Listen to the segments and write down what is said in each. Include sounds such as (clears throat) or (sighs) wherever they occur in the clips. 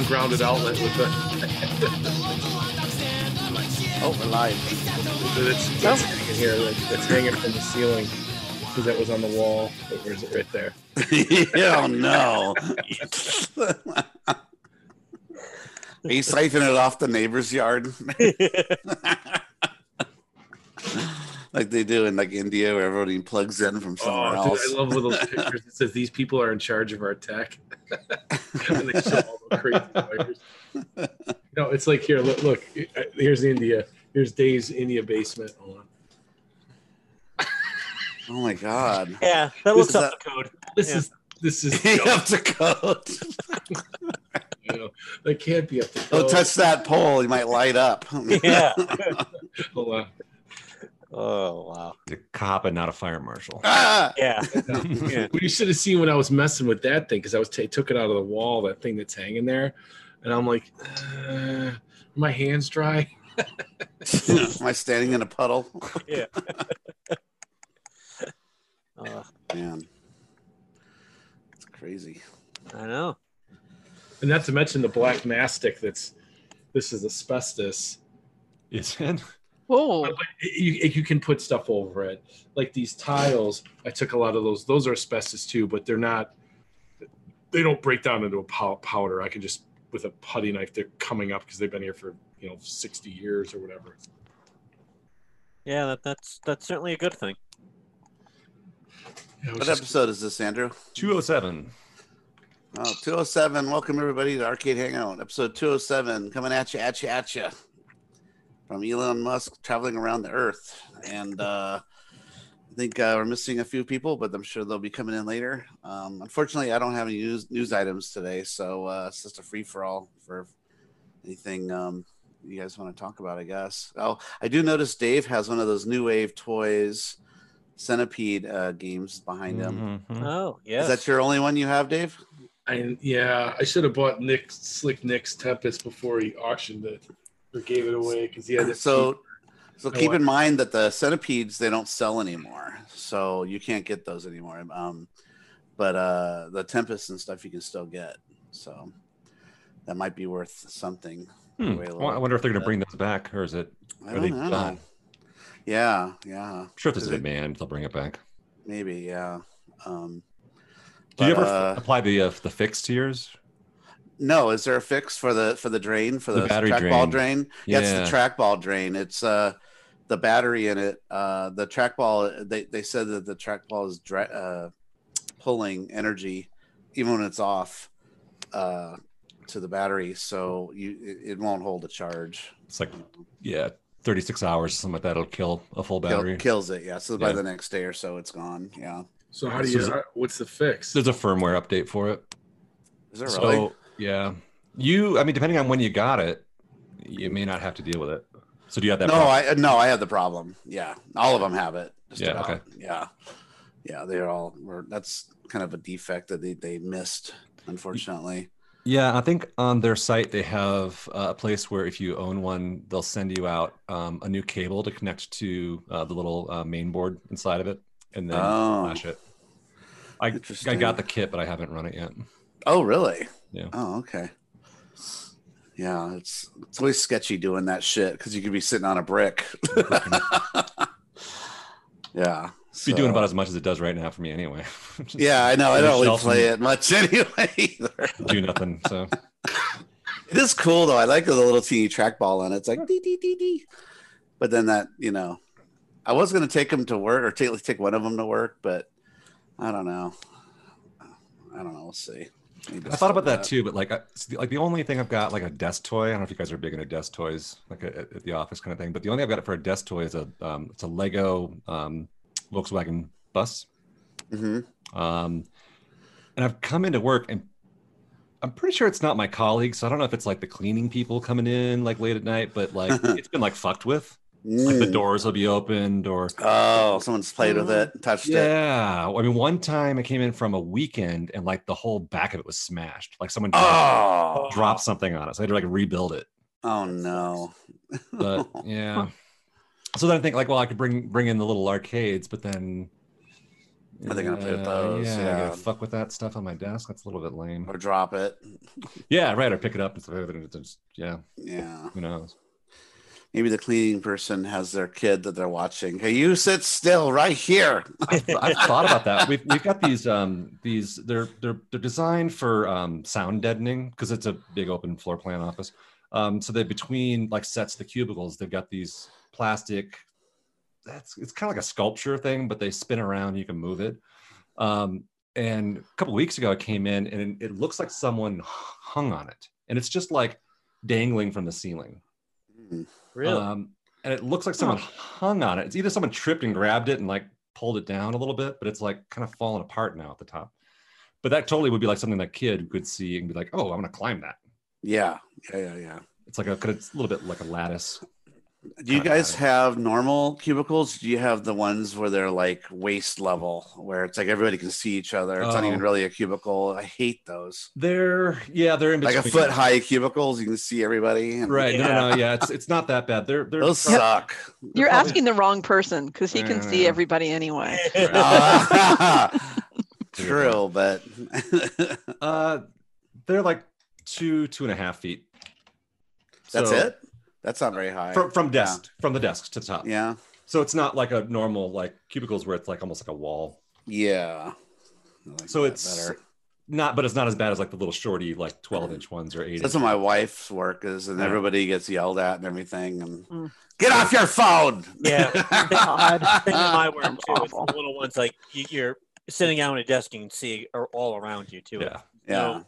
non-grounded outlet with the (laughs) Oh, we're live. that's, that's oh. hanging here. That's, that's hanging from the ceiling because that was on the wall. Where's it? Right there. (laughs) oh no. (laughs) Are you siphoning it off the neighbor's yard? Like they do in like India where everybody plugs in from somewhere Oh, dude, else. I love little (laughs) pictures. It says these people are in charge of our tech. (laughs) and they show all the crazy wires. No, it's like here. Look, look. uh, Here's India. Here's Dave's India basement. Hold on. oh my god. Yeah, that This looks is up a- the code. This Yeah. is this is. (laughs) you have to code. you know, that can't be up to Don't touch that pole, you might light up. Yeah. Hold on. Oh wow. a cop and not a fire marshal. (laughs) Ah! (laughs) Yeah. Well, you should have seen when I was messing with that thing because I was ta took it out of the wall, that thing that's hanging there, and I'm like, uh, my hands dry. (laughs) Am I standing in a puddle? Yeah. Uh, Man. It's crazy. I know. And not to mention the black mastic. That's this is asbestos. Is it? Whoa. But you, you can put stuff over it, like these tiles. I took a lot of those. Those are asbestos too, but they're not. They don't break down into a powder. I can just with a putty knife. They're coming up because they've been here for you know sixty years or whatever. Yeah, that, that's that's certainly a good thing. Yeah, What just- episode is this, Andrew? 207. Oh, 207. Welcome everybody to Arcade Hangout, episode 207, coming at you, at you, at you, from Elon Musk traveling around the Earth. And uh, I think uh, we're missing a few people, but I'm sure they'll be coming in later. Um, unfortunately, I don't have any news news items today, so uh, it's just a free for all for anything um, you guys want to talk about. I guess. Oh, I do notice Dave has one of those new wave toys, Centipede uh, games behind him. Mhm. Oh, yeah. Is that your only one you have, Dave? I yeah, I should have bought Nick Slick Nick's Tempest before he auctioned it or gave it away because he had it. So, so keep what? in mind that the centipedes they don't sell anymore, so you can't get those anymore. Um, but uh, the tempests and stuff you can still get. So that might be worth something. Hmm. Well, I wonder if they're going bit. to bring those back, or is it? I Are they don't know. done? Yeah, yeah, I'm sure if there's a Is demand, they'll bring it back. maybe, yeah. Um, Do you ever uh, apply the uh, the fix to yours? No, is there a fix for the for the drain for The the, trackball drain. drain? Yeah, Yeah. it's the trackball drain. It's uh the battery in it. Uh the trackball they they said that the trackball is dra- uh pulling energy even when it's off uh to the battery so you it, it won't hold a charge. It's like, yeah, 36 hours, or something like that. It'll kill a full Kill, battery. kills it. Yeah, so by Yeah. the next day or so it's gone. Yeah. So how do you? is it- how- what's the fix? There's a firmware update for it. Is there So really? Yeah, you. I mean, depending on when you got it, you may not have to deal with it. So do you have that? no, problem? I no, I have the problem. Yeah, all of them have it. Yeah, about. okay. Yeah, yeah, they're all. Were, that's kind of a defect that they, they missed, unfortunately. Yeah, I think on their site they have a place where if you own one, they'll send you out um, a new cable to connect to uh, the little uh, main board inside of it, and then Oh. flash it. I I got the kit, but I haven't run it yet. Oh, really? Yeah. Oh, okay. Yeah, it's it's always sketchy doing that shit because you could be sitting on a brick. (laughs) yeah. So. Be doing about as much as it does right now for me anyway. (laughs) Just Yeah, I know. I don't really play it much (laughs) anyway either. Do nothing. So It is cool though. I like the little teeny trackball on it. It's like dee dee dee dee. But then that, you know, I was gonna take them to work or take take one of them to work, but I don't know. I don't know. We'll see. I thought about that too, but like, I, like the only thing I've got like a desk toy. I don't know if you guys are big into desk toys, like at, at the office kind of thing. But the only thing I've got for a desk toy is a um, it's a Lego um, Volkswagen bus. hmm Um, and I've come into work and I'm pretty sure it's not my colleagues. So I don't know if it's like the cleaning people coming in like late at night, but like (laughs) it's been like fucked with. Like the doors will be opened or Mm. Oh, someone's played with it, touched it. yeah. I mean, one time I came in from a weekend and like the whole back of it was smashed. Like someone Oh, dropped something on it. So I had to like rebuild it. oh no. But (laughs) yeah. So then I think like, well, I could bring bring in the little arcades, but then Are they gonna put Yeah, those? Yeah, I Yeah. gotta fuck with that stuff on my desk. That's a little bit lame. or drop it. (laughs) Yeah, right. Or pick it up and stuff. Yeah, Yeah. who knows? Maybe the cleaning person has their kid that they're watching. Hey, you sit still right here. (laughs) I've, I've thought about that. We've, we've got these um these they're they're they're designed for um sound deadening because it's a big open floor plan office. Um, so they between like sets the cubicles, they've got these plastic. That's it's kind of like a sculpture thing, but they spin around. You can move it. Um, and a couple weeks ago, I came in and it looks like someone hung on it, and it's just like dangling from the ceiling. Hmm. Really? Um, and it looks like someone hung on it. It's either someone tripped and grabbed it and like pulled it down a little bit, but it's like kind of falling apart now at the top. But that totally would be like something that kid could see and be like, "Oh, I'm gonna climb that." Yeah. Yeah. Yeah. Yeah. It's like a, it's a little bit like a lattice. Do you guys have normal cubicles? Do you have the ones where they're like waist level, where it's like everybody can see each other? It's not even really a cubicle. I hate those. They're yeah, they're in Like between. a foot high cubicles, you can see everybody. and- Right? No, Yeah. no, no. Yeah, it's it's not that bad. They're they're Those suck. You're probably- asking the wrong person because he can see everybody anyway. (laughs) Ah, True, but uh they're like two two and a half feet. that's So- it. That's not very high. from from desk from the desk to the top. yeah. So it's not like a normal like cubicles where it's like almost like a wall. Yeah. Like So it's better. not, but it's not as bad as like the little shorty like twelve inch ones or eight. That's what my wife's work is, and Yeah. everybody gets yelled at and everything. And Mm. get off your phone. Yeah. God. Same in my work too. It's the little ones like you, you're sitting down at a desk and you can see are all around you too. Yeah. Yeah. No,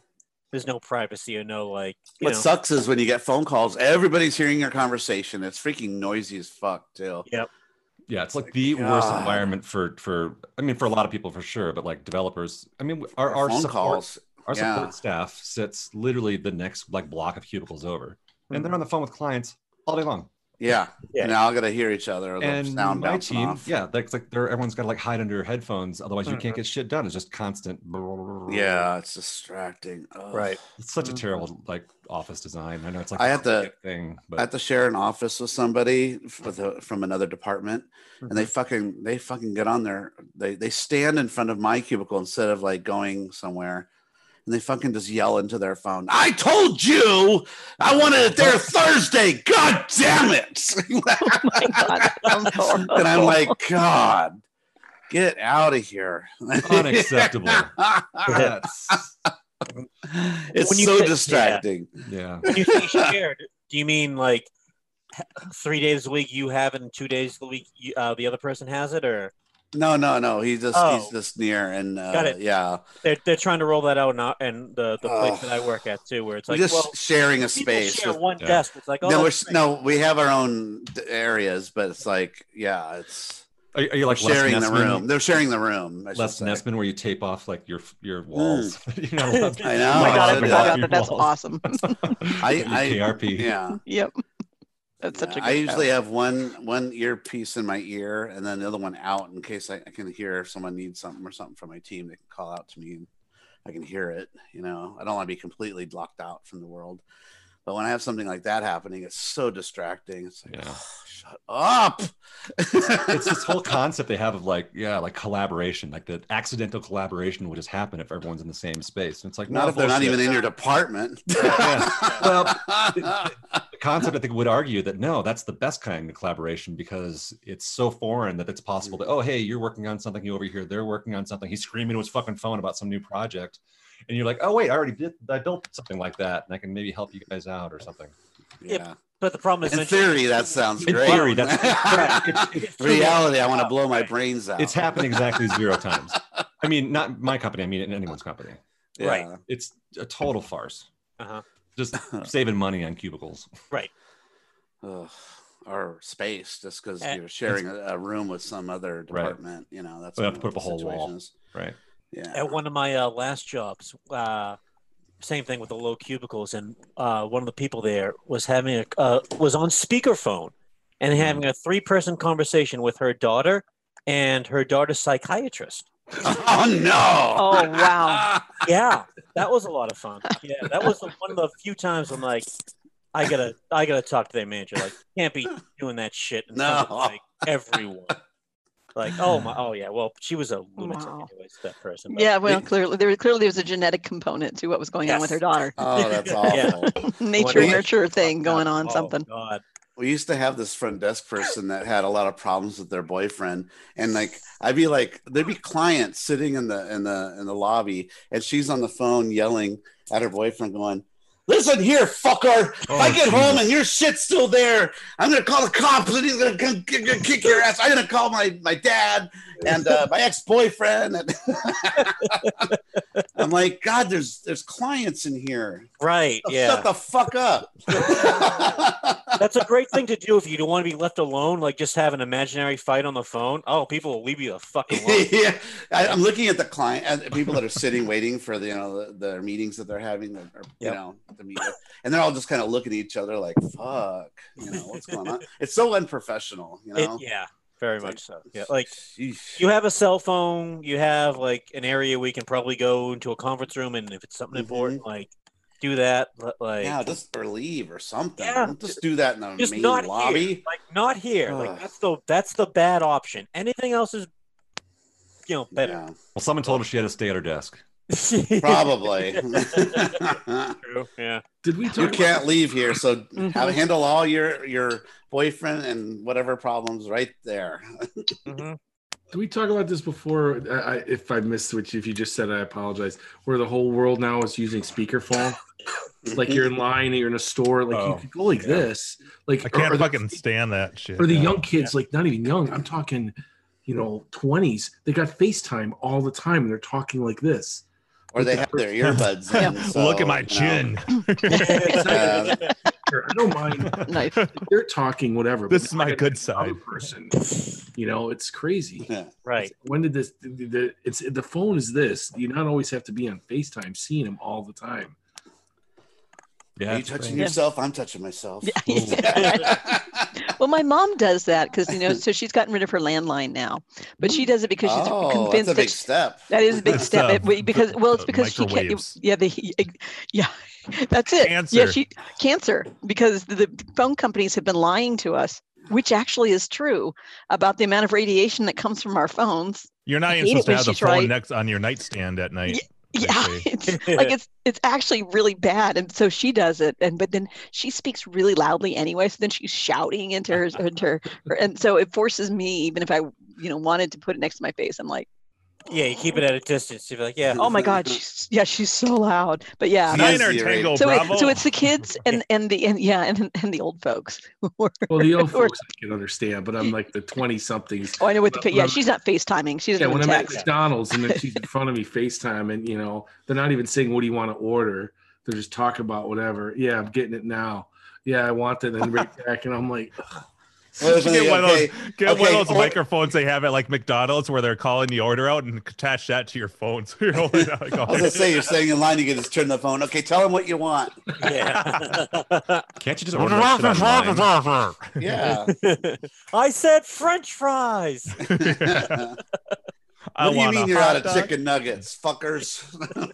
there's no privacy or no like. You What know, sucks is when you get phone calls, everybody's hearing your conversation. It's freaking noisy as fuck, too. Yep. Yeah, it's like the worst environment for for I mean for a lot of people for sure, but like developers. I mean our our phone support calls. our yeah. support staff sits literally the next like block of cubicles over, and Hmm. they're on the phone with clients all day long. Yeah. Yeah. Now I got to hear each other. And sound my team, off. yeah, that's like they're everyone's got to like hide under your headphones, otherwise you can't get shit done. It's just constant. Yeah, it's distracting. Ugh. Right. It's such a Mhm. terrible like office design. I know it's like I the had to- quiet thing, I but had to share an office with somebody with a, from another department, and Mm-hmm. they fucking they fucking get on there. They they stand in front of my cubicle instead of like going somewhere, and they fucking just yell into their phone. I told you I wanted it there (laughs) Thursday. God damn it! (laughs) (laughs) Oh God, that sounds horrible. and I'm like, God, get out of here. Unacceptable. it's When you so say- distracting. yeah. When you say shared, do you mean like three days a week you have it, and two days a week you, uh, the other person has it, or No, no, no. He's just Oh. he's just near and uh, Got it. yeah. they're they're trying to roll that out now, and the the place Oh. that I work at too, where it's like, just well, sharing a space. share with- one Yeah. desk. It's like, oh, no, we're, that's s- great. no, we have our own areas, but it's like, yeah, it's Are, are you like sharing the room. They're sharing the room. I should Les say. Nessman, where you tape off like your your walls. You're not allowed to- I Oh know. my God, I I forgot that. That's awesome. (laughs) I- Your I- KRP. Yeah. yep. That's such a good I usually show. have one one earpiece in my ear and then the other one out in case I, I can hear if someone needs something or something from my team. They can call out to me and I can hear it. You know, I don't want to be completely blocked out from the world. But when I have something like that happening, it's so distracting. It's like, Yeah. "Oh, shut up. it's this whole (laughs) concept they have of like yeah like collaboration like the accidental collaboration would just happen if everyone's in the same space and it's like not if they're not even in your department. Yeah. Well, (laughs) the concept i think would argue that no that's the best kind of collaboration because it's so foreign that it's possible that oh hey you're working on something you over here they're working on something he's screaming to his fucking phone about some new project and you're like oh wait i already did i built something like that and i can maybe help you guys out or something yeah. But the problem is, In theory, that sounds In great. theory, that's- (laughs) it's- it's- reality. I want to blow my brains out. it's happened exactly (laughs) zero times i mean not my company i mean in anyone's company Yeah. Right. it's a total farce Uh-huh. Just (laughs) saving money on cubicles Ugh, or space just because Eh, you're sharing a, a room with some other Right. department. You know, that's We have to put up a the whole wall. right Yeah. at one of my uh, last jobs, uh, same thing with the low cubicles, and uh, one of the people there was having a uh, was on speakerphone and having a three person conversation with her daughter and her daughter's psychiatrist. (laughs) oh no! Oh, wow. (laughs) Yeah, that was a lot of fun. Yeah, that was one of the few times I'm like, I gotta I gotta talk to their manager. Like, can't be doing that shit in front of No. like everyone. Like, oh my, oh yeah. Well, she was a lunatic, Wow. anyways. That person. but- Yeah, well, (laughs) clearly there was clearly there was a genetic component to what was going on with her daughter. Oh, that's Yeah. awful. Nature nurture thing oh, going on, Oh, something. God. We used to have this front desk person that had a lot of problems with their boyfriend and like i'd be like there'd be clients sitting in the in the in the lobby and she's on the phone yelling at her boyfriend going listen here fucker! If i Oh, get home and your shit's still there i'm gonna call the cops and he's gonna kick your ass. I'm gonna call my my dad and uh, my ex-boyfriend and (laughs) i'm like god there's there's clients in here Right. shut Yeah. the fuck up (laughs) That's a great thing to do if you don't want to be left alone. Like just have an imaginary fight on the phone. Oh, people will leave you the fuck (laughs) alone. yeah, I, I'm looking at the client, at the people that are sitting waiting for the you know the, the meetings that they're having, or, you Yep. know, the meeting, and they're all just kind of looking at each other like, "Fuck," you know, what's going on? It's so unprofessional, you It- know. yeah. Very much so. Yeah. Like sheesh. you have a cell phone. You have like an area we can probably go into a conference room, and if it's something mm-hmm. important, like do that. but, Like yeah, just or leave or something. Yeah, Don't just do that in the just main not lobby. here. Like not here. Ugh. Like that's the that's the bad option. Anything else is, you know, better. Yeah, Well, someone told her she had to stay at her desk. Probably. (laughs) True. Yeah. Did we talk you can't leave here, so Mhm. have, handle all your your boyfriend and whatever problems right there. Mhm. Did we talk about this before? I, I, if I missed which, if you just said, I apologize. Where the whole world now is using speakerphone. like you're in line, and you're in a store, like you Oh, could go like yeah. this, like I can't or, or fucking the, stand that shit. or the yeah. young kids, like not even young. I'm talking, you know, twenties. They got FaceTime all the time, and they're talking like this. Or they have their earbuds (laughs) in. so, Look at my you know. chin. (laughs) Uh, I don't mind (laughs) Nice. They're talking, whatever. This is my I good side. Person, you know, it's crazy. yeah. Right. When did this? The, the, it's the phone is this. You not always have to be on FaceTime, seeing them all the time. Yeah. Are you touching great. yourself? I'm touching myself. Yeah. Well, my mom does that because you know, so she's gotten rid of her landline now, but she does it because she's oh, convinced that's a big that she- step. that is a big step. uh, It- because well, it's because she can't. Yeah, the yeah, (laughs) that's it. Yeah, she cancer because the, the phone companies have been lying to us, which actually is true about the amount of radiation that comes from our phones. You're not even supposed to have the phone right. next on your nightstand at night. Yeah, (laughs) it's (laughs) like it's it's actually really bad, and so she does it, and but then she speaks really loudly anyway. So then she's shouting into her, into her, her and so it forces me, even if I you know wanted to put it next to my face, I'm like, Yeah. You keep it at a distance. You're like, yeah. oh my god, (laughs) she's yeah, she's so loud. But yeah, She Niner the Tango so it, so it's the kids and (laughs) and the and yeah and and the old folks. (laughs) Well, the old folks I can understand, but I'm like the twenty somethings. Oh, I know what the But fa- yeah, she's not FaceTiming. She's doesn't Yeah, even when I'm at. McDonald's and then she's in front of me FaceTime, and you know they're not even saying what do you want to order. They're just talking about whatever. Yeah, I'm getting it now. Yeah, I want it, and right back, and I'm like, ugh. Well, (laughs) Get one of those, get one of those microphones they have at like McDonald's where they're calling the order out and attach that to your phone. (laughs) So you're holding out like, I was gonna say you're staying in line. You can just turn the phone. Okay, tell them what you want. Yeah. (laughs) Can't you just order that shit online? Yeah. I said French fries. I what do you mean you're out of dog. chicken nuggets, fuckers?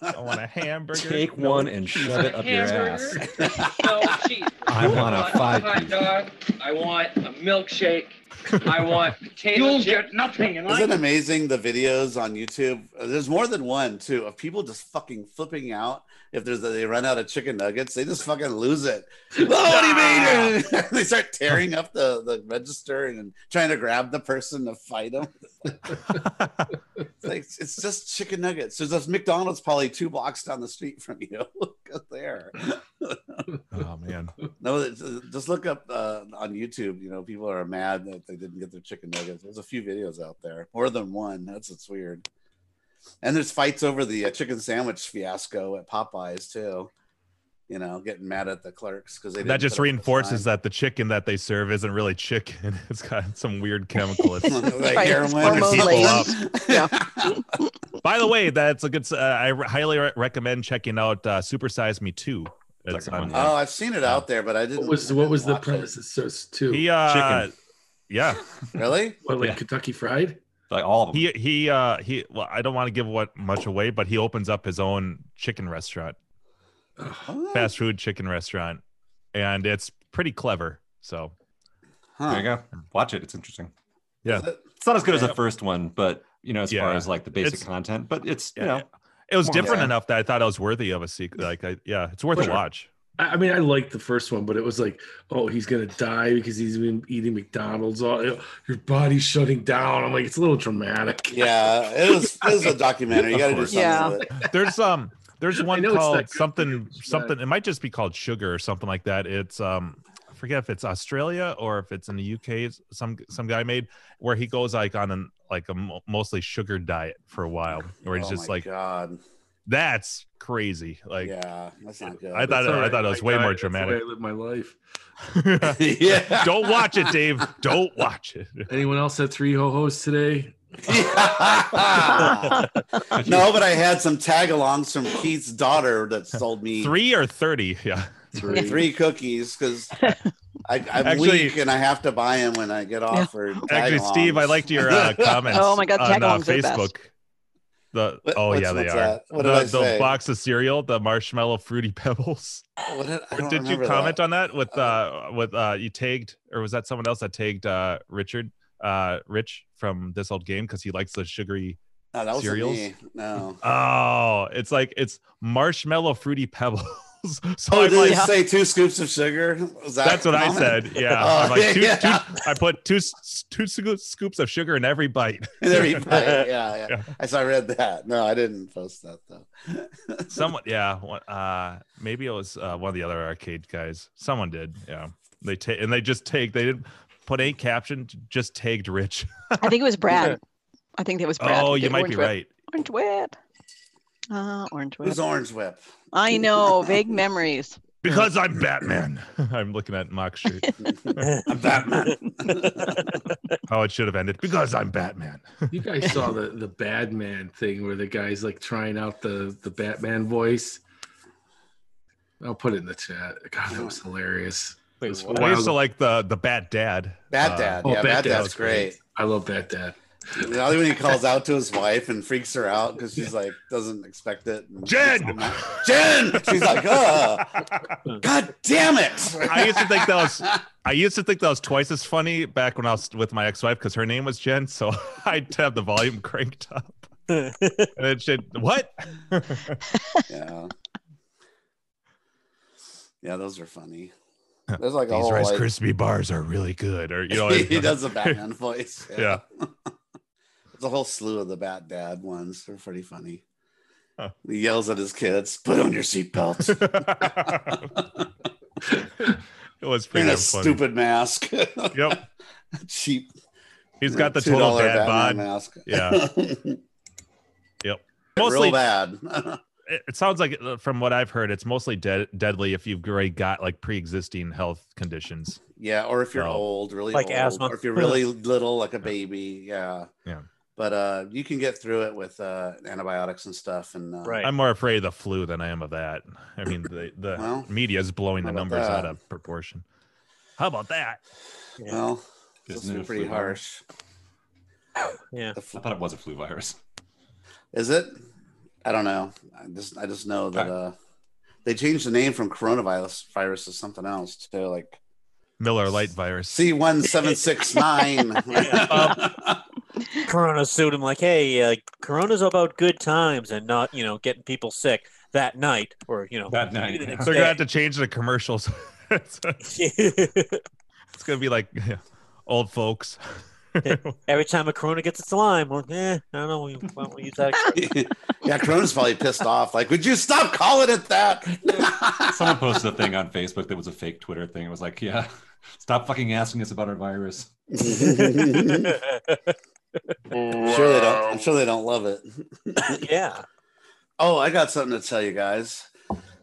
(laughs) I want a hamburger. Take No one and shove it up your ass. (laughs) No cheese. I want a five hot dog. I want a milkshake. (laughs) I want potato You'll get nothing in Isn't it amazing the videos on YouTube? Uh, There's more than one too of people just fucking flipping out if there's a, they run out of chicken nuggets. They just fucking lose it. Oh, (laughs) what do you mean? (laughs) they start tearing up the, the register and trying to grab the person to fight them. It's like it's just chicken nuggets. There's this McDonald's probably two blocks down the street from you. Look at there. Oh man. No, uh, just look up uh, on YouTube. You know, people are mad that they didn't get their chicken nuggets. There's a few videos out there, more than one. That's what's weird. And there's fights over the uh, chicken sandwich fiasco at Popeyes too. You know, getting mad at the clerks because they That didn't just put up the reinforces that the chicken that they serve isn't really chicken. (laughs) It's got some weird chemical. It's- (laughs) like Right, heroin. people laced. (laughs) Yeah. By the way, that's a good. Uh, I highly re- recommend checking out uh, Super Size Me Two. It's on. one, Oh, I've seen it out there, but I didn't. what was what was the watch it. premise? It's just two. He uh, Chicken. Yeah, Really? what, like Yeah. Kentucky Fried? Like all of them. he he uh he. Well, I don't want to give what much away, but he opens up his own chicken restaurant, Huh. fast food chicken restaurant, and it's pretty clever. So Huh. There you go. Watch it. It's interesting. yeah, it? It's not as good as the first one, but you know, as far as like the basic It's- content, but it's you know, It was different yeah. enough that I thought it was worthy of a sequel. Like, I, yeah, it's worth Sure. a watch. I I mean, I liked the first one, but it was like, oh, he's gonna die because he's been eating McDonald's. All your body's shutting down. I'm like, it's a little dramatic. Yeah, it was it was a documentary. You got to do something Yeah. with it. (laughs) There's um, there's one called not something but something. It might just be called Sugar or something like that. It's um, I forget if it's Australia or if it's in the UK. Some some guy made where he goes like on an like a mostly sugar diet for a while, where he's oh just my like God. That's crazy. Like yeah, that's not good. I thought It's all I thought it was I way got more it. That's the way dramatic. I live my life. (laughs) (laughs) yeah. Don't watch it, Dave. Don't watch it. (laughs) Anyone else had three ho hos today? no, but I had some tag-alongs from Keith's daughter that sold me Three or thirty? Yeah. Three. three cookies because I'm Actually- weak and I have to buy them when I get offered. Actually, Steve, I liked your uh, comments. Oh my God, on uh, tag-alongs are the best. Facebook. The What- oh yeah, they are. the, the box of cereal, the marshmallow fruity (laughs) pebbles. Did, Did you comment that. on that with uh with uh you tagged or was that someone else that tagged uh Richard uh Rich from this old game because he likes the sugary No, that was cereals? me. No. oh it's like it's marshmallow fruity pebbles. (laughs) (laughs) so Oh, I'm did like it say two scoops of sugar? Was that that's what I said. Yeah. I'm like, two, (laughs) yeah. two- I put two two scoops of sugar in every bite. There you go. yeah, (laughs) yeah, Yeah. I saw. I read that. No, I didn't post that though. Someone, yeah, one- uh, maybe it was uh, one of the other arcade guys. Someone did, yeah. They take and they just take. They didn't put any caption. Just tagged Rich. I think it was Brad. I think it was Brad. oh, you did might be right. Orange Whip. Uh, Orange Whip. Who's Orange Whip? I know, vague memories. (laughs) Because I'm Batman. (laughs) I'm looking at Mock's (laughs) shirt. I'm Batman. How it should have ended. Because I'm Batman. You guys saw the the bad man thing where the guy's like trying out the the Batman voice. I'll put it in the chat. God, that was hilarious. Wait, was? I used wild. to like the the Bat Dad. Bad Uh, Dad. oh, yeah, Bad Bad Dad's Dad's great. I love Bad Dad. (laughs) Only when he calls out to his wife and freaks her out because she's like doesn't expect it. Jen! Jen. She's like, uh, (laughs) God damn it! I used to think that was I used to think that was twice as funny back when I was with my ex-wife because her name was Jen, so (laughs) I'd have the volume cranked up. And it should what? yeah. Yeah, those are funny. There's like a These Rice like, Krispie bars are really good, or you know, he does the Batman voice. Yeah. There's a whole slew of the Bat Dad ones. They're pretty funny. Huh. He yells at his kids, "Put on your seatbelt." (laughs) it was In pretty a funny. stupid mask. Yep, (laughs) Cheap. he's got the total $2 dad bod. Mask. Yeah. (laughs) Yep. Real Mostly, bad. it, it sounds like uh, from what I've heard, it's mostly dead, deadly if you've already got like pre-existing health conditions. yeah, or if you're So, old, really like old, asthma. or if you're really little, like a baby. Yeah. Yeah. But uh, you can get through it with uh, antibiotics and stuff. And uh, Right. I'm more afraid of the flu than I am of that. I mean, the the Well, media is blowing the how about numbers out of proportion. How about that? Yeah. Well, this it is a pretty flu virus? harsh. yeah. The I thought it was a flu virus. Is it? I don't know. I just I just know that Okay. uh, they changed the name from coronavirus virus to something else to like Miller Light virus. C one seven six nine. (laughs) (laughs) Corona sued him like, hey, uh, Corona's about good times and not, you know, getting people sick that night or, you know, That night, the yeah. next They're gonna have to change the commercials. it's, (laughs) it's gonna be like yeah, old folks. (laughs) Every time a Corona gets its lime, well, eh, I don't know. We, why don't we use that? (laughs) yeah, Corona's probably pissed off. Like, would you stop calling it that? Someone posted a thing on Facebook that was a fake Twitter thing. It was like, yeah, stop fucking asking us about our virus. I'm sure they don't. I'm sure they don't love it. (laughs) yeah. Oh, I got something to tell you guys.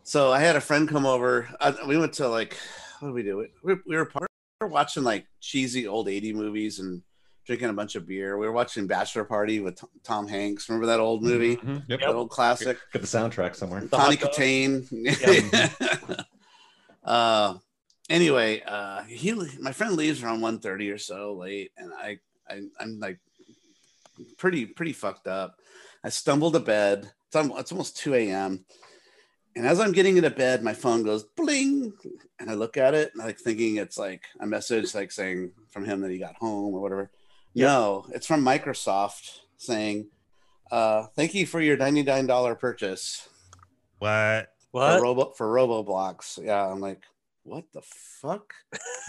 So I had a friend come over. I, we went to like, what did we do? We, we were part, we were watching like cheesy old 80 movies and drinking a bunch of beer. We were watching Bachelor Party with Tom, Tom Hanks. Remember that old movie? Mhm. Yep. That old classic. Got the soundtrack somewhere. Tony hot dog. Katane. uh, anyway, uh, he my friend leaves around 1.30 or so late, and I, I I'm like pretty pretty fucked up. I stumble to bed. It's, al- it's almost 2 a.m. And as I'm getting into bed, my phone goes bling, and I look at it, and I'm like thinking it's like a message like saying from him that he got home or whatever. No, it's from Microsoft saying, uh, "Thank you for your ninety-nine dollar purchase What? What? for Robo for RoboBlocks." Yeah, I'm like, "What the fuck?"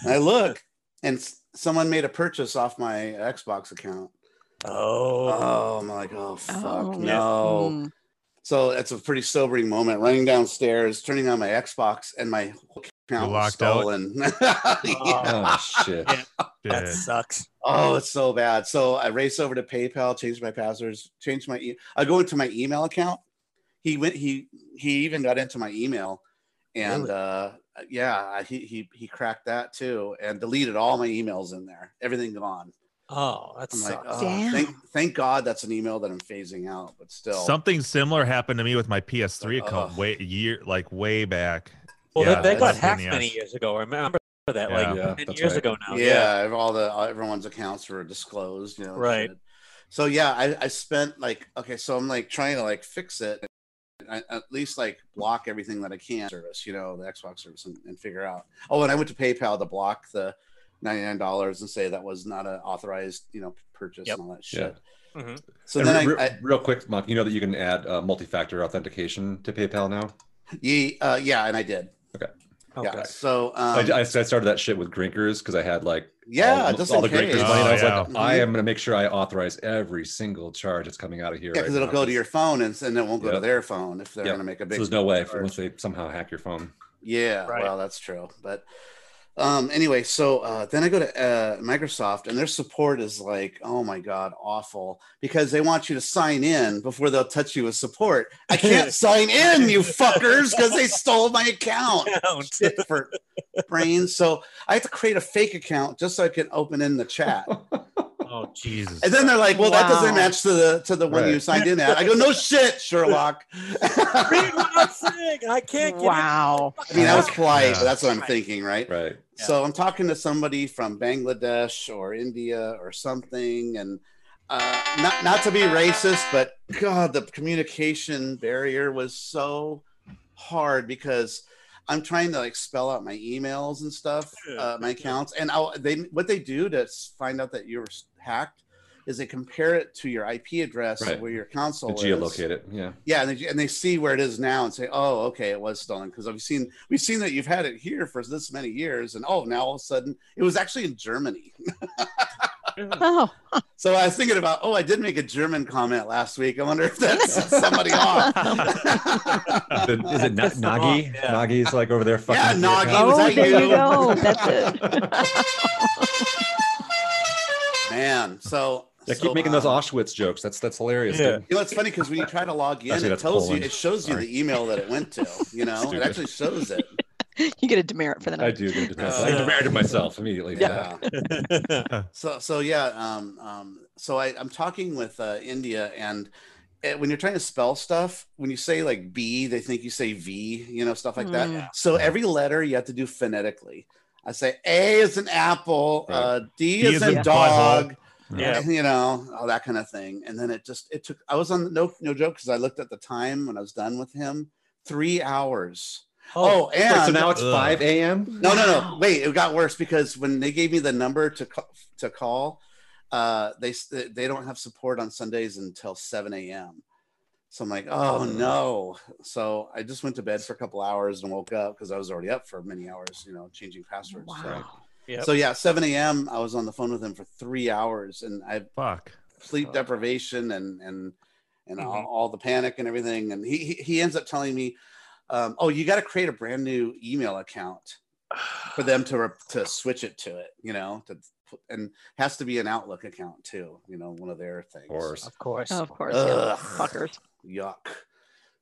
and I look, and someone made a purchase off my Xbox account. Oh. Oh, I'm like, "Oh fuck, Oh. no!" Mm. So it's a pretty sobering moment. Running downstairs, turning on my Xbox, and my whole account was locked out? stolen. (laughs) Oh shit. Yeah. That sucks. Oh, it's so bad. So I race over to PayPal, change my passwords, change my. E- I go into my email account. He went. He he even got into my email, and Really? uh, yeah, he he he cracked that too, and deleted all my emails in there. Everything gone. Oh, that's like, oh, thank thank God that's an email that I'm phasing out, but still. Something similar happened to me with my PS3 account Ugh. way year like way back. well, yeah, they, they got that's hacked many ass. years ago. I remember that, Yeah. like Yeah, 10 years right. ago now. yeah, all the uh, everyone's accounts were disclosed, you know. Right. shit. So yeah, I, I spent like okay, so I'm like trying to like fix it, I, at least like block everything that I can service, you know, the Xbox service, and, and figure out. Oh, and I went to PayPal to block the ninety nine dollars and say that was not an authorized, you know, purchase Yep. and all that shit. Mhm. So And then re- I, I real quick, Mark, you know that you can add uh, multi-factor authentication to PayPal now. ye, uh, yeah, and I did. Okay. Yeah. So I, um, I, I started that shit with Grinkers because I had like yeah, all, just all the Grinkers money. And I was Oh, like, yeah. I am going to make sure I authorize every single charge that's coming out of here. Yeah, right because it'll now, go to your phone and, and it won't go to their phone if they're Yep. going to make a So big. there's no way charge. unless they somehow hack your phone. Yeah, Right. well, that's true. But um, anyway, so uh, then I go to uh, Microsoft, and their support is like, oh my god, awful because they want you to sign in before they'll touch you with support. I can't (laughs) sign in, you fuckers, because they stole my account. (laughs) Shit for brains. So I have to create a fake account just so I can open in the chat. (laughs) Oh Jesus. And then they're like, "Well, that doesn't match to the to the one you signed in at." I go, "No shit, Sherlock." (laughs) Read what I'm saying. I can't get Wow. I mean, I was polite, Yeah. but that's what I'm thinking, right? Right. So I'm talking to somebody from Bangladesh or India or something, and uh, not not to be racist, but God, the communication barrier was so hard because I'm trying to like spell out my emails and stuff, uh, my accounts, and I'll, they what they do to find out that you're hacked is they compare it to your IP address Right. where your console To is. geolocate it. Yeah. Yeah, and they, and they see where it is now and say, "Oh, okay, it was stolen." Because we've seen we've seen that you've had it here for this many years, and oh, now all of a sudden it was actually in Germany. Oh, (laughs) So I was thinking about, oh, I did make a German comment last week. I wonder if that's (laughs) somebody off. Is it Na- That's the Nagi? wrong- yeah. Nagi's like over there fucking. Yeah, with your Nagi. account? oh there you you? go. That's it. (laughs) Man, so Yeah, so, keep making those um, Auschwitz jokes. That's that's hilarious. Yeah. dude. You know, it's funny because when you try to log in, Actually, it tells Poland. you, it shows you Sorry. the email that it went to. You know, it actually shows it. (laughs) you get a demerit for that. I do. Get Uh, I demanded myself immediately. for Yeah. (laughs) so so yeah um um so i i'm talking with uh india and uh, when you're trying to spell stuff when you say like b they think you say v you know stuff like that Mm. so every letter you have to do phonetically i say a is an apple uh d, D is is a in dog Yeah. (laughs) you know all that kind of thing and then it just it took i was on no no joke because i looked at the time when i was done with him three hours oh, Wait, and so now it's Ugh. 5 a.m. no, no, no. Wow. Wait, it got worse because when they gave me the number to call, to call, uh, they they don't have support on Sundays until 7 a.m. So I'm like, oh no. So I just went to bed for a couple hours and woke up because I was already up for many hours, you know, changing passwords. So- Wow. Yep. So, yeah, 7 a.m. I was on the phone with him for three hours and I Fuck. sleep deprivation and and and all, Mhm. all the panic and everything. And he he, he ends up telling me, um, "Oh, you got to create a brand new email account for them to re- to switch it to it. You know, to and has to be an Outlook account too. You know, one of their things. Of course. Of course. Of course. Ugh. Yeah. Fuckers. Yuck.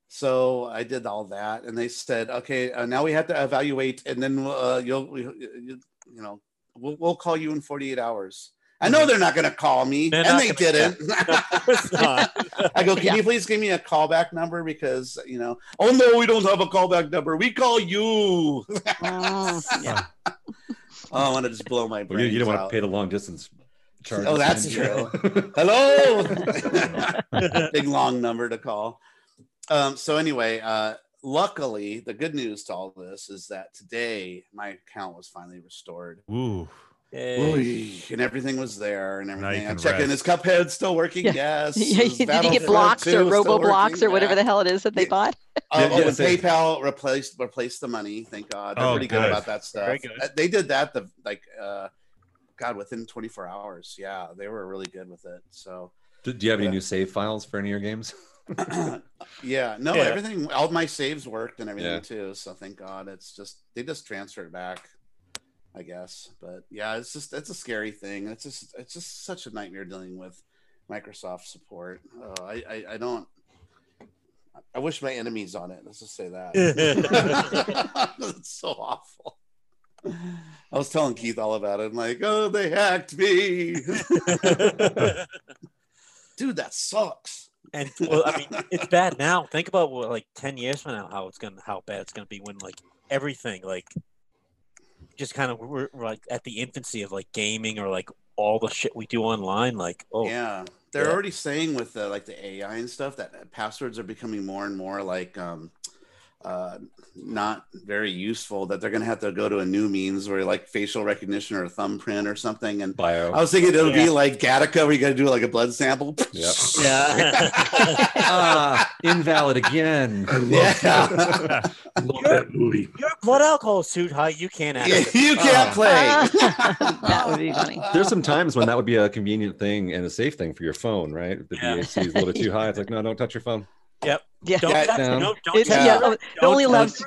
So I did all that, and they said, "Okay, uh, now we have to evaluate, and then uh, you'll, you, you you know, we'll, we'll call you in 48 hours." I know they're not going to call me, They're and they gonna- didn't. Of. (laughs) I go, can Yeah. you please give me a callback number? Because, you know, oh no, we don't have a callback number. We call you. Mm, (laughs) yeah. oh, I want to just blow my Well, you, you don't want to pay the long distance charge. Oh, that's true. (laughs) (laughs) Hello. (laughs) Big long number to call. Um, so anyway, uh, luckily, the good news to all this is that today my account was finally restored. Ooh. Yay. Oy, and everything was there and everything. I can check in. Is. Cuphead still working? Yeah. Yes. Yeah, Is did you get blocks or still robo blocks or whatever Yeah. the hell it is that they Yeah. bought? Oh, Yeah, oh, yeah, and. PayPal replaced replaced the money. Thank God. They're Oh, pretty good. good. about that stuff. Very good. Uh, They did that the like uh God within 24 hours. Yeah, they were really good with it. So Do, do you have any new save files for any of your games? (laughs) yeah, no, Yeah. everything all my saves worked and everything Yeah. too. So thank God. It's just they just transferred back, I guess. But yeah, it's just it's a scary thing. It's just it's just such a nightmare dealing with Microsoft support. Uh, I, I I don't I wish my enemies on it. Let's just say that. (laughs) (laughs) it's so awful. I was telling Keith all about it. I'm like, oh, they hacked me. (laughs) Dude, that sucks. And well, I mean, it's bad now. Think about what, like ten years from now, how it's gonna, how bad it's gonna be when like everything, like, just kind of we're, we're like at the infancy of like gaming or like all the shit we do online. Like, oh, Yeah, they're Yeah. already saying with the like the AI and stuff that passwords are becoming more and more like um uh not very useful. That they're gonna have to go to a new means where like facial recognition or a thumbprint or something. And Bio. I was thinking it'll Yeah. be like Gattaca where you got to do like a blood sample. Yep. yeah. (laughs) ah, invalid again. (laughs) yeah, I love that movie. Your blood alcohol is too high. You can't Yeah, (laughs) you can't Oh. play. That would be funny. There's some times when that would be a convenient thing and a safe thing for your phone, right? If the Yeah. BAC is a little too high. It's like, no, don't touch your phone. Yeah. Don't, Yeah, touch- down. don't, don't It's- yeah, her, oh, it don't only text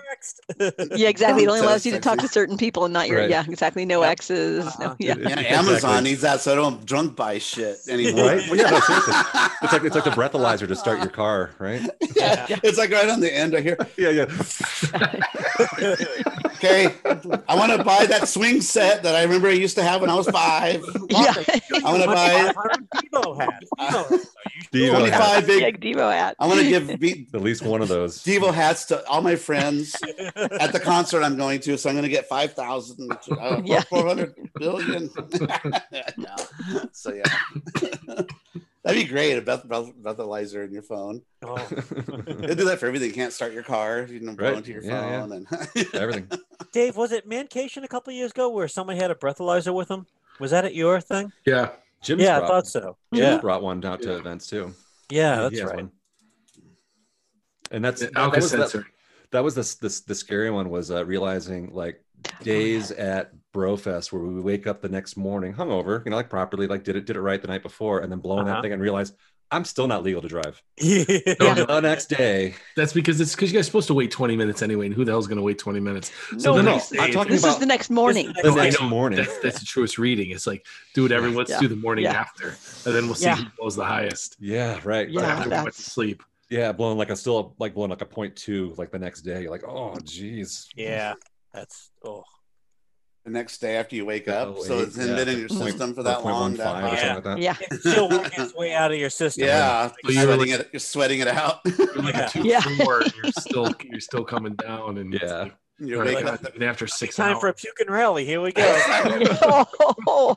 allows- her. Yeah, exactly. It only allows you to talk to certain people and not your Right. yeah, exactly. No Yeah. X's. No, Uh-huh. yeah. Yeah, it- (laughs) Amazon needs that so I don't drunk buy shit anymore. Right? Well, yeah, no, seriously. (laughs) It's like it's like the breathalyzer to start your car, right? yeah, it's like right on the end right here. (laughs) Yeah, yeah. Okay, I want to buy that swing set that I remember I used to have when I was five. Yeah. I want to buy 500 Devo hats. Devo hats. Are you Devo sure? 25 big. Big Devo hat. I want to give be- At least one of those. Devo hats to all my friends (laughs) at the concert I'm going to. So I'm going to get 5,000, uh, (laughs) Yeah. 400 billion. (laughs) No. So yeah, that'd be great. A breath- breath- breathalyzer in your phone. Oh, They do that for everything. You can't start your car. You know, blow Right. into your Yeah, yeah. phone. And Everything. Dave, was it Mancation a couple years ago where someone had a breathalyzer with them? Was that at your thing? Yeah. Jim's yeah, I thought so. Jim's Yeah, brought one out to Yeah. events too. yeah, that's right. one. And that's The that, that was that, sensor. that was the, the the scary one was uh, realizing like days at Brofest where we wake up the next morning hungover, you know, like properly, like did it did it right the night before, and then blowing Uh-huh. that thing and realize I'm still not legal to drive. (laughs) yeah. Yeah. The next day, That's because it's because you guys are supposed to wait 20 minutes anyway, and who the hell's going to wait 20 minutes? So No, the no. next I'm talking This about is the next morning. the No, I next morning. That's, that's the truest reading. It's like, do it, everyone. Let's Yeah. do the morning Yeah. after, and then we'll see Yeah. who blows the highest. Yeah, right. Yeah, after we went to that's- sleep. Yeah, blowing like a still like blowing like a point two like the next day. You're like, oh geez. Yeah, that's oh the next day after you wake up. Oh, so eight, it's yeah. been in your Point- system for oh, that long. one That five or high. like that. Yeah. it's still working its way out of your system. Yeah, So you're you're sweating like- it. You're sweating it out. You're like Yeah. two Yeah. four, you're still (laughs) you're still coming down, and Yeah. You're all right, waking up. even after six Time hours. for a puking rally. Here we go.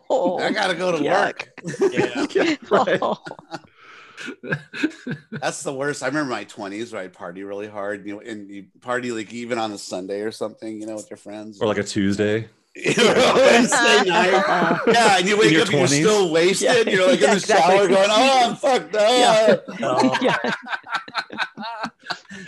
Oh, (laughs) I gotta go to Yuck. work. yeah. (laughs) Yeah, right. Oh, (laughs) That's the worst. I remember my twenties where I'd party really hard, you know, and you party like even on a Sunday or something, you know, with your friends. Or like a Tuesday. (laughs) You know, (laughs) Wednesday night. Yeah, and you wake your up and you're still wasted. Yeah. You're like Yeah, in the exactly. shower going, "Oh, I'm fucked up. Oh, yeah,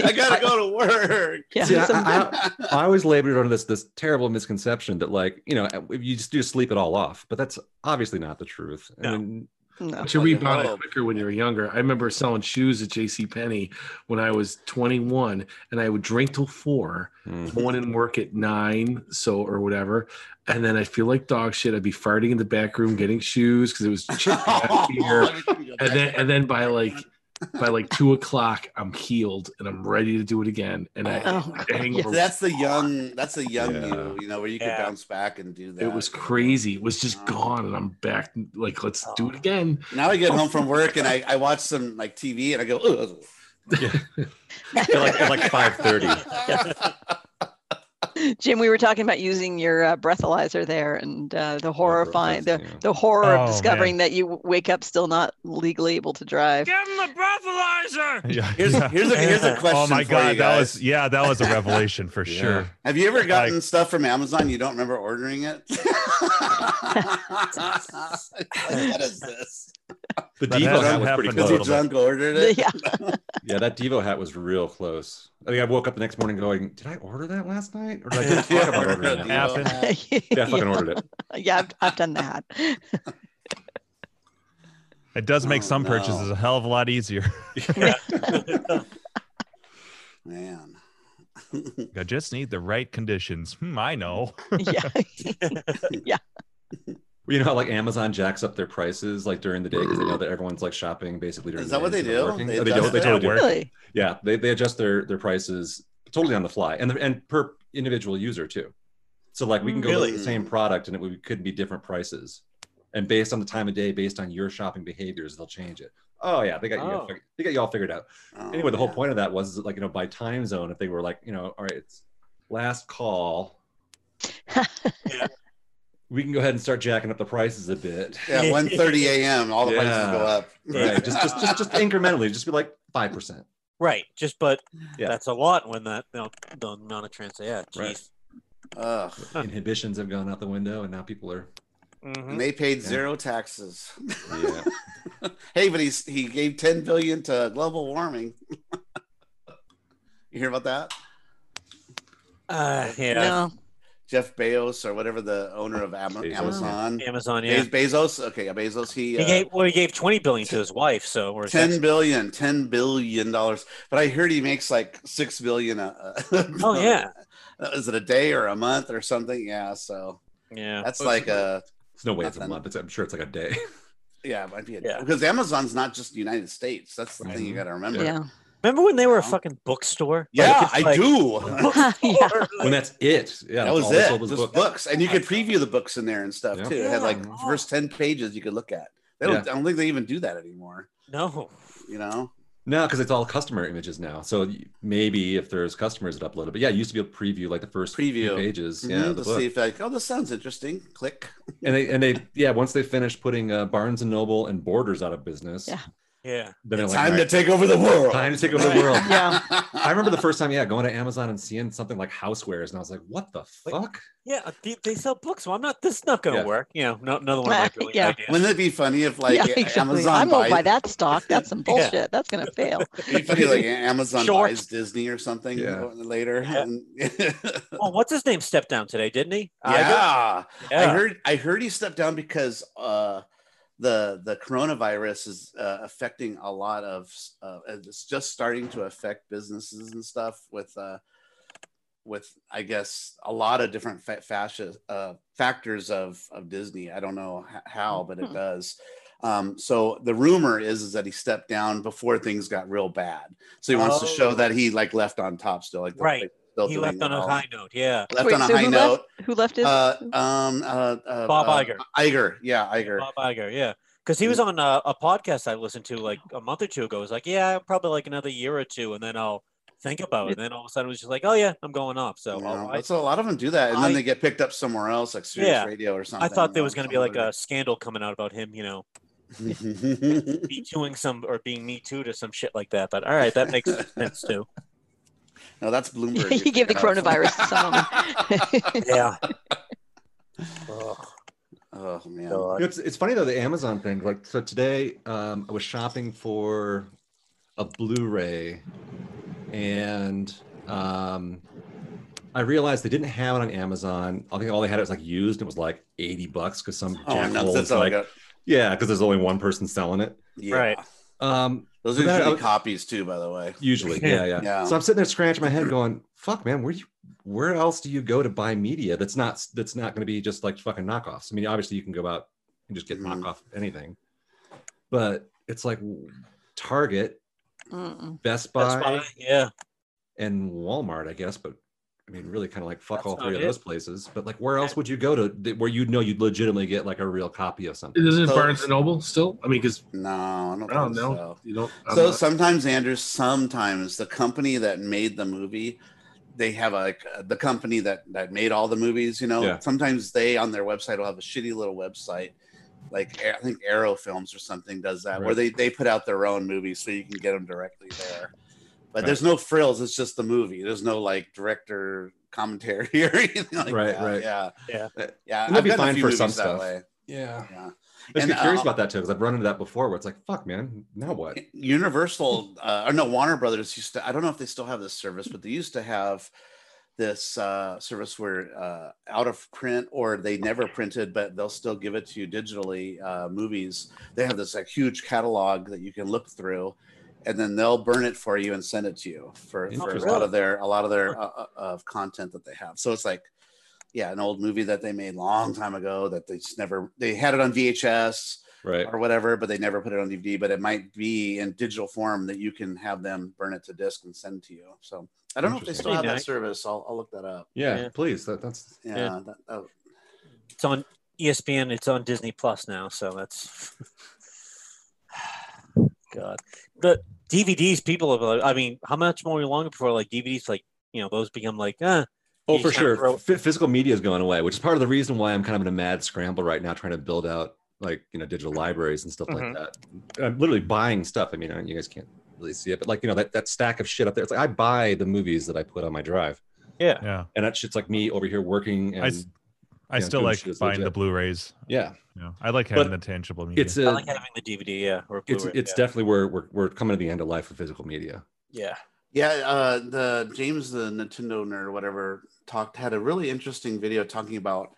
I gotta go to work." yeah. See, I- Some- I, I always labored under this this terrible misconception that like you know you just do sleep it all off, but that's obviously not the truth. No. And no. But you rebound it quicker when you were younger. I remember selling shoes at J.C. Penney when I was 21, and I would drink till four, Hmm. go in and work at nine, so or whatever, and then I'd feel like dog shit. I'd be farting in the back room getting shoes because it was chilly back here, and then and then by like by like two o'clock, I'm healed and I'm ready to do it again. And I Oh, the hangover was That's the young. That's the young Yeah. you. You know, where you could Yeah. bounce back and do that. It was crazy. It was just uh-huh. gone, and I'm back. Like, let's do it oh. again. Now I get home from (laughs) work and I, I watch some like TV and I go, Ugh. at (laughs) like at like five thirty. (laughs) Jim, we were talking about using your uh, breathalyzer there, and uh, the horrifying, the, the horror Oh, of discovering that you wake up still not legally able to drive. Give him the breathalyzer. (laughs) Yeah. Here's- yeah. here's a- here's a question. (laughs) Oh question my for god, you that was yeah, that was a (laughs) revelation for Yeah. sure. Have you ever gotten Like- stuff from Amazon you don't remember ordering it? Like, what is this? (laughs) The That Devo hat was pretty happened Because you little close. drunk ordered it? Yeah. (laughs) Yeah, that Devo hat was real close. I think I woke up the next morning going, "Did I order that last night, or did I just talk about ordering It it?" happened. Yeah, I fucking ordered it. (laughs) yeah, I've, I've done that. It does make Oh, some no. purchases a hell of a lot easier. Man. I just need the right conditions. Hmm, I know. yeah. yeah. You know how like Amazon jacks up their prices like during the day because they know mm-hmm. that everyone's like shopping basically during the day. Is the that what they do? They Oh, They, adjust do, they totally do. Really? Yeah, they, they adjust their their prices totally on the fly and the, and per individual user too. So like we can go look at Really? the same product and it would, could be different prices, and based on the time of day, based on your shopping behaviors, they'll change it. Oh yeah, they got you. Oh. fig- They got you all figured out. Oh, anyway, the whole man. point of that was like you know by time zone, if they were like you know all right, it's last call, (laughs) we can go ahead and start jacking up the prices a bit. Yeah, (laughs) 1.30 a.m. All the prices go up. Right, just just just just (laughs) incrementally, just be like five percent. Right. Just but Yeah. that's a lot when that you know, the amount of trans. Yeah. Geez. Right. Ugh. Inhibitions have gone out the window, and now people are Mhm. And they paid Yeah. zero taxes. yeah. (laughs) hey, but he's he gave 10 billion to global warming. you hear about that? Uh, yeah. No. Jeff Bezos or whatever the owner of Am- Bezos. Amazon. Amazon. Yeah. Bez- Bezos. Okay, yeah, Bezos. He, He uh, gave well, he gave twenty billion to his wife. So or his 10 ex- billion, 10 billion dollars. But I heard he makes like 6 billion. A, (laughs) Oh yeah. Is it a day or a month or something? Yeah. So Yeah. that's like a, It's no way it's a month. It's, I'm sure it's like a day. (laughs) yeah, it might be a, Yeah. because Amazon's not just the United States. That's the Right. thing you got to remember. Yeah. Remember when they were a fucking bookstore? Yeah, Like, I like- do. (laughs) (laughs) yeah. when that's it. Yeah, that was all it. was Just books. books. and you could preview the books in there and stuff Yeah. too. It had like Yeah. first ten pages you could look at. They don't. I don't think they even do that anymore. No. You know. No, because it's all customer images now. So maybe if there's customers that upload it, but yeah, it used to be a preview like the first few Preview. pages. Mhm, Yeah, to book. see if like, oh, this sounds interesting. Click. and they and they (laughs) yeah, once they finished putting uh, Barnes and Noble and Borders out of business, Yeah. Yeah. then they're like, Time "All to take over the world. time to take over the world. (laughs) Yeah. I remember the first time, yeah, going to Amazon and seeing something like housewares, and I was like, "What the Wait. fuck?" Yeah. They, they sell books. Well, I'm not. This is not going to Yeah. work. You know. No, another one of my brilliant Yeah. ideas. Wouldn't it be funny if like yeah, exactly. Amazon I won't buys? buy that stock. That's some (laughs) Yeah. bullshit. That's gonna fail. (laughs) It'd be funny like Amazon Short. buys Disney or something Yeah. later. Yeah. And- Oh, what's his name? Stepped down today, didn't he? Yeah. Yeah. I heard I heard he stepped down because uh the the coronavirus is uh, affecting a lot of uh, it's just starting to affect businesses and stuff with uh with I guess a lot of different fa- fascia, uh, factors of of Disney. I don't know how, but it Hmm. does. Um, so the rumor is is that he stepped down before things got real bad. So he wants to show Oh. that he like left on top still, like the- Right. Still He left on it a high note. Yeah. Left Wait, on a so high who note. left? Who left his? Uh, um, uh, uh, Bob uh, Iger. Iger, yeah, Iger. Bob Iger, yeah. Because he was on a, a podcast I listened to like a month or two ago. It was like, yeah, probably like another year or two, and then I'll think about it. And then all of a sudden it was just like, oh yeah, I'm going off. So You I'll- I, so a lot of them do that, and then they get picked up somewhere else, like Sirius Yeah. Radio or something. I thought there was going to be like a scandal coming out about him, you know, other- (laughs) me tooing some or being me too to some shit like that. But all right, that makes sense too. (laughs) no, that's Bloomberg. (laughs) he gave the coronavirus to someone. (laughs) Yeah. Ugh, (laughs) Oh man, God. It's it's funny though the Amazon thing. Like so today, um, I was shopping for a Blu-ray, and um, I realized they didn't have it on Amazon. I think all they had it was like used. It was like eighty bucks because some oh no, jackhole that's was like got. yeah, because there's only one person selling it. Yeah. Right. Um, Those are then I usually was- copies too, by the way. usually, yeah, yeah, Yeah. So I'm sitting there scratching my head, going, "Fuck, man, where do you, where else do you go to buy media that's not that's not going to be just like fucking knockoffs? I mean, obviously you can go out and just get Mhm. knockoff anything, but it's like Target, Mm-mm. Best Buy, That's fine. Yeah. and Walmart, I guess. But I mean, really, kind of like fuck That's all three of it. those places. But like, where else would you go to where you'd know you'd legitimately get like a real copy of something? Isn't it So- Barnes and Noble still? I mean, because No, I don't, I don't know. so. You don't. I'm So not- sometimes, Andrew, sometimes the company that made the movie they have like the company that that made all the movies. You know, Yeah. sometimes they on their website will have a shitty little website. Like I think Arrow Films or something does that, where they they put out their own movies so you can get them directly there. But Right. there's no frills; it's just the movie. There's no like director commentary (laughs) or anything like Right, that. right. Yeah, Yeah. Yeah. That'd be I've done a fine few for some stuff. Yeah. Yeah. I just And, be curious uh, about that too, because I've run into that before where it's like, fuck, man, now what? (laughs) Universal, uh, or no, Warner Brothers used to. I don't know if they still have this service, but they used to have this uh, service where uh, out of print or they never printed, but they'll still give it to you digitally. Uh, movies they have this like huge catalog that you can look through, and then they'll burn it for you and send it to you for, for a lot of their a lot of their uh, uh, of content that they have. So it's like, yeah, an old movie that they made long time ago that they just never they had it on VHS Right. or whatever, but they never put it on DVD. But it might be in digital form that you can have them burn it to disc and send to you. So I don't know if they still have that service. I'll, I'll look that up. Yeah, Yeah. please. That, that's Yeah, Yeah. That, that- It's on ESPN. It's on Disney Plus now, so that's (laughs) God. The DVDs, people are like, I mean, how much more longer before like DVDs, like you know, those become like, uh, Oh, for sure. throw- F- physical media is going away, which is part of the reason why I'm kind of in a mad scramble right now, trying to build out like you know digital libraries and stuff Mhm. like that. I'm literally buying stuff. I mean, uh, you guys can't really see it, but like you know that that stack of shit up there. It's like I buy the movies that I put on my drive, yeah, Yeah. and that shit's like me over here working. And I, s- I Yeah, still doing like shit is buying the. Blu-rays. yeah, You know, I like But having the tangible media. it's I a, like having the DVD, yeah, or it's Blu-ray, it's yeah. definitely where we're we're coming to the end of life for physical media. yeah. yeah. Uh, the James, the Nintendo nerd, or whatever, talked had a really interesting video talking about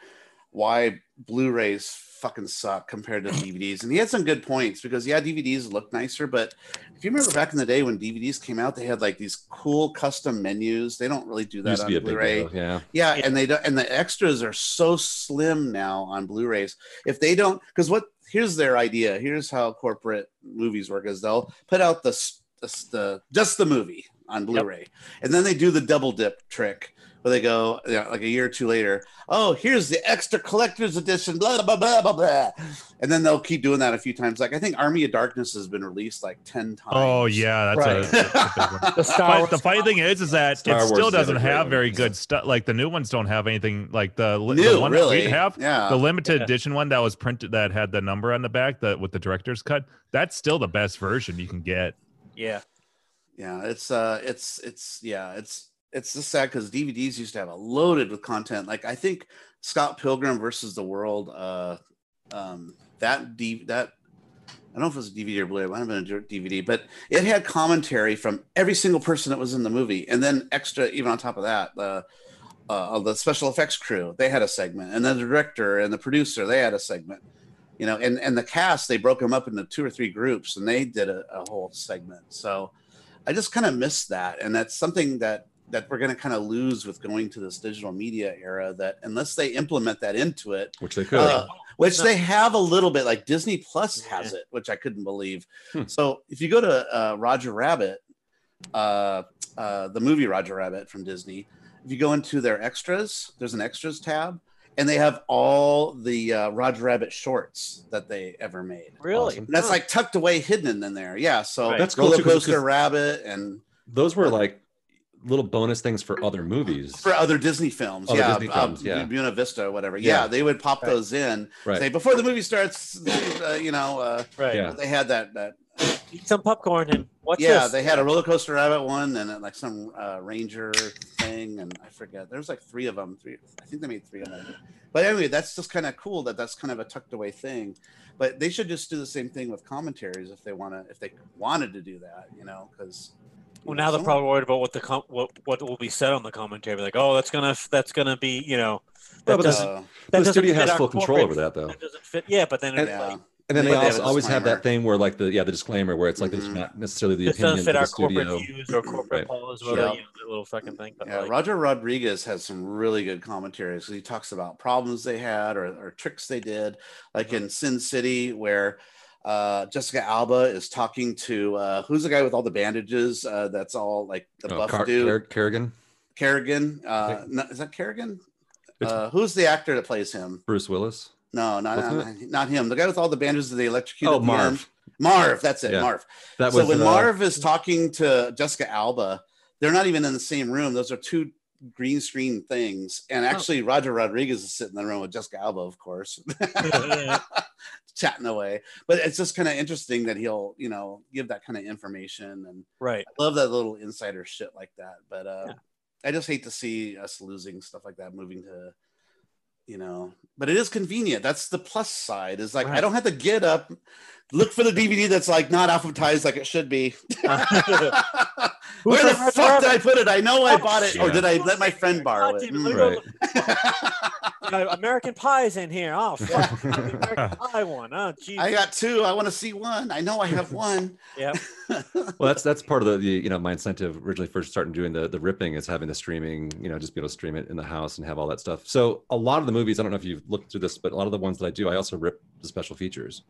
why Blu-rays fucking suck compared to DVDs, and he had some good points because yeah, DVDs look nicer, but if you remember back in the day when DVDs came out, they had like these cool custom menus. They don't really do that Used on be a big Blu-ray. deal. Yeah, Yeah, Yeah. and they don't, and the extras are so slim now on Blu-rays. If they don't, because what here's their idea. Here's how corporate movies work: is they'll put out the the, the just the movie on Blu-ray, and then they do the double dip trick where they go you know, like a year or two later. Oh, here's the extra collector's edition. Blah blah blah blah blah, and then they'll keep doing that a few times. Like I think Army of Darkness has been released like ten times. oh yeah, that's Right. a, that's a big one. The Star But Wars the funny thing is, is that Star it Wars still is the other doesn't have one. very good stuff. Like the new ones don't have anything like the, New, the one really? we have. Yeah. The limited Yeah. edition one that was printed that had the number on the back that with the director's cut. That's still the best version you can get. Yeah. Yeah, it's uh it's it's yeah, it's it's just sad because DVDs used to have a loaded with content. Like I think Scott Pilgrim versus the World, uh um that D that I don't know if it was a DVD or Blu-ray, it might have been a DVD, but it had commentary from every single person that was in the movie, and then extra even on top of that, the uh, the special effects crew they had a segment, and then the director and the producer they had a segment, you know, and and the cast they broke them up into two or three groups, and they did a, a whole segment. So I just kind of miss that, and that's something that that we're going to kind of lose with going to this digital media era. That unless they implement that into it, which they could. uh, which No. they have a little bit, like Disney Plus has it, which I couldn't believe. Hmm. So if you go to uh, Roger Rabbit, uh, uh, the movie Roger Rabbit from Disney, if you go into their extras, there's an extras tab, and they have all the uh, Roger Rabbit shorts that they ever made. Really? Awesome. And that's like tucked away, hidden in there. Yeah. So Right. That's cool, Roller too, 'cause- Coaster 'cause- Rabbit and Those were like little bonus things for other movies. for other Disney films. Other yeah. Disney uh, films, yeah. Buena Vista or whatever. Yeah. Yeah. They would pop Right. those in. Right. Say before the movie starts, (laughs) uh, you know, uh, Right. Yeah. they had that, that Eat some popcorn and watch yeah, this. they had a roller coaster rabbit one and then like some uh, ranger thing, and I forget. There's like three of them. Three, I think they made three of them. But anyway, that's just kind of cool that that's kind of a tucked away thing. But they should just do the same thing with commentaries if they want to, if they wanted to do that, you know, because. Well, now they're probably worried about what the com- what what will be said on the commentary. Like, oh, that's gonna that's gonna be you know. That but the- doesn't, Uh, that the doesn't studio has full control over that, though. That doesn't fit. Yeah, but then it's yeah. like, And then they they also a always have that thing where, like the yeah, the disclaimer where it's like it's Mhm. not necessarily the this doesn't opinion fit of our the corporate studio. views or corporate Right. policies, whatever. Yeah. You know, that little fucking thing. But Yeah, like, Roger Rodriguez has some really good commentaries. He talks about problems they had or, or tricks they did, like in Sin City, where uh, Jessica Alba is talking to uh, who's the guy with all the bandages? Uh, that's all like the Oh, buff Car- dude, Car- Kerrigan, Kerrigan. Uh, no, is that Kerrigan? Uh, who's the actor that plays him? Bruce Willis. No, not, Wasn't not, not him. The guy with all the bandages that they electrocute. Oh, at the. Marv. Marv, that's it, Yeah. Marv. That so when uh, Marv is talking to Jessica Alba, they're not even in the same room. Those are two green screen things. And actually, Roger Rodriguez is sitting in the room with Jessica Alba, of course, (laughs) chatting away. But it's just kind of interesting that he'll, you know, give that kind of information. And Right. I love that little insider shit like that. But uh, Yeah. I just hate to see us losing stuff like that, moving to, you know, but it is convenient. That's the plus side. Is like I don't have to get up, look for the DVD that's like not alphabetized like it should be. (laughs) Where the fuck that? did I put it? I know I bought it, or did I let my friend borrow God it? Mm. let me Right. American Pie's in here. Oh, fuck. the American (laughs) Pie one. Oh, geez. I got two. I want to see one. I know I have one. (laughs) yeah. Well, that's that's part of the, the you know my incentive originally first starting doing the the ripping is having the streaming you know just be able to stream it in the house and have all that stuff. So a lot of the movies I don't know if you've looked through this, but a lot of the ones that I do I also rip the special features.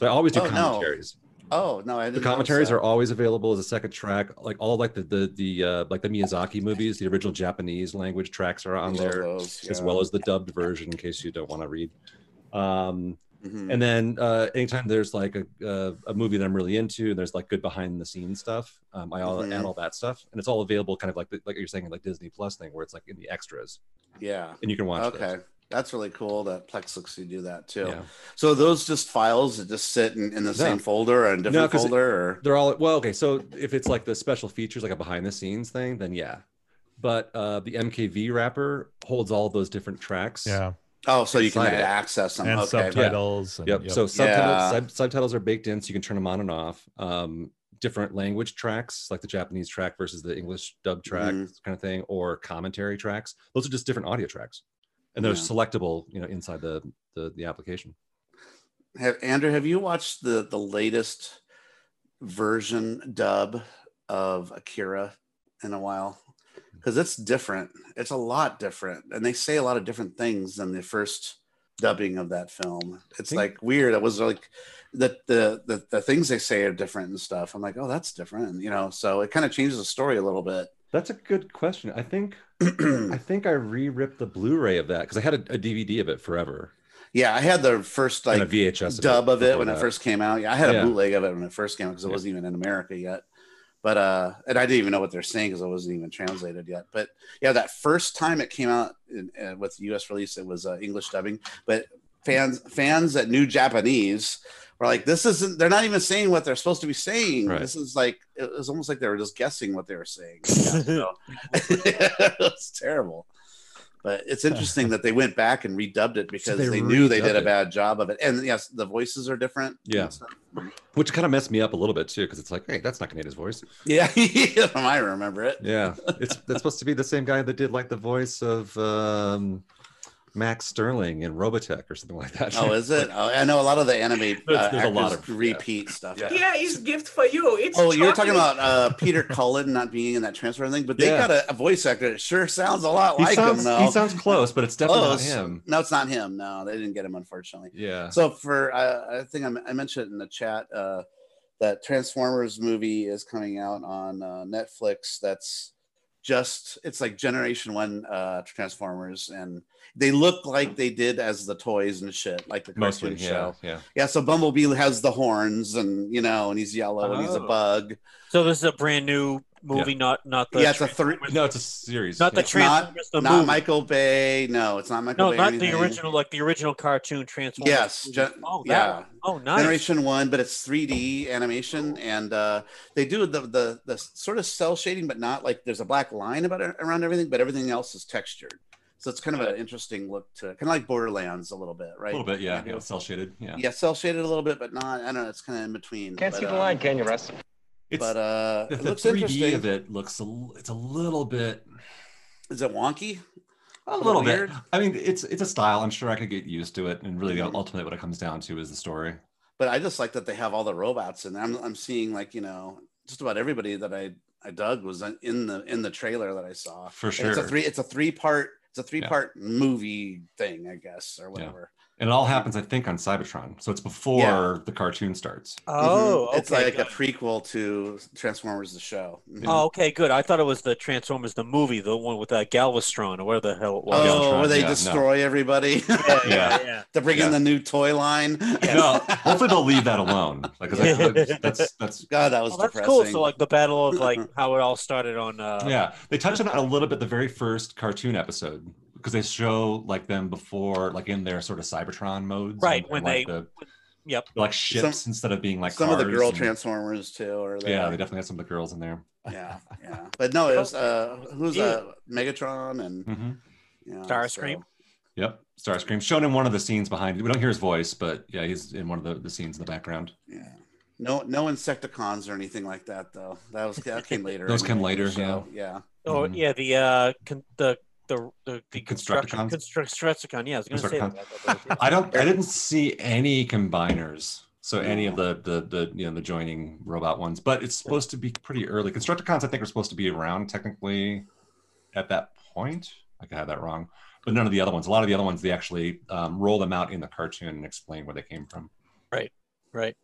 So I always do Oh, no. commentaries. Oh no, I The commentaries are always available as a second track. Like all like the the the uh, like the Miyazaki movies, the original Japanese language tracks are on there, as well as the dubbed version in case you don't want to read. Um, Mhm. and then uh, anytime there's like a, a, a movie that I'm really into, and there's like good behind the scenes stuff, um, I all Mhm. add all that stuff, and it's all available kind of like the, like you're saying like Disney Plus thing where it's like in the extras, yeah. and you can watch. Okay. That's really cool that Plex looks to do that too. Yeah, So those just files that just sit in, in the same folder or in a different 'cause it- folder or they're all well. Okay, so if it's like the special features, like a behind the scenes thing, then yeah. But uh, the MKV wrapper holds all those different tracks. Yeah. oh, so you can Inside access them. And okay. subtitles. and- Yep. So Yeah. subtitles, sub- subtitles are baked in, so you can turn them on and off. Um, different language tracks, like the Japanese track versus the English dub track, Mhm. kind of thing, or commentary tracks. Those are just different audio tracks, and they're Yeah. selectable, you know, inside the the, the application. Have, Andrew, have you watched the the latest version dub of Akira in a while? Because it's different. It's a lot different, and they say a lot of different things than the first dubbing of that film. It's think- like weird. It was like the, the the the things they say are different and stuff. I'm like, oh, that's different, you know. So it kind of changes the story a little bit. That's a good question. I think (clears throat) I think I re-ripped the Blu-ray of that because I had a, a DVD of it forever, yeah, I had the first and like a VHS dub of it when it first came out. Yeah, I had a Yeah. bootleg of it when it first came out because it Yeah. wasn't even in America yet. But uh, and I didn't even know what they're saying because it wasn't even translated yet. But yeah, that first time it came out in, uh, with the U.S. release, it was uh, English dubbing. But fans fans that knew Japanese were like, "This isn't." They're not even saying what they're supposed to be saying. Right. This is like it was almost like they were just guessing what they were saying. (laughs) Yeah, (laughs) it's terrible. But it's interesting that they went back and redubbed it (laughs) because they they, knew they did a bad job of it. And yes, the voices are different. Yeah. which kind of messed me up a little bit too because it's like, hey, that's not Kaneda's voice. Yeah, I remember it. Yeah, it's that's supposed to be the same guy that did like the voice of um, Max Sterling in Robotech or something like that. Oh, is it? (laughs) Oh, I know a lot of the anime uh, There's- there's a lot of- repeat stuff. Yeah. Here is gift for you. It's Oh, you're talking about uh, Peter Cullen not being in that transfer thing, but they Yeah. got a, a voice actor that sure sounds a lot he like sounds him, though. he sounds close, but it's definitely Close. not him. No, it's not him. No, they didn't get him, unfortunately. Yeah, So for uh, I think I, I mentioned in the chat uh, that Transformers movie is coming out on uh, Netflix. That's just it's like Generation One uh, Transformers, and they look like they did as the toys and shit, like the cartoon mostly. Yeah, show. yeah. Yeah, so Bumblebee has the horns, and you know, and he's yellow, and he's a Oh. bug. So this is a brand new movie, not not the Yeah, it's a three- No, it's a series. not the yeah. It's not- Transformers the Not. Michael Bay. No, it's not Michael no, Bay. or not the original, like the original cartoon Transformers. Yes, gen- oh, that yeah. one. Oh, nice. Generation One, but it's 3D animation, and uh, they do the, the the sort of cell shading, but not like there's a black line about around everything, but everything else is textured. So it's kind of an interesting look to kind of like Borderlands a little bit, right? a little bit. Yeah, Maybe. yeah, cell shaded. Yeah, Yeah, cell shaded a little bit, but not. I don't know. It's kind of in between. Can't but, see the uh, line, can you, Russ? It's But uh, the, it the looks 3D interesting. of it looks a, it's a little bit Is it wonky? a little bit. weird? I mean, it's it's a style. I'm sure I could get used to it, and really, Mhm. ultimately, what it comes down to is the story. But I just like that they have all the robots, and I'm I'm seeing like you know just about everybody that I I dug was in the in the trailer that I saw. For And It's a three. It's a three part. It's a three part movie thing, I guess, or whatever. And it all happens, I think, on Cybertron. So it's before Yeah. the cartoon starts. Oh, Mhm. it's okay, like a prequel to Transformers the show. Mhm. Oh, okay, good. I thought it was the Transformers the movie, the one with uh, Galvestron or where the hell it was. Oh, Galvatron, where they yeah, no. destroy everybody (laughs) yeah, Yeah. yeah. to bring in the new toy line. No, hopefully they'll leave that alone. Like, 'cause I- (laughs) that's that's God, that was Oh, that's depressing. cool. So like the battle of like (laughs) how it all started on. Uh, yeah. They touch on that a little bit the very first cartoon episode because they show like them before, like in their sort of Cybertron modes. Right, and, when like, they- the, Yep. like ships instead of being like Some of the girl and- Transformers too, or Yeah, they definitely had some of the girls in there. yeah, yeah. (laughs) But no, it was uh, who's Yeah. uh, Megatron and hmm you know, Starscream. so- Yep, Starscream shown in one of the scenes behind. We don't hear his voice, but yeah, he's in one of the, the scenes in the background. Yeah. No, no Insecticons or anything like that, though. That was that came later. (laughs) Those came anyway in the later, show. yeah. Oh Mhm. yeah, the uh, con- the the the, the construction Constructicons? Constructicon. Yeah, I was going to say that. Constructicons. (laughs) I don't. I didn't see any combiners. So any of the the the you know the joining robot ones, but it's supposed to be pretty early. Constructicons, I think, are supposed to be around technically at that point. Like I have that wrong, but none of the other ones. A lot of the other ones, they actually um, roll them out in the cartoon and explain where they came from. Right. Right.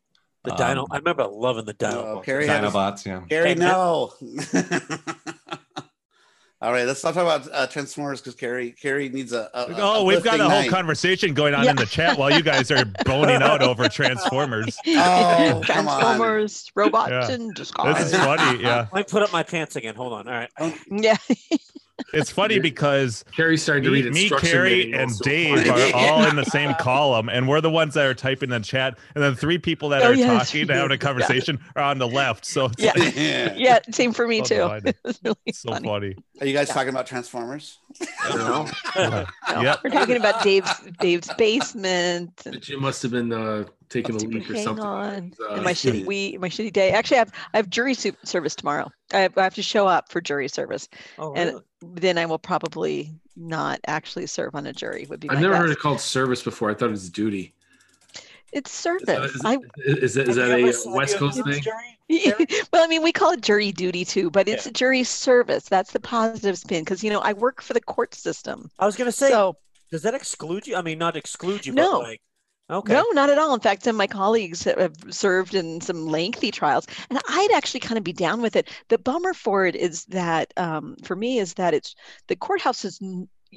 The Um, Dino. I remember loving the Dino. Oh, book. Carrie had his- yeah. Gary, no. (laughs) All right, let's not talk about uh, Transformers because Carrie, Carrie needs a. a Oh, we've got a uplifting whole night. conversation going on Yeah. in the chat while you guys are boning out over Transformers. (laughs) Oh. Transformers, robots Yeah. in disguise. This is funny. Yeah, Let me put up my pants again. Hold on. All right. yeah. (laughs) it's funny because Carrie started to me, read me instruction Carrie, and Dave are (laughs) all in the same column, and we're the ones that are typing in the chat, and then three people that Oh, are (laughs) yeah, that's talking, true. having a conversation, are on the left. So it's Yeah. like, yeah. (laughs) Yeah, same for me Oh, too. God. It really so funny. funny. Are you guys talking about Transformers? No, No, Yep. We're talking about Dave's Dave's basement and the gym must have been uh, taking a leak or something. on. Uh, my shitty we my shitty day. Actually, I have I have jury service tomorrow. I have, I have to show up for jury service. Oh, And- really? Then I will probably not actually serve on a jury. Would be I've never guess. heard it called service before. I thought it was duty. It's Is service. that, is, I is, that- is that a West Coast thing? (laughs) well, I mean, we call it jury duty too, but it's a jury service. That's the positive spin because you know I work for the court system. I was going to say, So does that exclude you? I mean, not exclude you, No. but like, okay. no, not at all. In fact, some of my colleagues have served in some lengthy trials, and I'd actually kind of be down with it. The bummer for it is that, um, for me, is that it's the courthouse is.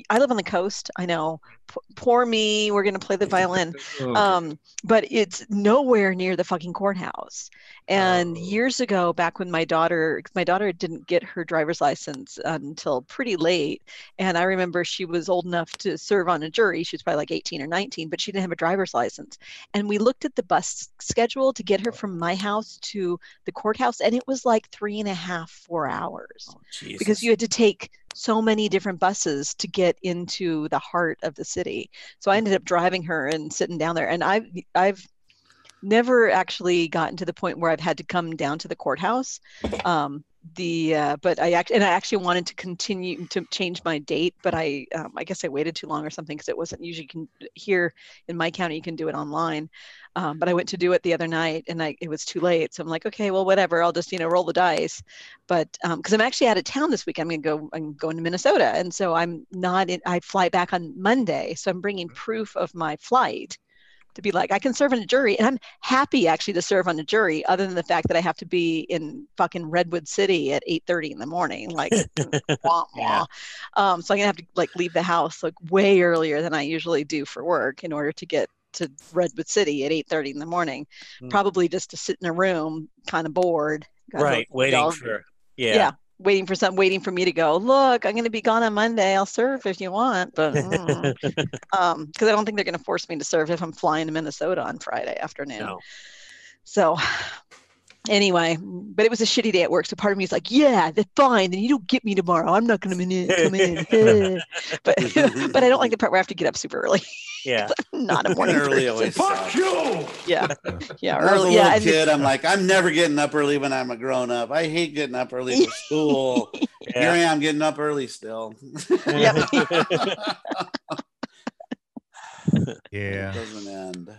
I live on the coast. I know. P- poor me. We're going to play the (laughs) violin. Oh, um but it's nowhere near the fucking courthouse and Oh. years ago back when my daughter, my daughter didn't get her driver's license until pretty late and i remember she was old enough to serve on a jury she was probably like 18 or 19 but she didn't have a driver's license and we looked at the bus schedule to get her from my house to the courthouse and it was like three and a half four hours Oh, because you had to take so many different buses to get into the heart of the city. So I ended up driving her and sitting down there. And I've I've never actually gotten to the point where I've had to come down to the courthouse. Um, the uh, but I act and I actually wanted to continue to change my date, but I um, I guess I waited too long or something because it wasn't usually can here in my county you can do it online. Um, but I went to do it the other night and I it was too late, so I'm like, okay, well whatever, I'll just you know roll the dice but because I'm actually out of town this week, I'm going to go. I'm going to Minnesota, and so I'm not. In, I fly back on Monday, so I'm bringing proof of my flight to be like I can serve on a jury, and I'm happy actually to serve on a jury, other than the fact that I have to be in fucking Redwood City at 8:30 in the morning, like (laughs) wah, wah. Um, so I'm gonna have to like leave the house like way earlier than I usually do for work in order to get to Redwood City at 8:30 in the morning, Hmm. probably just to sit in a room, kind of bored. Right. Waiting for, yeah. yeah. Waiting for some waiting for me to go look i'm going to be gone on monday i'll serve if you want but mm. um because i don't think they're going to force me to serve if i'm flying to minnesota on friday afternoon No. so anyway but it was a shitty day at work so part of me is like yeah that's fine then you don't get me tomorrow i'm not going to come in (laughs) (laughs) but (laughs) but i don't like the part where i have to get up super early Yeah. I'm not a morning Early person. always sucks. yeah yeah When I was a early little yeah and- kid, I'm like, I'm never getting up early when I'm a grown up. I hate getting up early for school. Here I am getting up early still. yeah (laughs) Yeah. It doesn't end.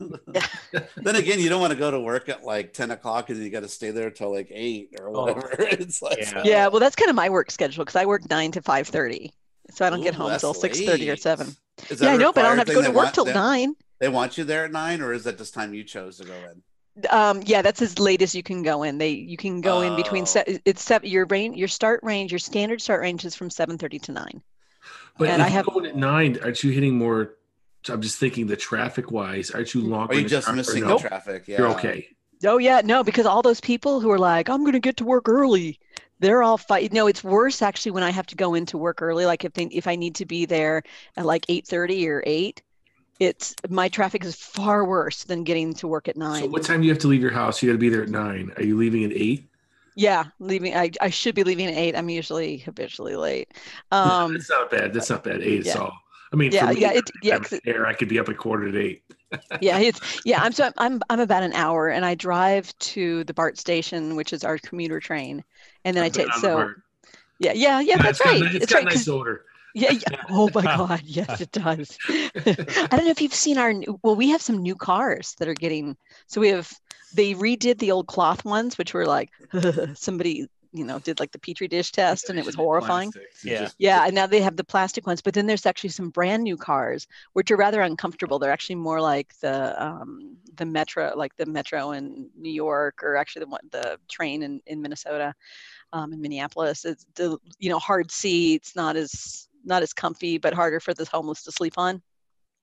(laughs) then again, you don't want to go to work at like 10 o'clock and you got to stay there till like 8 or Oh. whatever. (laughs) It's like, Yeah. yeah well that's kind of my work schedule because i work 9 to 5 30 so i don't get home that's till 6 30 or 7 Yeah, that I a know, but I don't have to go to work want- till they- nine. They want you there at nine, or is that just time you chose to go in? Um, yeah, that's as late as you can go in. They you can go in between Oh. se- it's seven your range your start range your standard start range is from seven thirty to nine. But And if I you're have- going at nine, aren't you hitting more? I'm just thinking the traffic wise, aren't you longer? Are you just car missing no? the traffic? Yeah. You're okay. Oh yeah, no, because all those people who are like, I'm gonna get to work early, they're all fight. No, it's worse actually when I have to go into work early. Like if they, if I need to be there at like eight thirty or eight, it's my traffic is far worse than getting to work at nine. So what time do you have to leave your house? You got to be there at nine. Are you leaving at eight? Yeah, leaving. I, I should be leaving at eight. I'm usually habitually late. (laughs) Um, that's not bad. That's not bad. Eight is all. I mean, Yeah, me, yeah, it- yeah, there. I could be up at quarter to eight. (laughs) yeah, it's (laughs) yeah. I'm so I'm I'm about an hour, and I drive to the BART station, which is our commuter train, and then I I've been take so yeah, yeah, yeah. That's got right. ni- it's got right. nice odor. Yeah, yeah. (laughs) Oh my God. Yes, it does. I don't know if you've seen our, new- well, we have some new cars that are getting, so we have, they redid the old cloth ones, which were like, somebody, you know, did like the Petri dish test and it was horrifying. Plastics. Yeah. Yeah, and now they have the plastic ones, but then there's actually some brand new cars which are rather uncomfortable. They're actually more like the um, the metro, like the metro in New York, or actually the one the train in in Minnesota, um, in Minneapolis. It's the you know hard seats, not as not as comfy, but harder for the homeless to sleep on.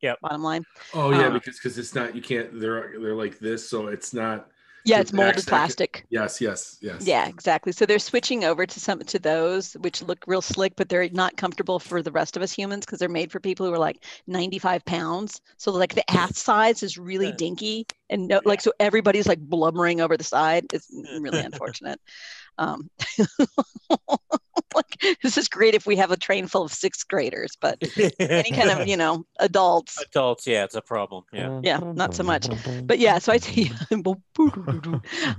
yeah Bottom line, Oh yeah, Uh, because because it's not. You can't. They're they're like this, so it's not. Yeah, it's molded plastic. Yes, yes, yes. Yeah, exactly. So they're switching over to some to those which look real slick, but they're not comfortable for the rest of us humans because they're made for people who are like 95 pounds. So like the ass size is really dinky, and no, like so everybody's like blubbering over the side. It's really (laughs) unfortunate. Um, (laughs) like this is great if we have a train full of sixth graders, but any kind of you (laughs) know adults, adults, yeah, it's a problem. Yeah. yeah, not so much. But yeah, so I take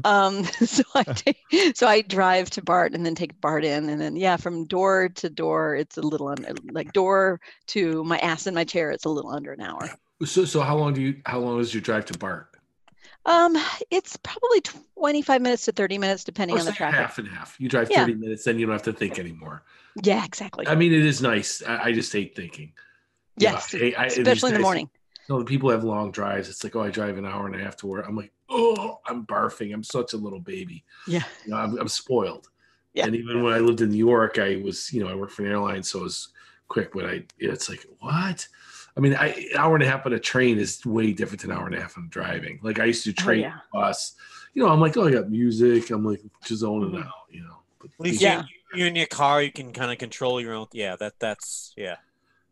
um so I take so I drive to BART and then take BART in and then yeah, from door to door it's a little under like door to my ass in my chair it's a little under an hour. So so how long do you? How long is your drive to BART? Um it's probably 25 minutes to 30 minutes depending Or on the traffic. half and half. You drive Yeah. thirty minutes, then you don't have to think anymore. Yeah, exactly. I mean, it is nice. I, I just hate thinking. You know, yes, I- I- especially in the morning. No, the people have long drives. It's like, oh, I drive an hour and a half to work. I'm like, oh, I'm barfing. I'm such a little baby. Yeah. You know, I'm, I'm spoiled. Yeah. And even when I lived in New York, I was, you know, I worked for an airline, so it was quick. But I, it's like, what? I mean, I, an hour and a half on a train is way different than an hour and a half on driving. Like I used to do Oh, train yeah. bus. You know, I'm like, oh, I got music. I'm like just zoning Mhm. out. You know. But At least Yeah. you, you're in your car, you can kind of control your own. Yeah, that that's yeah.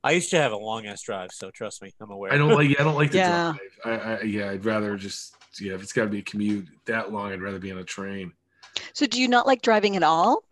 I used to have a long ass drive, so trust me, I'm aware. I don't like. I don't like to Yeah. drive. I, I, yeah, I'd rather just. Yeah, if it's got to be a commute that long, I'd rather be on a train. So do you not like driving at all?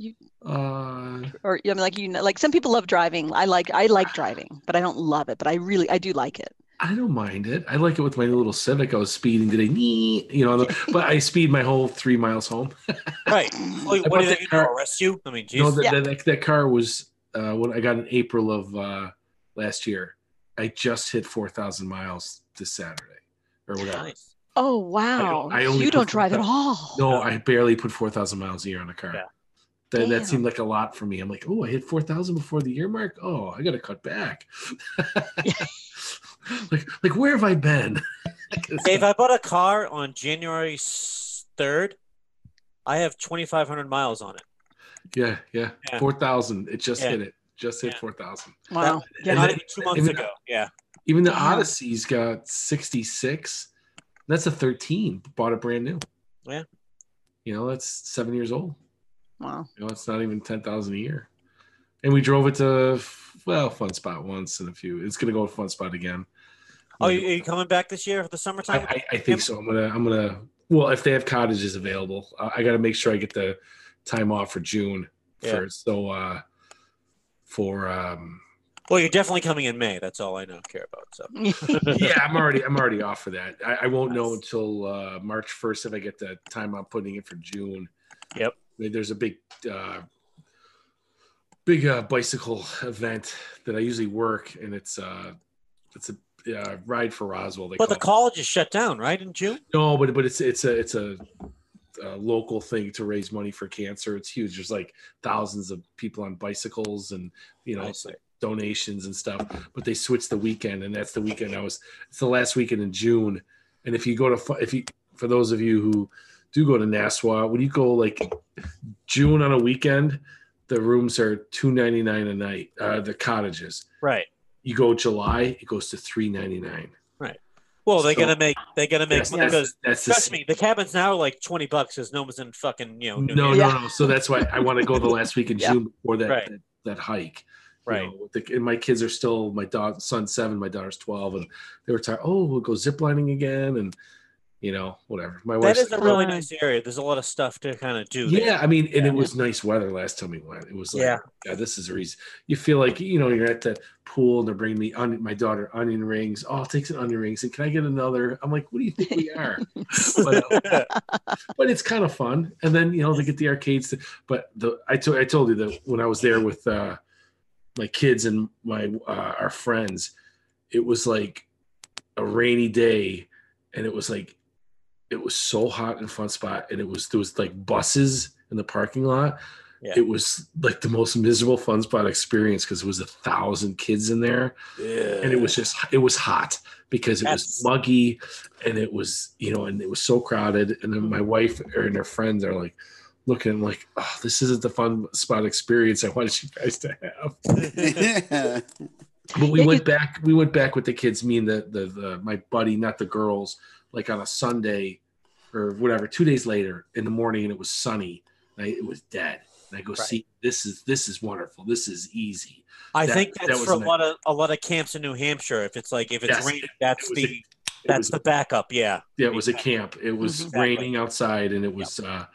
Cuz Uh, or I mean like you know, like some people love driving. I like I like driving, but I don't love it, but I really I do like it. I don't mind it. I like it with my little Civic. I was speeding today, nee, you know, (laughs) but I speed my whole three miles home. (laughs) right. Well, I what bought are they that going to car- arrest you? I mean, You know, geez. that, Yeah. that, that, that car was uh, when I got in April of uh, last year. I just hit 4,000 miles this Saturday or whatever. nice. Oh wow. I only you don't drive at all. No, I barely put 4,000 miles a year on a car. Yeah. That, that seemed like a lot for me. I'm like, oh, I hit 4,000 before the year mark. Oh, I got to cut back. (laughs) (laughs) like, like, where have I been? (laughs) Hey, if I bought a car on January third, I have 2,500 miles on it. yeah, yeah. Yeah. 4,000. It just Yeah. hit it. Just hit Yeah. 4,000. Wow. Yeah. Not even two months even- ago. Yeah. Even the Damn. Odyssey's got 66. That's a 13. Bought it brand new. Yeah. You know, that's seven years old. Wow. You know, it's not even 10,000 a year. And we drove it to, well, Fun Spot once and a few. It's going to go to Fun Spot again. Oh, you, are you coming back this year for the summertime? I, I think so. I'm gonna, I'm gonna. Well, if they have cottages available, uh, I got to make sure I get the time off for June Yeah. first. So, uh, for um, well, you're definitely coming in May. That's all I know care about. So (laughs) yeah, I'm already, I'm already off for that. I, I won't know until uh, March 1st if I get the time I'm putting in for June. Yep. There's a big, uh, big uh, bicycle event that I usually work, and it's uh, it's a uh, ride for Roswell. They But the it. college is shut down, right, in June? No, but but it's it's a it's a, a local thing to raise money for cancer. It's huge. There's like thousands of people on bicycles, and you know, I it's see. like donations and stuff. But they switched the weekend, and that's the weekend I was. It's the last weekend in June, and if you go to if you for those of you who do go to Nassau, when you go like June on a weekend, the rooms are two ninety nine a night. Uh, the cottages. Right. You go July, it goes to three ninety nine. Right. Well, they're So- gonna make they're gonna make That's, money that's, because that's the trust me, the cabin's now are like twenty bucks because no one's in fucking you know. New no, Hampshire. no, no. So that's why I want to go the last week in Yeah. June before that Right. that, that hike. you Right. know, the, and my kids are still my dog son's seven, my daughter's twelve, and they were tired. Oh, we'll go ziplining again, and you know whatever. My That wife's is a really Uh, nice area. There's a lot of stuff to kind of do. there. yeah. I mean, and Yeah. it was nice weather last time we went. It was like, Yeah. yeah, this is a reason. You feel like you know you're at the pool and they're bringing me on my daughter onion rings. Oh, I'll take some onion rings, and can I get another? I'm like, what do you think we are? (laughs) but, uh, (laughs) but it's kind of fun. And then you know they get the arcades. To, but the I told I told you that when I was there with uh, my kids and my uh, our friends, it was like a rainy day, and it was like it was so hot in Fun Spot, and it was there was like buses in the parking lot. Yeah. It was like the most miserable Fun Spot experience because it was a thousand kids in there. And it was just it was hot because it That's- was muggy and it was you know and it was so crowded. And then my wife and her friends are like looking like oh this isn't the fun spot experience i wanted you guys to have. (laughs) But we Yeah, went back we went back with the kids me and the, the the my buddy not the girls like on a sunday or whatever two days later in the morning and it was sunny I, it was dead and i go Right. see this is this is wonderful this is easy I That- think that that's was for a nice. lot of a lot of camps in New Hampshire. If it's like if it's Yes, raining, that's it was a- the that's the backup. Yeah. Yeah, it was a camp. It was Mhm. Exactly. raining outside, and it was, uh,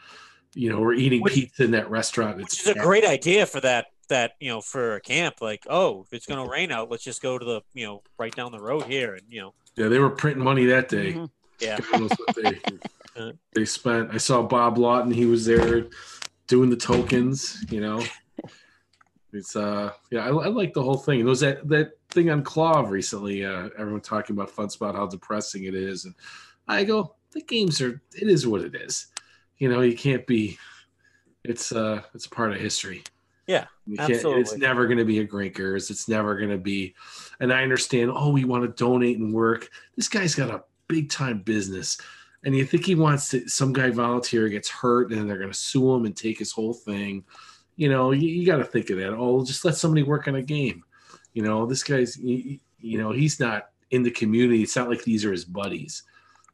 you know, we're eating Which- pizza in that restaurant. Which It's is a great idea for that that you know for a camp. Like, oh, if it's gonna rain out, let's just go to the you know right down the road here, and you know Yeah, they were printing money that day. Mhm. Yeah. God knows what they (laughs) Uh. they spent. I saw Bob Lawton. He was there doing the tokens. You know, it's uh, yeah, I, I like the whole thing. There was that that thing on KLOV recently. Uh, everyone talking about Fun Spot, how depressing it is, and I go, the games are. It is what it is. You know, you can't be. It's uh, it's a part of history. Yeah, can't, it's never going to be a Grinkers. It's never going to be, and I understand. Oh, we want to donate and work. This guy's got a big time business, and you think he wants to? Some guy volunteer gets hurt, and they're going to sue him and take his whole thing. You know, you, you got to think of that. Oh, just let somebody work on a game. You know, this guy's. You, you know, he's not in the community. It's not like these are his buddies.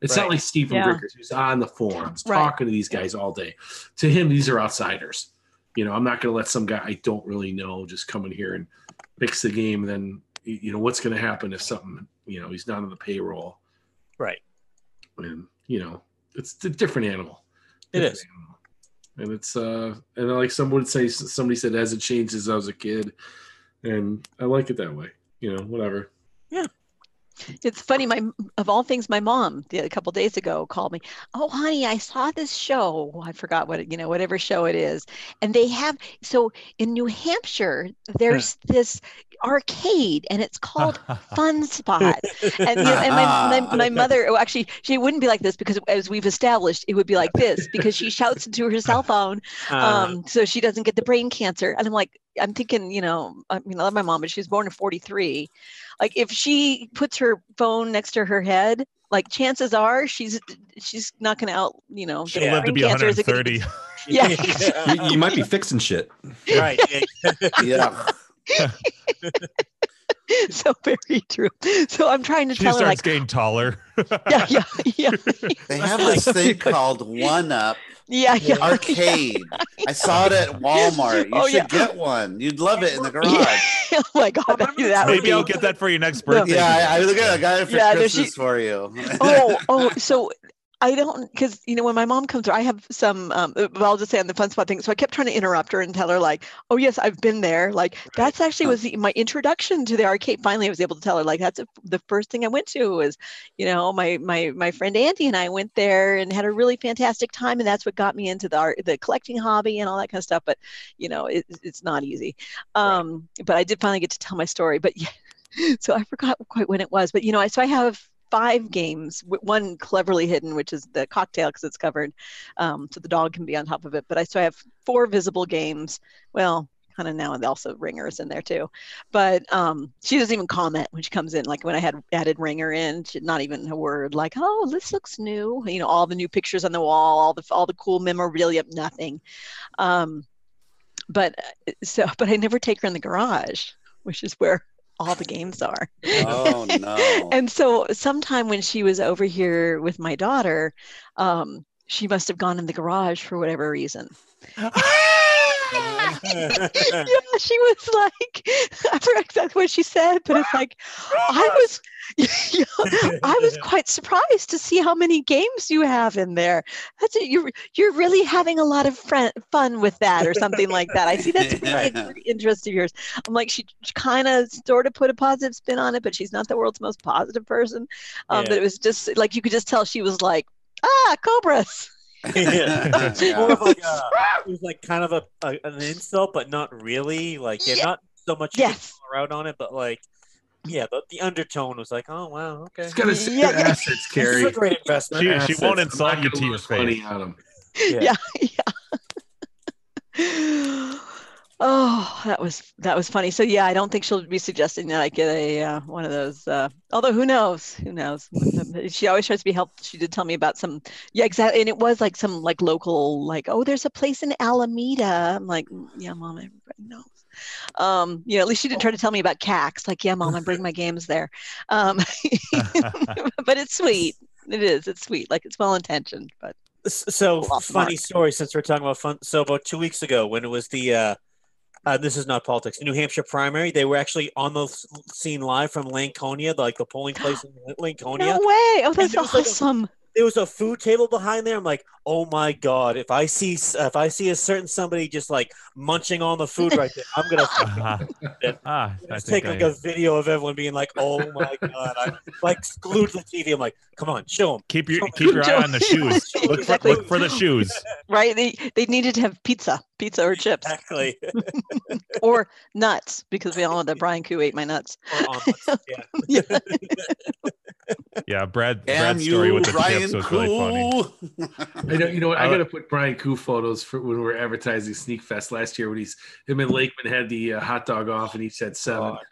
It's not like Stephen Yeah. Grinkers who's on the forums Right. talking to these guys all day. To him, these are outsiders you know, I'm not going to let some guy I don't really know just come in here and fix the game. And then, you know, what's going to happen if something, you know, he's not on the payroll. Right. And, you know, it's a different animal. It Different is. animal. And it's, uh, and like someone would say, somebody said, it hasn't changed since I was a kid. And I like it that way, you know, whatever. It's funny. My of all things, my mom the, a couple days ago called me. Oh, honey, I saw this show. I forgot what you know, whatever show it is, and they have so in New Hampshire. There's this arcade, and it's (laughs) called Fun Spot. And, you know, and my, my, (laughs) my mother, well, actually, she wouldn't be like this because, as we've established, it would be like this because she shouts into her cell phone Uh, um, so she doesn't get the brain cancer. And I'm like, I'm thinking, you know, I mean, I love my mom, but she was born in 43. Like, if she puts her phone next to her head, like chances are she's she's not going to out, you know, She'll get live to be cancer as a kid. 130. (laughs) Yeah. (laughs) You, you might be fixing shit. right. yeah. (laughs) so very true. So I'm trying to She tell her, starts like, getting taller. yeah, yeah, yeah, They have this thing called One Up yeah, yeah. Arcade. (laughs) I saw it at (laughs) Walmart. You Oh, should yeah. get one. You'd love it in the (laughs) garage. Yeah. oh my God, that, that would Maybe I'll get that for your next birthday. Yeah, I, I look at I got it for Yeah, no, she- for you. oh, oh, so I don't because you know when my mom comes, through, I have some. Um, uh, well, I'll just say on the fun spot thing. So I kept trying to interrupt her and tell her like, "Oh yes, I've been there." Like that's actually was the, my introduction to the arcade. Finally, I was able to tell her like that's a, the first thing I went to was, you know, my my my friend Andy and I went there and had a really fantastic time, and that's what got me into the art, the collecting hobby and all that kind of stuff. But you know, it, it's not easy. Um, But I did finally get to tell my story. But (laughs) yeah, so I forgot quite when it was. But you know, I so I have five games, one cleverly hidden, which is the cocktail because it's covered, um, so the dog can be on top of it. But I so I have four visible games. Well, kind of now and also Ringer is in there too. But um, she doesn't even comment when she comes in. Like when I had added Ringer in, she, not even a word. Like, oh, this looks new. You know, all the new pictures on the wall, all the all the cool memorabilia, nothing. Um, but uh, so, (laughs) but I never take her in the garage, which is where all the games are. Oh (laughs) no. and so sometime when she was over here with my daughter, um, she must have gone in the garage for whatever reason. (laughs) (laughs) yeah, she was like, (laughs) I forgot exactly what she said, but it's like, I was, (laughs) yeah, I was quite surprised to see how many games you have in there. That's it. You're you're really having a lot of friend, fun with that, or something like that. I see that's really a interest of yours. I'm like, she kind of sort of put a positive spin on it, but she's not the world's most positive person. Um, Yeah. But it was just like you could just tell she was like, ah, cobras. Yeah. It's (laughs) more of like a, (laughs) it was like kind of a, a an insult, but not really. Like yeah, Yeah. not so much you Yes. call her out on it, but like yeah, the, the undertone was like, oh wow, okay. It's got to say Yeah, yeah. (laughs) assets, This is Carrie. a great investment. She- she won't insult you gonna your lose money face. on them. yeah, yeah. Oh, that was that was funny. So yeah, I don't think she'll be suggesting that I get a uh, one of those. Uh, although who knows? Who knows? (laughs) She always tries to be helpful. She did tell me about some. Yeah, exactly. And it was like some like local, like oh, there's a place in Alameda. I'm like, "Mm, yeah, mom, everybody knows. Um, you know, at least she didn't try to tell me about CAX. Like, yeah, mom, I bring my games there. Um, (laughs) but it's sweet. It is. It's sweet. Like it's well intentioned, but So funny mark. story since we're talking about fun. So about two weeks ago, when it was the uh, uh, this is not politics, The New Hampshire primary, they were actually on the scene live from Laconia, like the polling place in (gasps) Laconia. no way. Oh, that's was, like, a- awesome. There was a food table behind there. I'm like, oh my god! If I see if I see a certain somebody just like munching on the food right there, I'm gonna (laughs) ah, I just take like I- a video of everyone being like, oh my god! I'm like glued to the TV. I'm like, come on, show them. keep your Show keep your eye on the (laughs) shoes. Look for, Exactly. look for the shoes. (laughs) Right? They they needed to have pizza, pizza or chips, Exactly. or nuts because we all know that Brian Koo ate my nuts. Or omelets, yeah. Yeah. Yeah, Brad. Damn Brad's story with the Brian chips was really funny. I know, you know what? I Uh, got to put Brian Koo photos for when we were advertising Sneak Fest last year when he's him and Lakeman had the uh, hot dog off and each had seven. (laughs)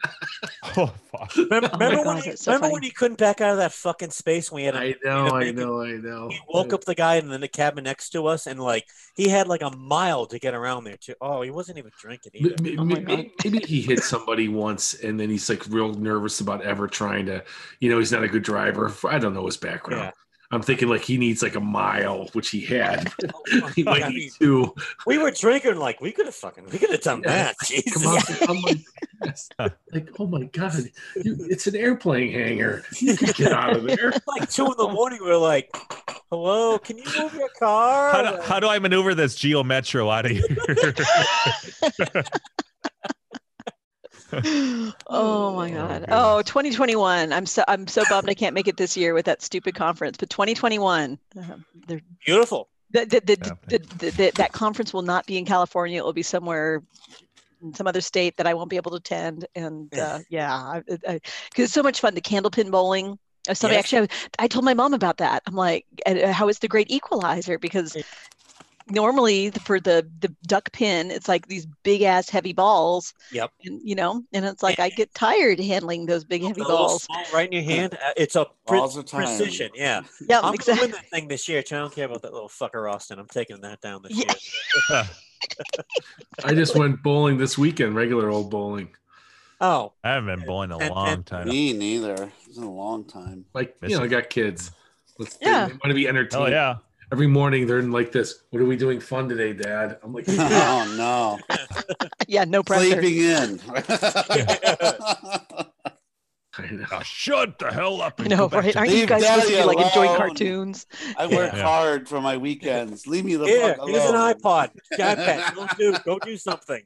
Oh fuck. Remember, Oh remember, God, when, he, that's so remember funny. when he couldn't back out of that fucking space when we had a, I (laughs) know, I bacon. know, I know. he woke up the guy in the cabin next to us and like he had like a mile to get around there too. Oh, he wasn't even drinking either. M- m- Oh my m- Maybe he hit somebody once, and then he's like real nervous about ever trying to. You know, he's not a good driver. I don't know his background. Yeah. I'm thinking like he needs like a mile, which he had. (laughs) Oh (laughs) he might God, need he- two. we were drinking like we could have fucking we could have done Yeah. that. Jesus. Come on, (laughs) I'm like, like, oh my god, you, it's an airplane hangar. You can get out of there. like two in the morning, we're like, "Hello, can you move your car?" How do, how do I maneuver this Geo Metro out of here? Oh my Oh, god. goodness. Oh, 2021. I'm so I'm so bummed I can't make it this year with that stupid conference. But 2021, uh, they're Beautiful. the, the, the, Yeah, the, the, the, that conference will not be in California. It will be somewhere in some other state that I won't be able to attend. And uh, yeah, because it's so much fun. The candlepin bowling. Somebody Yes. actually, I, I told my mom about that. I'm like, uh, how is the great equalizer? Because Yeah. Normally for the the duck pin, it's like these big ass heavy balls. Yep. And you know, and it's like I get tired handling those big heavy balls. right in your hand. uh, It's a pre- Balls of time. precision. Yeah. Yeah, I'm gonna exactly. win that thing this year. too. I don't care about that little fucker Austin. I'm taking that down this Yeah. year. (laughs) I just went bowling this weekend, regular old bowling. Oh, I haven't been bowling a And- long and- time. Me neither. It's been a long time. Like Miss you know, I got kids. Let's, Yeah. Want to be entertained. Oh yeah. Every morning they're in like this. What are we doing fun today, Dad? I'm like, (laughs) oh no. (laughs) Yeah, no pressure. Sleeping in. (laughs) I know. Now shut the hell up. I and know, right? Aren't you guys supposed to be Daddy like enjoying cartoons? I work Yeah. hard for my weekends. Leave me the here, fuck here's an alone. iPod, iPad. Go do, go do something.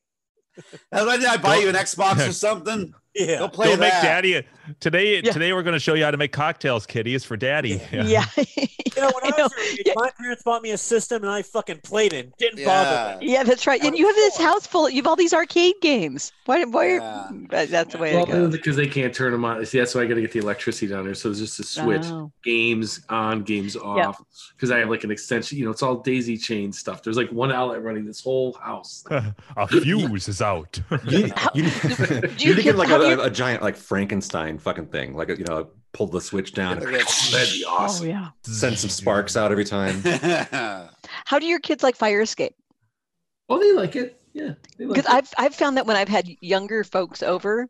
How about I buy you an Xbox or something? Yeah. Go play Don't make that. daddy today. Yeah. Today we're going to show you how to make cocktails, kitty. It's for daddy. Yeah. (laughs) You know, when I, I know. was your age, Yeah. my parents bought me a system and I fucking played it. Didn't Yeah. bother me. Yeah, that's right. And you have this house full. You have all these arcade games. Why? Why? Yeah. That's the way Well, it goes. because they can't turn them on. See, that's why I got to get the electricity down there. So there's just a switch, Oh. games on, games off. Because I have like an extension. You know, it's all daisy chain stuff. There's like one outlet running this whole house. (laughs) a fuse is out. You, How- you, do you you need to get- get like how do a, you- a giant like Frankenstein fucking thing, like you know, pull the switch down, That'd be (laughs) Oh yeah. send some sparks out every time. (laughs) How do your kids like fire escape? Oh, they like it. Yeah. They like Because. I've I've found that when I've had younger folks over,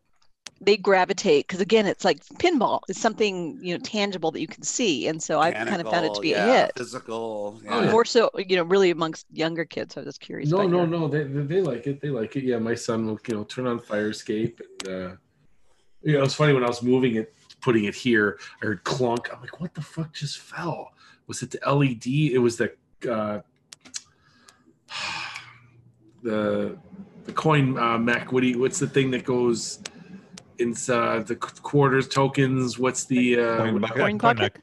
they gravitate because again, it's like pinball. It's something you know tangible that you can see, and so I've kind of found it to be Mechanical, a hit. Physical. Oh, yeah. yeah. More so, you know, really amongst younger kids. So I was just curious. No, no, your- no. They, they they like it. They like it. Yeah, my son will you know turn on fire escape and uh, you know it was funny when I was moving it, putting it here. I heard clunk. I'm like, what the fuck just fell? Was it the LED? It was the uh, (sighs) the the coin uh, mech. What do you, What's the thing that goes inside the quarters tokens? What's the uh, Coin what- bucket? Coin bucket? mech.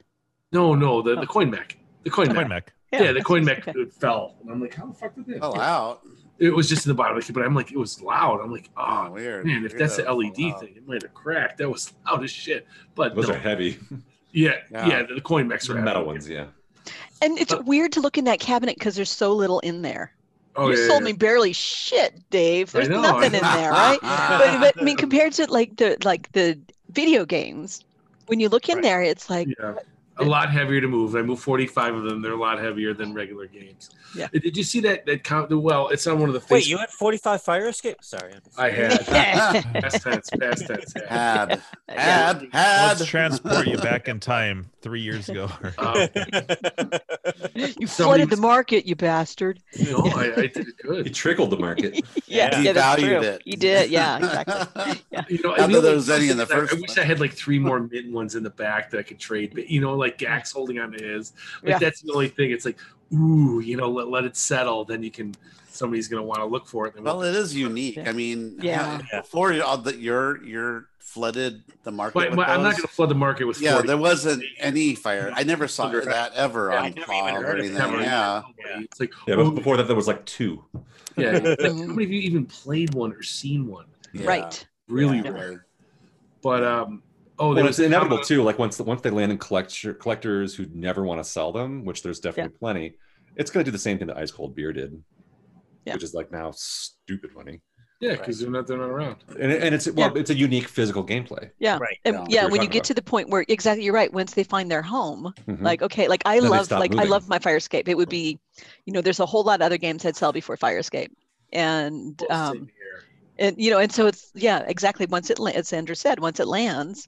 no no the the coin mech. The coin, Coin mech. mech. Yeah, the coin mech okay. it fell, and I'm like, how the fuck did that? Oh, out. It was just in the bottom of the but I'm like, it was loud. I'm like, Oh, weird. man, if Weird that's that the LED fell out. thing, it might have cracked. That was loud as shit. But Those no. are heavy. yeah, Yeah. yeah, the coin mechs The are metal heavy. ones, yeah. And it's uh, weird to look in that cabinet because there's so little in there. Oh, you yeah, sold yeah. me barely shit, Dave. There's know, nothing in there, right? (laughs) but, but I mean, compared to like the like the video games, when you look in Right. there, it's like Yeah. A lot heavier to move. I moved 45 of them. They're a lot heavier than regular games. Yeah. Did you see that? That count? Well, it's on one of the. Wait, you had 45 fire escape? Sorry. I had. (laughs) past tense. Past tense. had. (laughs) Had. Had. Had. Let's transport you back in time three years ago. (laughs) Um, you Somebody flooded the market, you bastard. no, I, I did it He good. trickled the market. Yeah, He yeah, that's valued true. it. He did, yeah, exactly. You know, Not and the that there was any in the thing I- first I wish one. I had like three more mint ones in the back that I could trade. But you know, like Gax holding on to his. Like Yeah. that's the only thing. It's like, ooh, you know, let, let it settle. Then you can. Somebody's gonna want to look for it. Well, it is unique. I mean, Yeah. ha- before you- all the, you're you're flooded the market. but, with but I'm not gonna flood the market with. Yeah, 40. there wasn't any fire. I never saw Under- that ever Yeah, on never Paul or anything. Never even Yeah. heard of nobody. It's like, Yeah, oh, but before that, there was like two. yeah. like, (laughs) how many of you even played one or seen one? Yeah. Right. Really Yeah. rare. But um, oh, Well, it's was inevitable too. Like once once they land in collector, collectors who never want to sell them, which there's definitely plenty. It's going to do the same thing that Ice Cold Beer did, Yeah. which is like now stupid money. Yeah, because they're not they're not around. And, and it's well, it's a unique physical gameplay. Yeah. Right. And Yeah. yeah, when you get talking to the point where exactly you're right. Once they find their home, Mhm. like okay, like I Then love stop like I love my Fire Escape. It would be, you know, there's a whole lot of other games I'd sell before Fire Escape, and Well, same um, and you know, and so it's yeah, exactly. Once it la- as Andrew said, once it lands,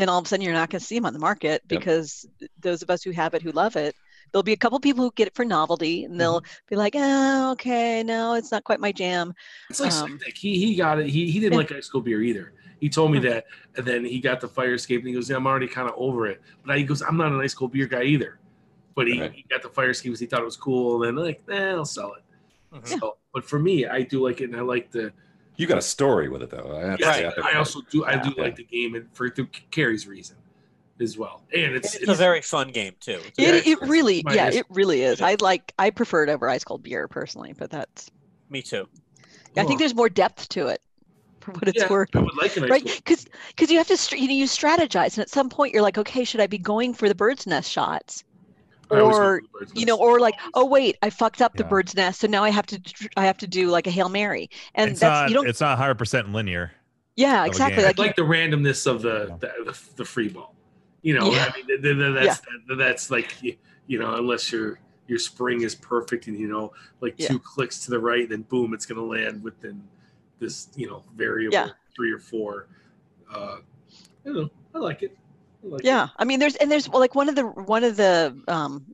then all of a sudden you're not going to see them on the market Yep. because those of us who have it who love it. There'll be a couple people who get it for novelty, and they'll be like, "Oh, okay, no, it's not quite my jam." It's like um, He he got it. He he didn't like ice cold beer either. He told me Hmm. that, and then he got the fire escape, and he goes, "Yeah, I'm already kind of over it." But I, he goes, "I'm not an ice cold beer guy either." But he, Right. he got the fire escape because he thought it was cool, and then like, eh, I'll sell it. Mhm. So, but for me, I do like it, and I like the. You got a story with it though. I Yeah, say, have to- I also do. I do Yeah. like the game, and for through Carrie's reason, as well. And it's, It's a very fun game too. It's Yeah, It, it's- it really, yeah, it's- it really is. I like, I prefer it over ice cold beer personally, but that's, Me too. I think there's more depth to it for what it's yeah, worth. I would like an ice Right, because because you have to you know you strategize, and at some point you're like, okay, should I be going for the bird's nest shots, I always go or for the bird's you know, or like, oh wait, I fucked up the bird's nest, so now I have to I have to do like a hail mary, and it's that's not. you don't, It's not 100 percent linear. yeah, exactly, like, like the randomness of the the, the, the free ball. You know, Yeah. I mean, th- th- th- that's that, that's like you, you know, unless your your spring is perfect and you know, like Yeah. two clicks to the right, then boom, it's going to land within this you know variable Yeah. three or four. Uh, I don't know. I like it. I like yeah. I mean, there's and there's well, like one of the one of the um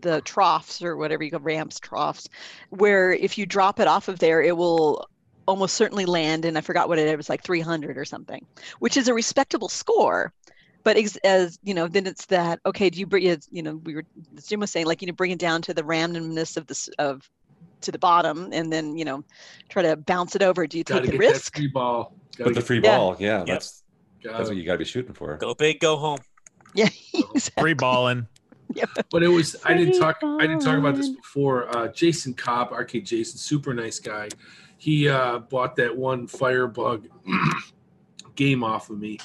the troughs or whatever you go ramps troughs, where if you drop it off of there, it will almost certainly land and I forgot what it, it was like 300 or something, which is a respectable score. But ex- as you know, then it's that okay? Do you bring it? You know, we were as Jim was saying, like you know, bring it down to the randomness of this of to the bottom and then you know try to bounce it over. Do you Gotta take the risk? free ball. Gotta But the get- free Yeah. ball, yeah, that's gotta- that's what you got to be shooting for. Go big, go home. (laughs) Yeah, Free balling. (laughs) balling. But it was I didn't talk I didn't talk about this before. Uh, Jason Cobb, Arcade Jason, super nice guy. He uh, bought that one Firebug (clears throat) game off of me,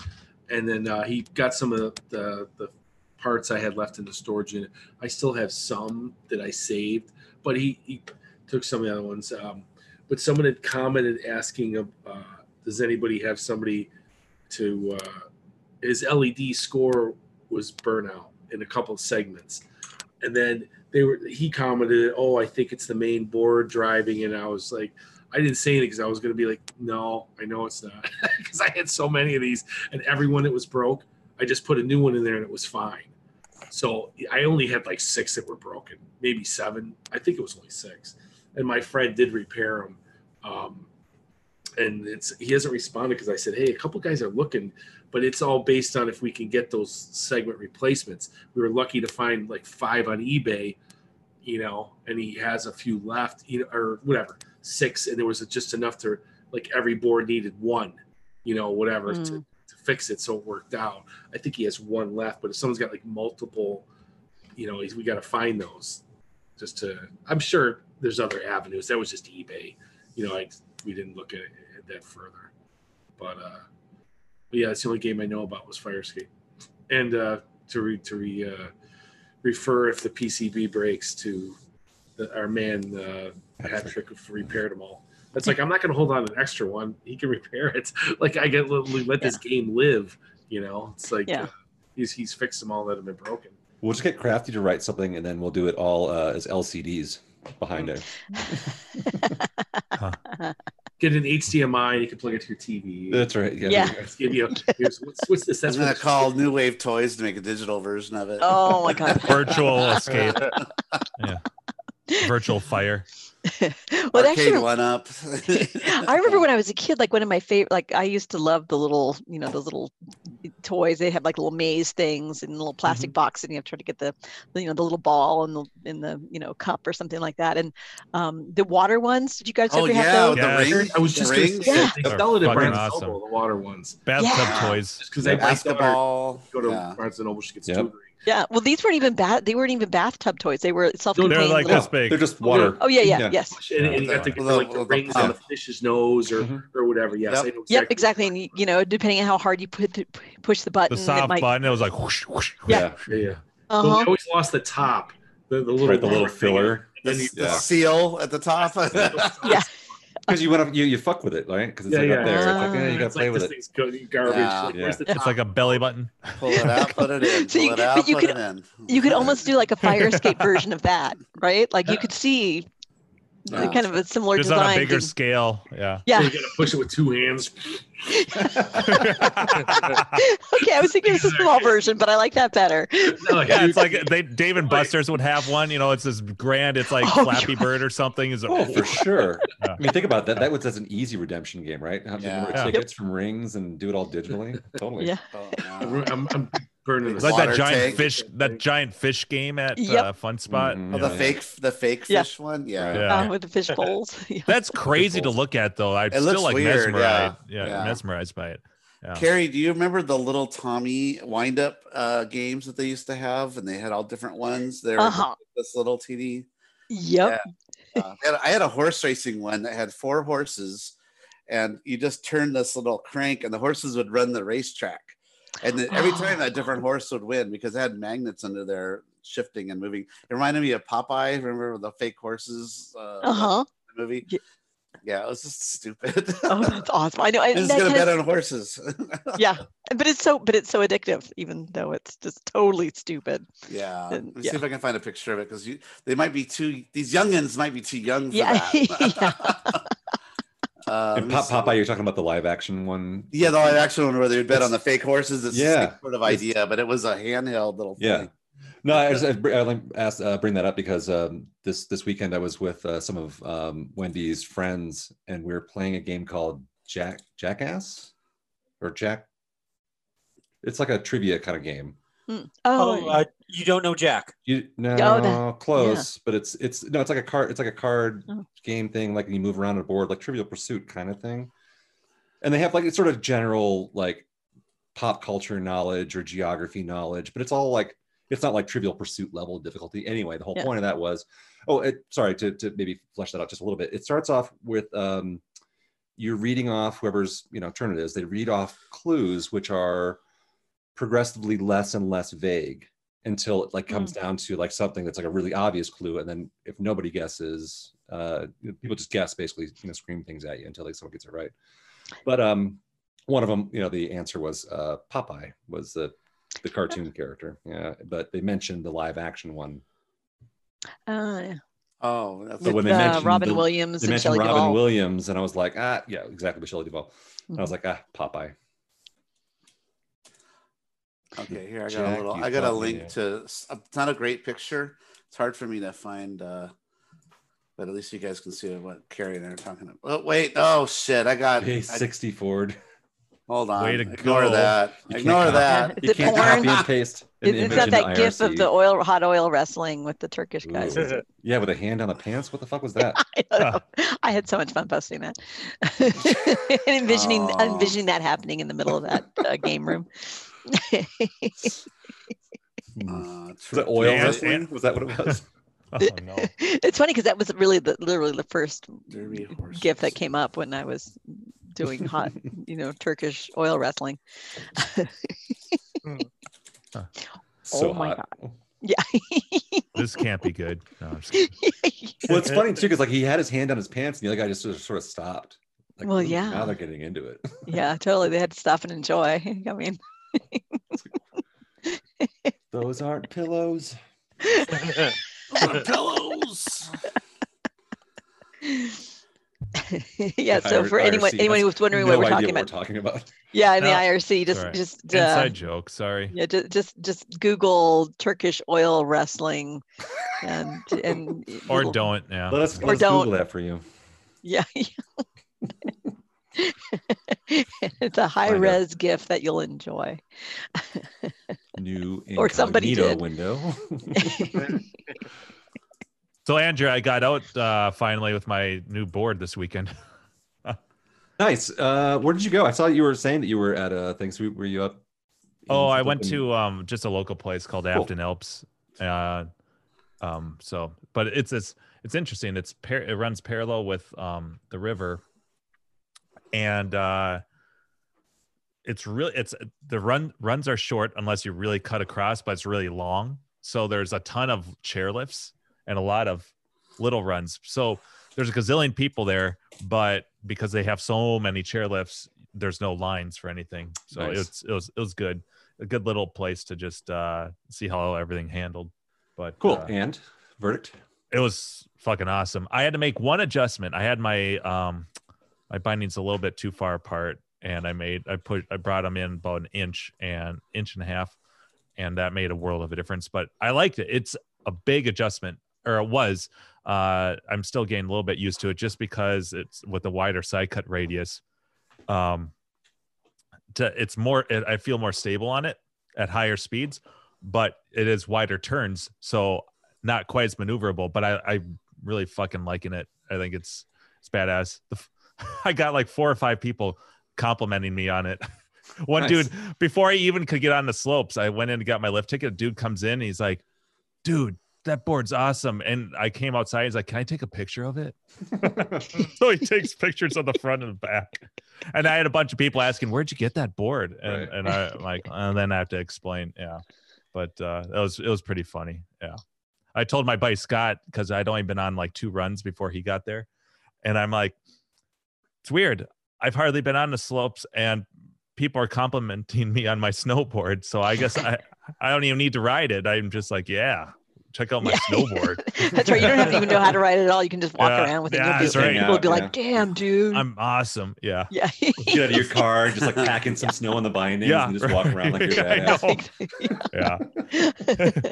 and then uh, he got some of the, the parts I had left in the storage unit. I still have some that I saved, but he, he took some of the other ones. Um, but someone had commented asking, uh, does anybody have somebody to uh, his LED score was burnout in a couple of segments, and then they were he commented, "Oh, I think it's the main board driving," and I was like. I didn't say anything because I was going to be like, no, I know it's not. (laughs) Because I had so many of these, and every one that was broke, I just put a new one in there and it was fine. So I only had like six that were broken, maybe seven. I think it was only six. And my friend did repair them. Um, and it's he hasn't responded because I said, hey, a couple guys are looking, but it's all based on if we can get those segment replacements. We were lucky to find like five on eBay, you know, and he has a few left, you know, or whatever, six, and there was just enough to like every board needed one, you know, whatever to, Mm. to fix it, so it worked out. I think he has one left, but if someone's got like multiple, you know, he's, we got to find those just to. I'm sure there's other avenues. That was just eBay, you know. I we didn't look at, at that further, but uh, but yeah, it's the only game I know about was Fire Escape, and uh, to re, to re, uh, refer if the PCB breaks to the, our man uh, Patrick who repaired them all. That's like I'm not going to hold on an extra one. He can repair it. (laughs) Like I get let, let this game live. You know, it's like Yeah. uh, he's he's fixed them all that have been broken. We'll just get Crafty to write something, and then we'll do it all uh, as LCDs behind it. (laughs) (laughs) Get an HDMI and you can plug it to your TV. That's right. Yeah. Yeah. Give you. Here's, what's, what's this? I'm That's gonna call New Wave Toys to make a digital version of it. Oh my god. (laughs) Virtual escape. (laughs) Yeah. Virtual fire. (laughs) well, Arcade actually one up. (laughs) I (laughs) remember when I was a kid, like one of my favorite, like I used to love the little, you know, those little toys. They have like little maze things and little plastic box, and you have to try to get the, the, you know, the little ball in the in the you know cup or something like that. And um, the water ones. Did you guys oh ever have yeah, those? Yeah. the rings. I was the just Gonna say Yeah. they They're sell it at Barnes and awesome. Noble, the water ones. Bathtub Yeah. toys. Just because I my daughter basketball. go to yeah. Barnes and Noble, she gets Yep. tutoring. Yeah. Well, these weren't even bad. They weren't even bathtub toys. They were self-contained. They're like little- this big. They're just water. Oh yeah, yeah, Yeah. yes. And, and you got the, With the- like the rings on the fish's nose or, Mhm. or whatever. Yes, Yep. I know exactly. Yep, exactly. And you, you know, depending on how hard you put the, push the button, The it soft might. button. It was like whoosh, whoosh. Yeah. Yeah, yeah. Uh But we huh. always lost the top, the, the little Right, the little rubber thing, filler. and then The, you- the Yeah. seal at the top. (laughs) Yeah. Because you want to you, you fuck with it, right? Because it's Yeah, like yeah. up there. It's like, Ah. yeah, you gotta play like with this it. thing's good, garbage. Yeah. Like, where's the It's like a belly button. Pull it out, put it in. (laughs) So Pull you- it out, you put could- it in. You could almost do like a fire escape version of that, right? Like you could see Yeah. kind of a similar Just design. on a bigger to- scale. Yeah. yeah. You gotta push it with two hands. (laughs) okay, I was thinking it was a small version, but I like that better. No, Yeah, it's like they Dave and Buster's would have one. You know, it's this grand. It's like Oh, Flappy God. Bird or something. Is Oh, for sure. (laughs) Yeah. I mean, think about that. That was that's an easy redemption game, right? Have Yeah. order Yeah. tickets from rings and do it all digitally. (laughs) Totally. Yeah. Oh, I'm. I'm, I'm burning It's the like that giant tank. fish, that giant fish game at Yep. uh, Fun Spot. Mhm. Oh, the Yeah. fake, the fake Yeah. fish one. Yeah. Yeah. Uh, with the fish bowls. (laughs) That's crazy to look at, though. I'm It still like weird, mesmerized. yeah. Yeah, Yeah. mesmerized by it. Yeah. Carrie, do you remember the little Tomy wind up uh, games that they used to have? And they had all different ones. They're Uh-huh. this little TD. Yep. Uh, I had a horse racing one that had four horses, and you just turn this little crank, and the horses would run the racetrack. And then every time that different (sighs) horse would win because it had magnets under there shifting and moving. It reminded me of Popeye. Remember the fake horses uh, Uh huh. movie? Ye- Yeah, it was just stupid. Oh, that's awesome. I know. (laughs) I'm just gonna bet on horses. (laughs) yeah, but it's so, but it's so addictive, even though it's just totally stupid. yeah. Let And- me yeah. see if I can find a picture of it because you they might be too these youngins might be too young for Yeah, (laughs) that. Uh, And Pop. Popeye, you're talking about the live action one. Yeah, the live action one where they would bet on the fake horses. It's yeah. Sort of idea, but it was a handheld little Yeah. thing. No, I just I br- I asked uh, bring that up because um, this this weekend I was with uh, some of um, Wendy's friends and we were playing a game called Jack Jackass or Jack. It's like a trivia kind of game. Mm. Oh, Oh, uh, you don't know Jack. You no Oh, that- close, but it's it's no, it's like a card. It's like a card Oh. game thing, like you move around a board, like Trivial Pursuit kind of thing. And they have like it's sort of general like pop culture knowledge or geography knowledge, but it's all like it's not like Trivial Pursuit level difficulty. Anyway, the whole Yeah. point of that was, oh, it, sorry to to maybe flesh that out just a little bit. It starts off with um, you're reading off whoever's you know turn it is. They read off clues which are progressively less and less vague until it like comes down to like something that's like a really obvious clue and then if nobody guesses uh people just guess basically you know scream things at you until like someone gets it right but um one of them you know the answer was uh popeye was the the cartoon character yeah but they mentioned the live action one uh, yeah. Oh, that's So when they uh, mentioned Robin the- Williams they and mentioned robin Duvall. williams and i was like ah yeah exactly with Shelley Duvall. And i was like ah popeye okay. Here I got Jack, a little. I got a link there. to. It's not a great picture. It's hard for me to find. uh but at least you guys can see what Carrie and I are talking about. Oh wait! Oh shit! I got. hey 60 ford hold on. Way to Ignore go. that. You can't Ignore copy- that. Is you can't porn? copy and paste an It, it's image not into that gif of the oil hot oil wrestling with the Turkish guys. is Ooh. it? yeah with a hand on the pants what the fuck was that (laughs) I don't know. I had so much fun posting that, and (laughs) envisioning Aw. envisioning that happening in the middle of that uh, game room. Uh, Was that oil Yeah, wrestling? and- Was that what it was? (laughs) Oh no. it's funny because that was really the literally the first Derby horse gif that came up when I was doing hot, you know, Turkish oil wrestling. (laughs) so Oh my hot. Yeah. (laughs) This can't be good. No, I'm just. Well, it's funny too because like he had his hand on his pants, and the other guy just sort of, sort of stopped. Like, Well, yeah. Now they're getting into it. yeah, totally. They had to stop and enjoy. I mean, (laughs) Those aren't pillows. On pillows. (laughs) yeah. So IR- for anyone IRC, anyone that's who's wondering no what we're talking what about, we're talking about. yeah, in the IRC, just sorry. just uh, Inside joke. Sorry. yeah, just just just Google Turkish oil wrestling, and and Or it'll- don't. Yeah. Let us, Or let us don't. Google that for you. Yeah. (laughs) (laughs) it's a high Find out. res GIF that you'll enjoy. (laughs) New Or somebody incognito did. window. (laughs) So Andrew, I got out uh, finally with my new board this weekend. nice. Uh, where did you go? I saw you were saying that you were at a thing. So were you up? Oh, I went to um just a local place called Afton Alps. Uh, um, so but it's it's it's interesting. It's par- it runs parallel with um the river, and uh, it's really it's the run runs are short unless you really cut across, but it's really long. So there's a ton of chairlifts and a lot of little runs. So there's a gazillion people there, but because they have so many chairlifts, there's no lines for anything. So Nice. it's it was it was good, a good little place to just uh, see how everything handled. But Cool. uh, and verdict. it was fucking awesome. I had to make one adjustment. I had my um my bindings a little bit too far apart, and I made I put I brought them in about an inch and inch and a half, and that made a world of a difference. But I liked it. It's a big adjustment, or it was. Uh, I'm still getting a little bit used to it, just because it's with the wider side cut radius. Um, to, it's more. It, I feel more stable on it at higher speeds, but it is wider turns, so not quite as maneuverable. But I, I really fucking liking it. I think it's it's badass. The, (laughs) I got like four or five people complimenting me on it. (laughs) One Nice. dude, before I even could get on the slopes, I went in and got my lift ticket. A dude comes in, he's like, "Dude, that board's awesome." And I came outside. He's like, "Can I take a picture of it?" (laughs) so he takes pictures of the front and the back. And I had a bunch of people asking, "Where'd you get that board?" And Right. and I like, and then I have to explain. Yeah, but uh, it was it was pretty funny. Yeah, I told my buddy Scott because I'd only been on like two runs before he got there, and I'm like, it's weird. I've hardly been on the slopes, and people are complimenting (laughs) me on my snowboard. So I guess I (laughs) I don't even need to ride it. I'm just like, yeah, check out my Yeah. snowboard. (laughs) That's right. You don't have to even know how to ride it at all. You can just walk Yeah, around with it. yeah, that's right. People will be Yeah, like, "Damn, dude." I'm awesome. Yeah. yeah. Get out of your car, just like packing some snow on the bindings, Yeah, and just walk around like you're right. I badass. know. Yeah.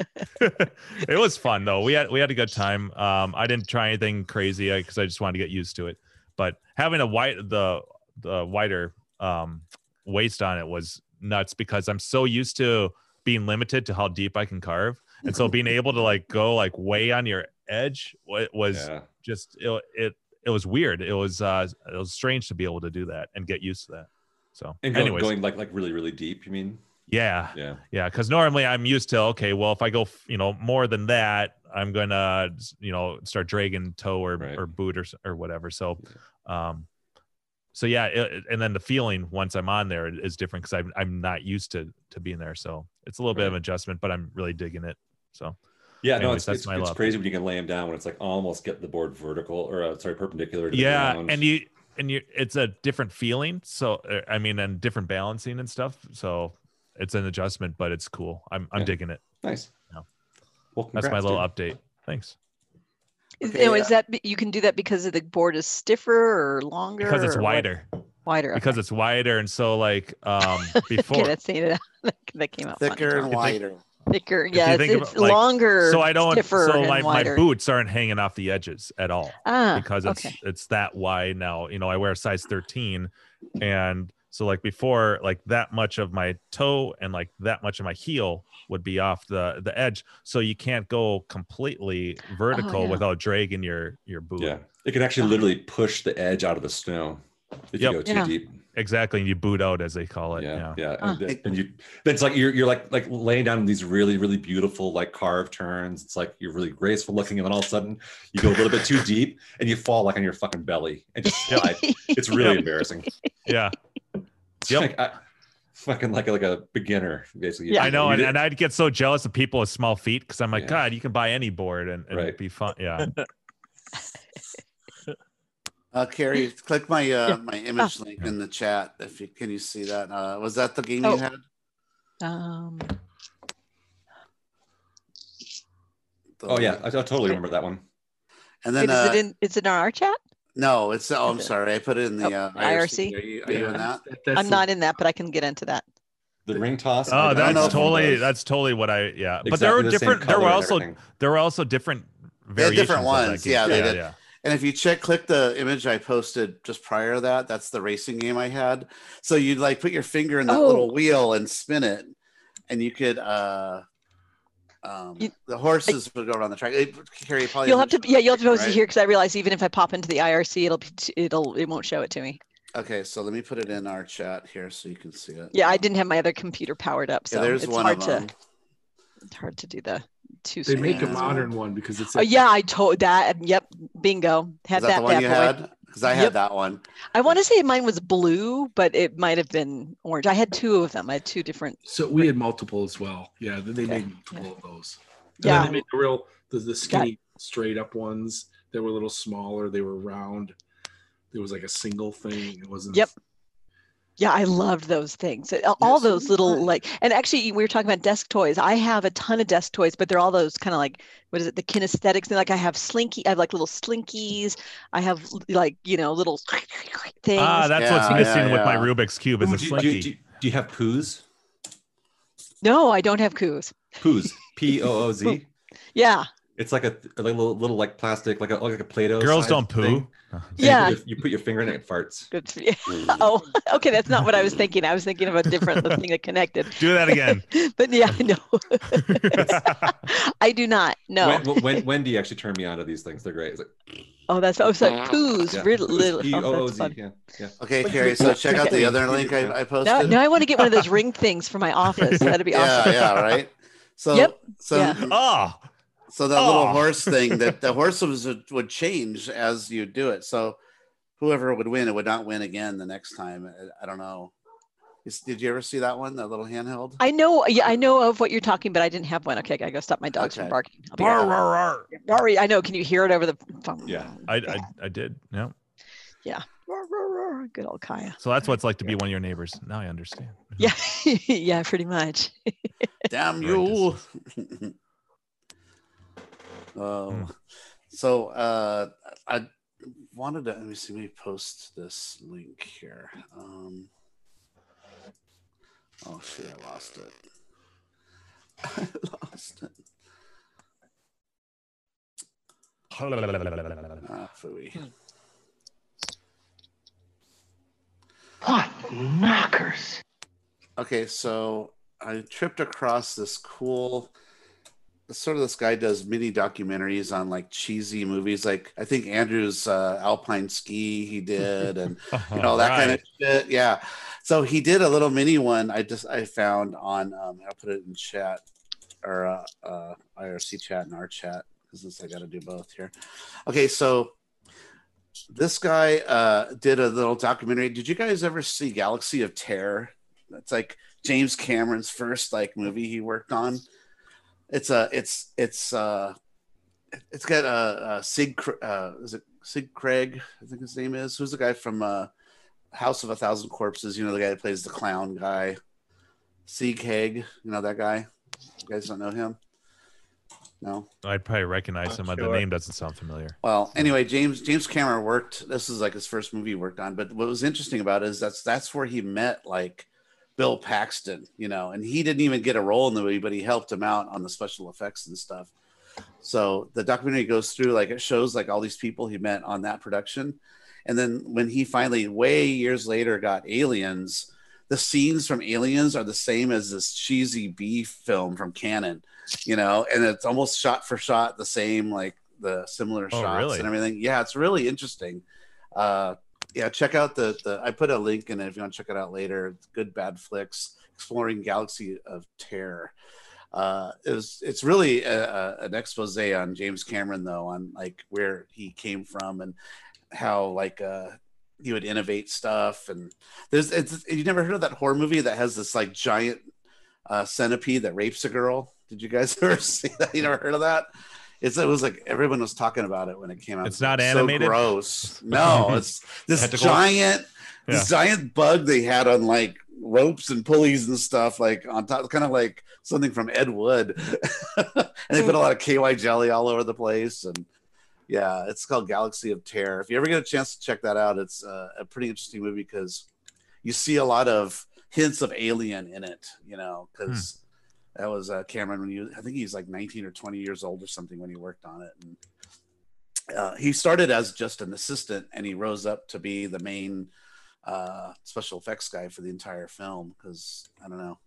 it was fun though. We had we had a good time. Um, I didn't try anything crazy because I just wanted to get used to it. But having a white the the wider um, waist on it was nuts because I'm so used to being limited to how deep I can carve, and so being able to like go like way on your edge wa- was Yeah. just it, it it was weird. It was uh it was strange to be able to do that and get used to that. So, And going, anyways, going like like really really deep. You mean? Yeah, Yeah. yeah, because normally I'm used to okay, well, if I go, you know, more than that, I'm gonna, you know, start dragging toe or Right. or boot or or whatever. So, um, so yeah, it, and then the feeling once I'm on there is different because I'm I'm not used to to being there. So it's a little bit of an adjustment, but I'm really digging it. So Yeah, no, it's, that's it's, my it's love. crazy when you can lay them down when it's like almost get the board vertical or uh, sorry perpendicular to yeah, ground. and you and you, it's a different feeling. So uh, I mean, and different balancing and stuff. So it's an adjustment, but it's cool. I'm I'm Yeah. digging it. nice. Yeah. Well, That's my little dude. update. Thanks. Is, Okay, you know, uh, is that you can do that because of the board is stiffer or longer? Because it's or what? wider. Wider. because okay. it's wider and so like um (laughs) okay, before that's saying it. (laughs) out. that came out funny. Thicker and wider. thicker. you Yeah, it's, it's about, like, longer. so i don't stiffer so and my, my boots aren't hanging off the edges at all ah, because it's okay. it's that wide now you know i wear a size 13 and so like before like that much of my toe and like that much of my heel would be off the the edge so you can't go completely oh, vertical Oh, yeah. without dragging your your boot Yeah, it can actually literally push the edge out of the snow if Yep. you go too Yeah. deep. exactly and you boot out as they call it yeah, yeah yeah, Huh. And, th- and you, it's like you're you're like like laying down these really really beautiful like carved turns. It's like you're really graceful looking, and then all of a sudden you go a little bit too (laughs) deep and you fall like on your fucking belly and just (laughs) slide. It's really embarrassing. yeah It's Yep. like, I, fucking like a, like a beginner basically. Yeah. I know, and, and I'd get so jealous of people with small feet because I'm like, Yeah. God, you can buy any board and, and Right. it'd be fun. Yeah. (laughs) Uh, Carrie, click my uh, Yeah. my image link in the chat. If you can, you see that. Uh, was that the game Oh. you had? Um, The- oh yeah, I, I totally remember that one. And wait, then is uh, it in? It's in our chat. No, it's oh, I'm sorry, I put it in the Oh, uh, IRC? Are you, are you in that? That's I'm the- not in that, but I can get into that. The ring toss. Oh, I don't know that's totally does that's totally what I yeah. But there exactly were the same different. There were also there were also different variations. different ones, game. yeah, they yeah, did. yeah. And if you check, click the image I posted just prior to that. That's the racing game I had. So you'd like put your finger in that Oh. little wheel and spin it, and you could. uh um, You- the horses would go around the track. It, Carrie, you probably You'll have to, yeah, you'll have to shown it, post it here because I realize even if I pop into the IRC, it'll be, it'll, it won't show it to me. Okay, so let me put it in our chat here so you can see it. Yeah, I didn't have my other computer powered up, Yeah, so there's it's one hard of to, it's hard to do the two. They make a modern one because it's. Oh yeah, I told that. Yep, bingo. Had Is that, the one you boy. had? Because I had Yep. that one. I want to say mine was blue, but it might have been orange. I had two of them. I had two different. So we had multiple as well. Yeah, they Okay, made multiple of those. And Yeah. then they made the real the, the skinny straight up ones that were a little smaller. They were round. There was like a single thing. It wasn't. Yep. Yeah, I loved those things. All Yes, those little I. like, and actually, we were talking about desk toys. I have a ton of desk toys, but they're all those kind of like, what is it, the kinesthetics? Like I have slinky, I have like little slinkies. I have like you know little (laughs) things. Ah, that's what's Yeah, missing yeah, with my. Rubik's cube is Ooh, a do, slinky. do, you- do, do you have poos? no, I don't have coos. Poos. P O O Z. (laughs) Yeah, It's like a, a little little like plastic, like a like a Play-Doh. Girls don't poo. thing. Oh. And you Yeah. put your- You put your finger in it, it farts. good. For you. (laughs) Oh, okay, that's not what I was thinking. I was thinking of a different thing that connected. Do that again. (laughs) But yeah, no, (laughs) I do not. No. When, when, Wendy actually turned me on to these things. They're great. It's like, Oh, that's oh, so poos, yeah, little, poos, little. Oh, O that's Z. fun. Yeah, yeah. Okay, Carrie. So check out the other link I, I posted. Now, now I want to get one of those ring things for my office. That'd be yeah, awesome. yeah, right. So, Yep, so, yeah. oh, so that little Oh. horse thing that the (laughs) horses would, would change as you do it. So, whoever would win, it would not win again the next time. I, I don't know. Is- Did you ever see that one? That little handheld? I know. Yeah, I know of what you're talking, but I didn't have one. Okay, I gotta go stop my dogs from barking. I'll be right Rar, back. rar, rar. Sorry, I know. Can you hear it over the phone? Yeah. I, I I did. Yeah. Rar, rar, rar. Good old Kaya. So that's what it's like to be one of your neighbors. Now I understand. (laughs) Yeah, (laughs) yeah, pretty much. Damn Right, you. Hmm. um, so uh, I wanted to let me see. Let me post this link here. Um, oh shit! I lost it. (laughs) I lost it. Ah, phooey. What knockers? Okay, so I tripped across this cool. Sort of this guy does mini documentaries on like cheesy movies, like I think Andrew's uh, Alpine Ski he (laughs) did, and you know that kind of shit. Yeah, so he did a little mini one. I just I found on. Um, I'll put it in chat or uh, uh, IRC chat and our chat because I got to do both here. Okay, so this guy uh, did a little documentary. Did you guys ever see Galaxy of Terror? It's like James Cameron's first like movie he worked on. It's a it's it's uh it's got a uh, uh, Sig uh, is it Sig Craig? I think his name is. Who's the guy from uh, House of a Thousand Corpses? You know the guy that plays the clown guy. Sid Haig, you know that guy. You guys don't know him? No. I'd probably recognize Not him, but sure. the name doesn't sound familiar. Well, anyway, James James Cameron worked. This is like his first movie he worked on. But what was interesting about it is that's that's where he met like Bill Paxton, you know, and he didn't even get a role in the movie, but he helped him out on the special effects and stuff. So the documentary goes through like it shows like all these people he met on that production, and then when he finally, way years later, got Aliens, the scenes from Aliens are the same as this cheesy B film from Cannon, you know, and it's almost shot for shot the same, like the similar Oh, shots really? and everything. Yeah, it's really interesting. Uh, yeah, check out the the. I put a link in it if you want to check it out later. It's Good Bad Flicks, exploring Galaxy of Terror. Uh, it was it's really a, a, an expose on James Cameron though, on like where he came from and how like uh he would innovate stuff and there's it's you never heard of that horror movie that has this like giant uh centipede that rapes a girl did you guys (laughs) ever see that you never heard of that it's it was like everyone was talking about it when it came out. It's not so animated? gross. No (laughs) it's this giant Yeah. this giant bug they had on like ropes and pulleys and stuff like on top kind of like something from ed wood. (laughs) And they put a lot of KY jelly all over the place and yeah it's called galaxy of terror. If you ever get a chance to check that out it's uh, a pretty interesting movie because you see a lot of hints of alien in it you know because that was uh, cameron when you i think he's like 19 or 20 years old or something when he worked on it and uh, he started as just an assistant and he rose up to be the main uh, special effects guy for the entire film because I don't know.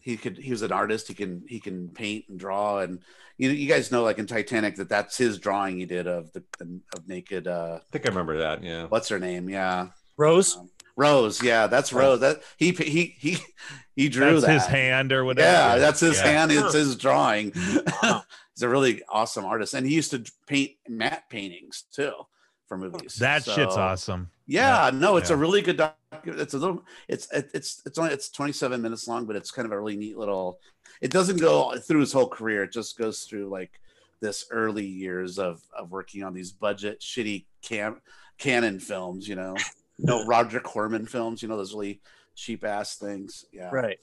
He could. He was an artist. He can. He can paint and draw. And you know, you guys know, like in Titanic, that that's his drawing he did of the of naked. uh I think I remember that. Yeah. What's her name? Yeah, Rose. Rose. Yeah, that's Rose. That he he he he drew That's that. his hand or whatever. Yeah, that's his Yeah. hand. It's his drawing. (laughs) Wow. He's a really awesome artist, and he used to paint matte paintings too for movies. That shit's awesome. yeah, no, it's a really good doc. It's a little. It's it- it's it's only it's 27 minutes long, but it's kind of a really neat little. It doesn't go through his whole career. It just goes through like this early years of of working on these budget shitty cam Cannon films. You know, no Roger Corman films. You know those really cheap ass things. Yeah. Right.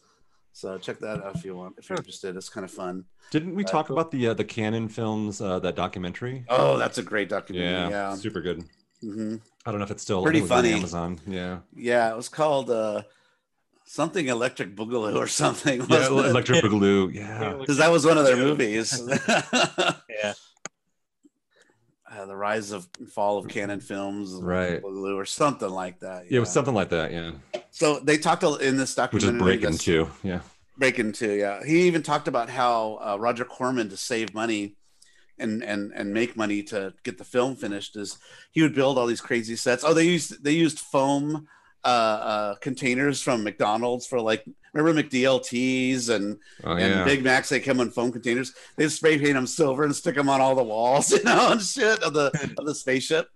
So check that out if you want. If you're interested, it's kind of fun. Didn't we Uh, talk cool. about the uh, the Cannon films uh, that documentary? Oh, that's a great documentary. yeah, Yeah. super good. hmm I don't know if it's still Pretty I think it was on funny. Amazon. Yeah, Yeah. It was called uh, something Electric Boogaloo or something. yeah, wasn't it? Electric Boogaloo. (laughs) Yeah, because that was one of their movies. (laughs) Yeah. Uh, the rise of fall of Cannon films, Right. Or something like that. yeah, it was something like that. Yeah, So they talked in this documentary, which is. Breakin' 2. Yeah, Breakin' 2, yeah. He even talked about how uh, Roger Corman to save money and and and make money to get the film finished is he would build all these crazy sets. Oh, they used they used foam uh, uh, containers from McDonald's for like remember McDLTs and oh and yeah. Big Macs they come in foam containers. They spray paint them silver and stick them on all the walls, (laughs) you know, and shit of the of the spaceship.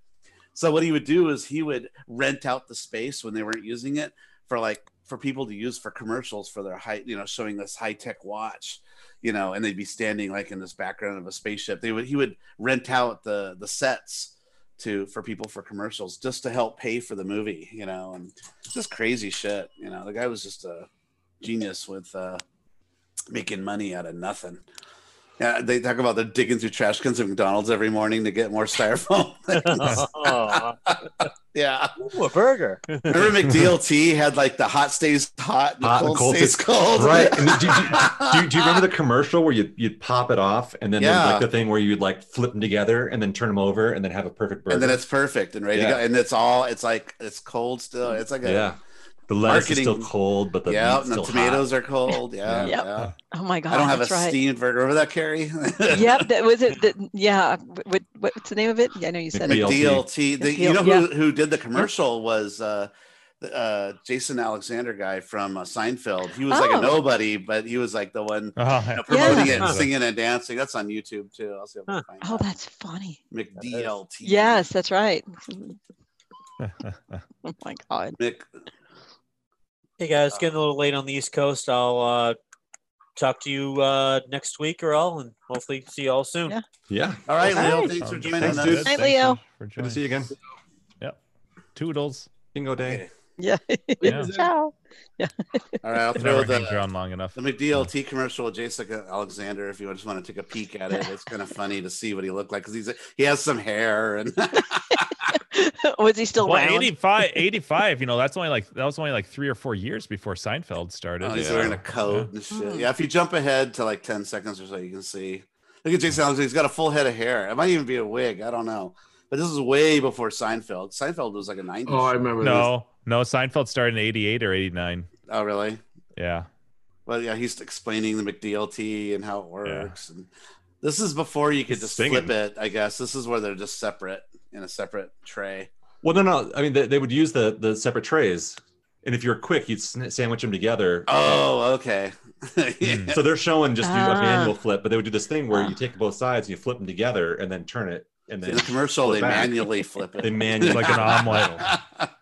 So what he would do is he would rent out the space when they weren't using it for like for people to use for commercials for their high, you know, showing this high tech watch, you know, and they'd be standing like in this background of a spaceship. They would he would rent out the the sets to for people for commercials just to help pay for the movie, you know, and just crazy shit. You know, the guy was just a genius with uh making money out of nothing. Yeah, they talk about they're digging through trash cans at McDonald's every morning to get more styrofoam. (laughs) (laughs) yeah. ooh, a burger. Remember McDLT had like the hot stays hot and the Hot and cold, cold stays stays- cold. Right. And (laughs) do, do, do, you- do you remember the commercial where you you'd pop it off and then Yeah. like the thing where you'd like flip them together and then turn them over and then have a perfect burger? and then it's perfect and ready Yeah. to go. And it's all it's like it's cold still. It's like a yeah, The lettuce is still cold, but the yeah, meat's and the still tomatoes are cold. Yeah, Yep. yeah. Oh my god. I don't have a that's right. steamed burger. Remember that, Carrie? (laughs) Yep, that was it. That, yeah, what, what's the name of it? Yeah, I know you said it. DLT. The, you know Yeah. who, who did the commercial was uh, the, uh, Jason Alexander guy from uh, Seinfeld. He was like Oh. a nobody, but he was like the one Oh, you know, promoting Yeah. it, and singing and dancing. That's on YouTube too. I'll see if I Huh. can find Oh, that. that's funny. McDLT. Yes, that's right. (laughs) (laughs) Oh my god. Mc, Hey guys, getting a little late on the East Coast. I'll uh, talk to you uh, next week or all, and hopefully see you all soon. Yeah. Yeah. all right, All Leo. right. Thanks for joining Thanks, us. dude. good. Night, Leo. you for Good to see you again. Yep. Toodles. Bingo day. Okay. Yeah. (laughs) Yeah. Ciao. All right, I'll throw never hangs the around long enough. the McDLT commercial with Jason Alexander. If you just want to take a peek at it, it's kind of funny to see what he looked like because he's he has some hair and (laughs) (laughs) (laughs) was he still Well, around? 85, (laughs) 85, you know, that's only like that was only like three or four years before Seinfeld started. Oh, he's so, wearing a coat and shit. Hmm. Yeah, if you jump ahead to like 10 seconds or so, you can see. Look at Jason Alexander. He's got a full head of hair. It might even be a wig. I don't know. But this is way before Seinfeld. Seinfeld was like a 90s. Oh, I remember this. No, no, Seinfeld started in 88 or 89. Oh, really? Yeah. Well, yeah, he's explaining the McDLT and how it works. And this is before you could He's just singing. flip it, I guess. This is where they're just separate in a separate tray. Well, no, no. I mean, they, they would use the the separate trays, and if you're quick, you'd sandwich them together. Oh, okay. Yeah. (laughs) Hmm. So they're showing just do a Ah. manual flip, but they would do this thing where Ah. you take both sides and you flip them together and then turn it, and In then the commercial, they back. manually flip it. They manually- Like an (laughs) omelet.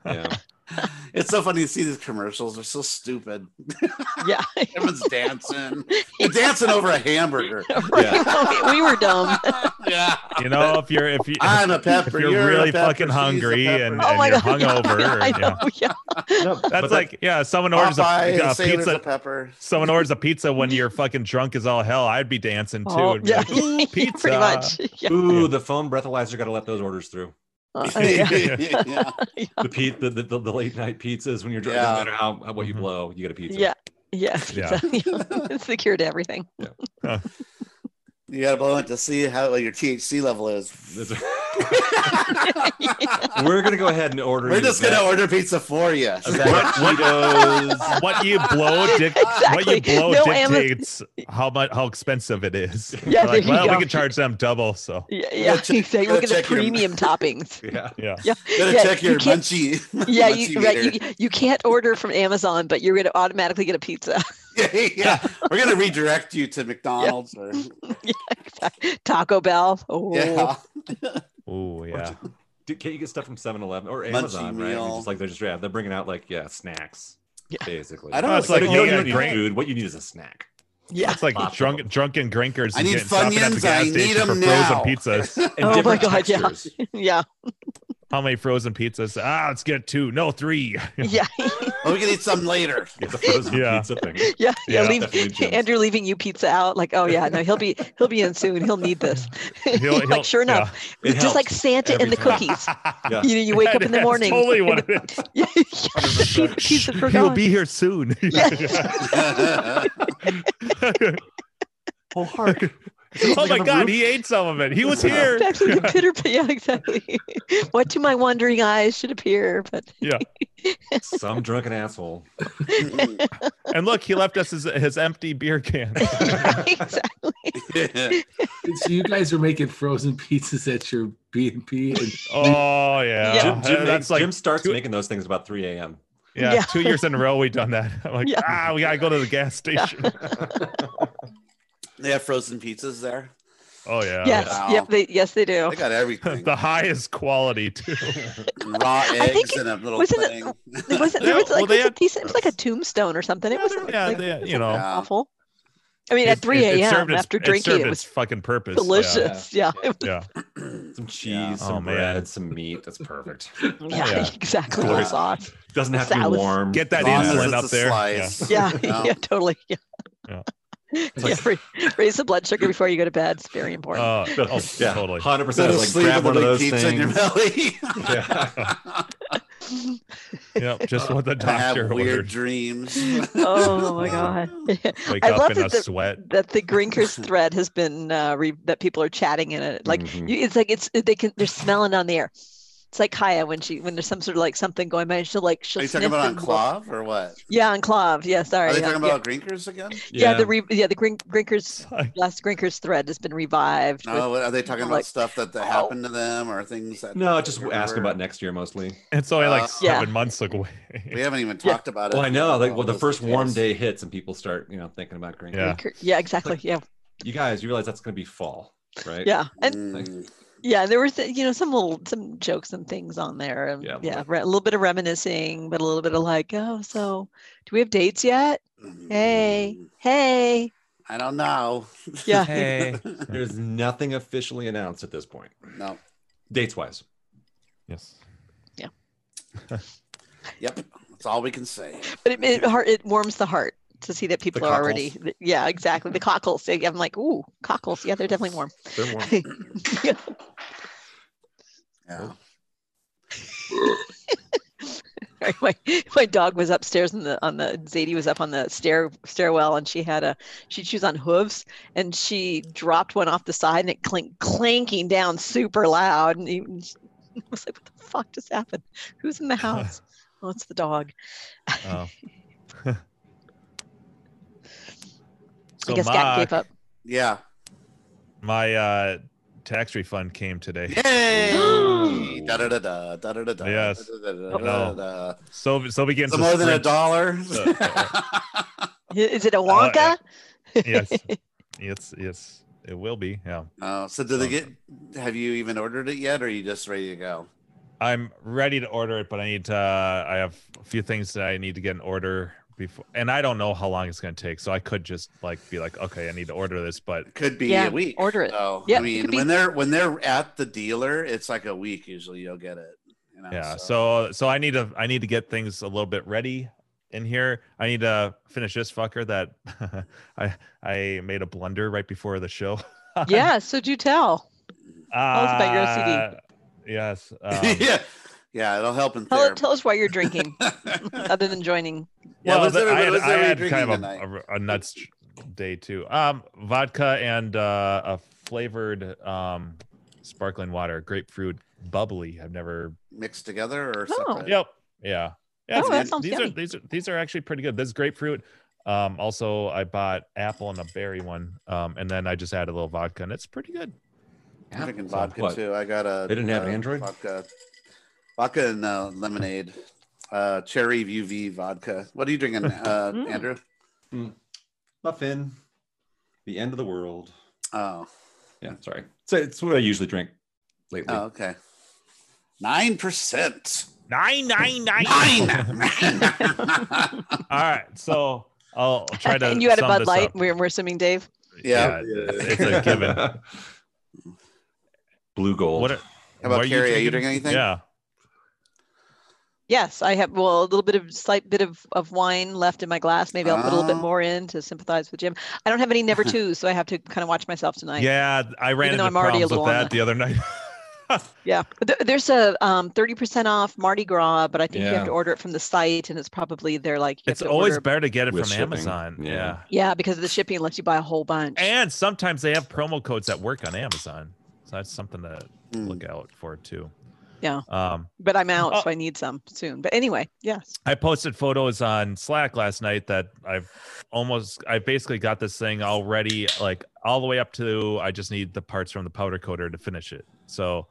yeah. (laughs) It's so funny to see these commercials. They're so stupid. (laughs) Yeah. Everyone's dancing. (laughs) They're dancing over a hamburger. Right. we were dumb. yeah. You know, if you're if you I'm a pepper, you're, you're really pepper, fucking hungry pepper. and, Oh and my you're god. yeah, hungover, I know, know. Yeah. No, but that's that- like yeah, someone orders a, Popeye, uh, a a pizza. pepper. Someone orders a pizza when you're fucking drunk as all hell. I'd be dancing too. Oh, yeah. like, "Ooh, pizza. Pretty much. Yeah. Ooh, the phone breathalyzer got to let those orders through. Uh, (laughs) yeah. (laughs) (laughs) yeah. The, pe- the, the, the, the late night pizzas when you're drunk, Yeah. no matter how, how what you Mhm. blow, you get a pizza. Yeah. Yeah. Yeah. it's the cure to everything. You gotta blow it to see how what your THC level is. (laughs) We're gonna go ahead and order. We're just gonna vat- order pizza for you. a vat of Cheetos. what you blow dic- what you blow No Amazon- dictates how much how expensive it is. (laughs) Yeah, like, there you well, we can charge them double. So Yeah, yeah. check- (laughs) exactly. Look at the check your- premium toppings. Yeah. yeah. Yeah. Gotta Yeah, check your can't- munchy. Yeah, munchy you, right, you, you can't order from Amazon, but you're going to automatically get a pizza. (laughs) yeah, yeah. We're gonna redirect you to McDonald's or (laughs) yeah, exactly. Taco Bell. Oh, yeah. Oh (laughs) yeah. Dude, can't you get stuff from 7-Eleven or Munchy Amazon? Right? meal. It's just like they're just yeah, they're bringing out like yeah snacks. Yeah. Basically. I don't know. it's like you you don't even need food. What you need is a snack. yeah. It's like Lots drunk drunken drinkers. I need getting- stopping Funyuns, I need station for 'em frozen pizzas. And Oh my different God, yeah. textures. Yeah. How many frozen pizzas? Ah, let's get two. No, three. (laughs) Yeah. Oh, we can eat some later. (laughs) Get the frozen Yeah. pizza thing. (laughs) Yeah. Yeah. Yeah, leave. Andrew leaving you pizza out. Like, oh yeah, no, he'll be he'll be in soon. He'll need this. He'll- he'll- like, sure enough, It just like helps Santa and the time. cookies. Yeah. You know, you wake up in the morning. Totally and what it is. yeah, yeah, pizza He'll forgot. be here soon. Whole heart. Oh my god, he ate some of it. He was (laughs) here. Exactly. The (laughs) pitter, yeah, exactly. (laughs) what to my wandering eyes should appear, but Yeah. Some drunken asshole. And look, he left us his, his empty beer can. exactly. So you guys are making frozen pizzas at your B and B, and Oh yeah. Yeah. Jim, Jim, Uh, that's like Jim starts two- making those things about 3 a.m. yeah, Yeah. two years in a row we've done that. I'm like, Yeah. ah, we gotta go to the gas station. They have frozen pizzas there. Oh yeah. yes. Wow. Yep. They, yes, they do. They got everything. (laughs) the highest quality too. (laughs) Raw eggs and a little wasn't it- thing. (laughs) It wasn't. Yeah, There was well, like they it was a had- decent. It was like a tombstone or something. It Yeah, wasn't. yeah, like, they- you know. Awful. I mean, at 3 it- it a.m. served its- after it drinking, it was fucking purpose. delicious. Yeah. Yeah. yeah. Some cheese, Yeah. some Oh, man. some meat. That's perfect. Yeah. Yeah. Exactly. Yeah. The sauce. Doesn't have to be warm. Get that As long as insulin up there. Yeah. slice. Yeah. Yeah. Yeah. Totally. Yeah. (laughs) Yeah. Yeah. ra- (laughs) raise the blood sugar before you go to bed. It's very important. Uh, oh, (laughs) yeah, totally. Hundred percent. Like sleep grab with one of those pizza in your things. belly. Yeah. Yep, just what the I have weird ordered. dreams. oh my god. Wake I up love in a that the- sweat. that the Grinkers thread has been uh, re- that people are chatting in it. Like Mhm. you, it's like it's they can they're smelling on the air. It's like Kaya when she when there's some sort of like something going by, she'll like she'll Are you talking about on KLOV or what? Yeah, on KLOV. Yeah, sorry. Are they yeah, talking yeah. about Grinkers again? Yeah, the re- yeah the Grink- Grinkers Sorry. last Grinkers thread has been revived. No, what- are they talking about like- stuff that, that happened to them or things that? No, just they ask remember? about next year mostly. It's only like Uh, Yeah. seven months away. We haven't even Yeah. talked about it. Well, I know. Like, Oh, well, the those first warm day hits and people start, you know, thinking about Grinkers. Yeah. Yeah, exactly. Yeah, You guys, you realize that's going to be fall, right? yeah, and Mm, yeah, there was you know some little some jokes and things on there. and Yeah, a yeah, little. re- a little bit of reminiscing, but a little bit of like, oh, so do we have dates yet? Hey, mm, hey, I don't know. yeah. (laughs) Hey. There's nothing officially announced at this point, no. dates wise. yes. Yeah. (laughs) Yep. That's all we can say. But it, it it warms the heart to see that people are already yeah exactly the cockles. I'm like ooh cockles yeah they're definitely warm. (laughs) They're warm. (laughs) Yeah. Yeah. (laughs) Sorry, my my dog was upstairs in the on the Zadie was up on the stair stairwell and she had a she chews on hooves and she dropped one off the side and it clink clanking down super loud and he I was like what the fuck just happened? Who's in the house? oh, it's the dog. Oh. So I guess Gap gave up. Yeah. My uh, tax refund came today. Yay! (gasps) da da da da da da da. Yes. Da, da, da, da, So so we get so more than a dollar. (laughs) (laughs) Is it a oh, Wonka? Yes, (laughs) yes. yes. it will be. Yeah. Oh, so did they get? Have you even ordered it yet, or are you just ready to go? I'm ready to order it, but I need to. Uh, I have a few things that I need to get in order before, and I don't know how long it's going to take. So I could just like be like, okay, I need to order this, but could be Yeah, a week. order it. So, Yeah, I mean, be- when they're when they're at the dealer, it's like a week usually. You'll get it. You know, yeah. So so I need to I need to get things a little bit ready in here. I need to finish this fucker that (laughs) I I made a blunder right before the show. yeah, so do tell. (laughs) Tell us about your OCD. Yes. (laughs) Um, yeah, yeah, it'll help in Tell, tell us why you're drinking (laughs) other than joining. Yeah, well, what's I had, what's I had kind of a, a, a nuts day too. Um, vodka and uh, a flavored um, sparkling water, grapefruit, bubbly. I've never. mixed together or Oh. separate? Yep. Yeah. Yeah. Oh, it's that sounds these are these are these are actually pretty good. This grapefruit. Um, also, I bought apple and a berry one, um, and then I just added a little vodka, and it's pretty good. I'm drinking So vodka what? too. I got a. They didn't have Android? vodka, vodka and uh, lemonade, uh, cherry UV vodka. What are you drinking, uh, Mm. Andrew? Muffin. The end of the world. Oh, Yeah, sorry. So it's what I usually drink lately. oh, okay. Nine percent. Nine nine nine. Nine. (laughs) All right, so I'll try to. and you had a Bud Light. up. We're, we're assuming Dave. Yeah. it's a given. (laughs) Blue gold. What? Are, How about what Carrie? Are you drinking anything? Yeah. Yes, I have. Well, a little bit of slight bit of, of wine left in my glass. Maybe I'll put a little bit Oh. more in to sympathize with Jim. I don't have any never (laughs) twos, so I have to kind of watch myself tonight. Yeah, I ran into I'm already a problems with little on that the- the other night. (laughs) Yeah, there's a um, 30% off Mardi Gras, but I think you have to order it from the site, and it's probably they're like it's always better to get it from shipping, Amazon. yeah. Yeah. Yeah, because of the shipping unless you buy a whole bunch. And sometimes they have promo codes that work on Amazon. So that's something to Hmm. look out for too. Yeah. Um, but I'm out, Oh. so I need some soon. But anyway, yes. I posted photos on Slack last night that I've almost I basically got this thing already like all the way up to I just need the parts from the powder coater to finish it. So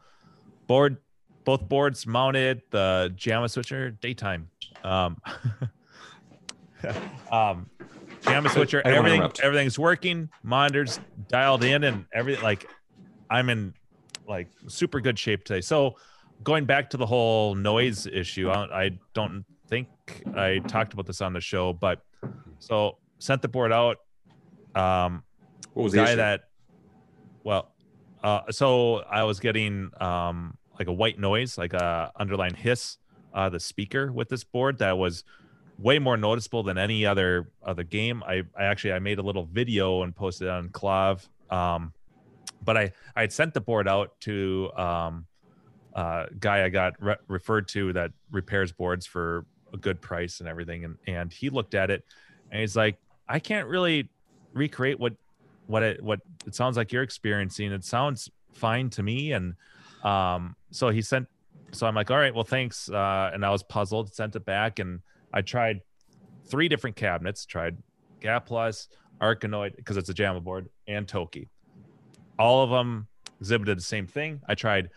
board both boards mounted, the JAMMA switcher daytime. Um (laughs) um JAMMA switcher I don't wanna everything everything's working, monitors dialed in and everything like I'm in like super good shape today. So going back to the whole noise issue, I, I don't think I talked about this on the show, but so sent the board out. Um, What was the guy issue? that, well, uh, so I was getting um like a white noise, like a underline hiss, uh, the speaker with this board that was way more noticeable than any other other game. I, I actually I made a little video and posted it on KLOV. Um, but I I had sent the board out to um uh guy I got re- referred to that repairs boards for a good price and everything and and he looked at it and he's like I can't really recreate what what it what it sounds like you're experiencing it sounds fine to me and um so he sent so I'm like, all right, well, thanks. Uh, and I was puzzled, sent it back, and I tried three different cabinets. Tried Gaplus, Arkanoid because it's a JAMMA board, and Toki. All of them exhibited the same thing. I tried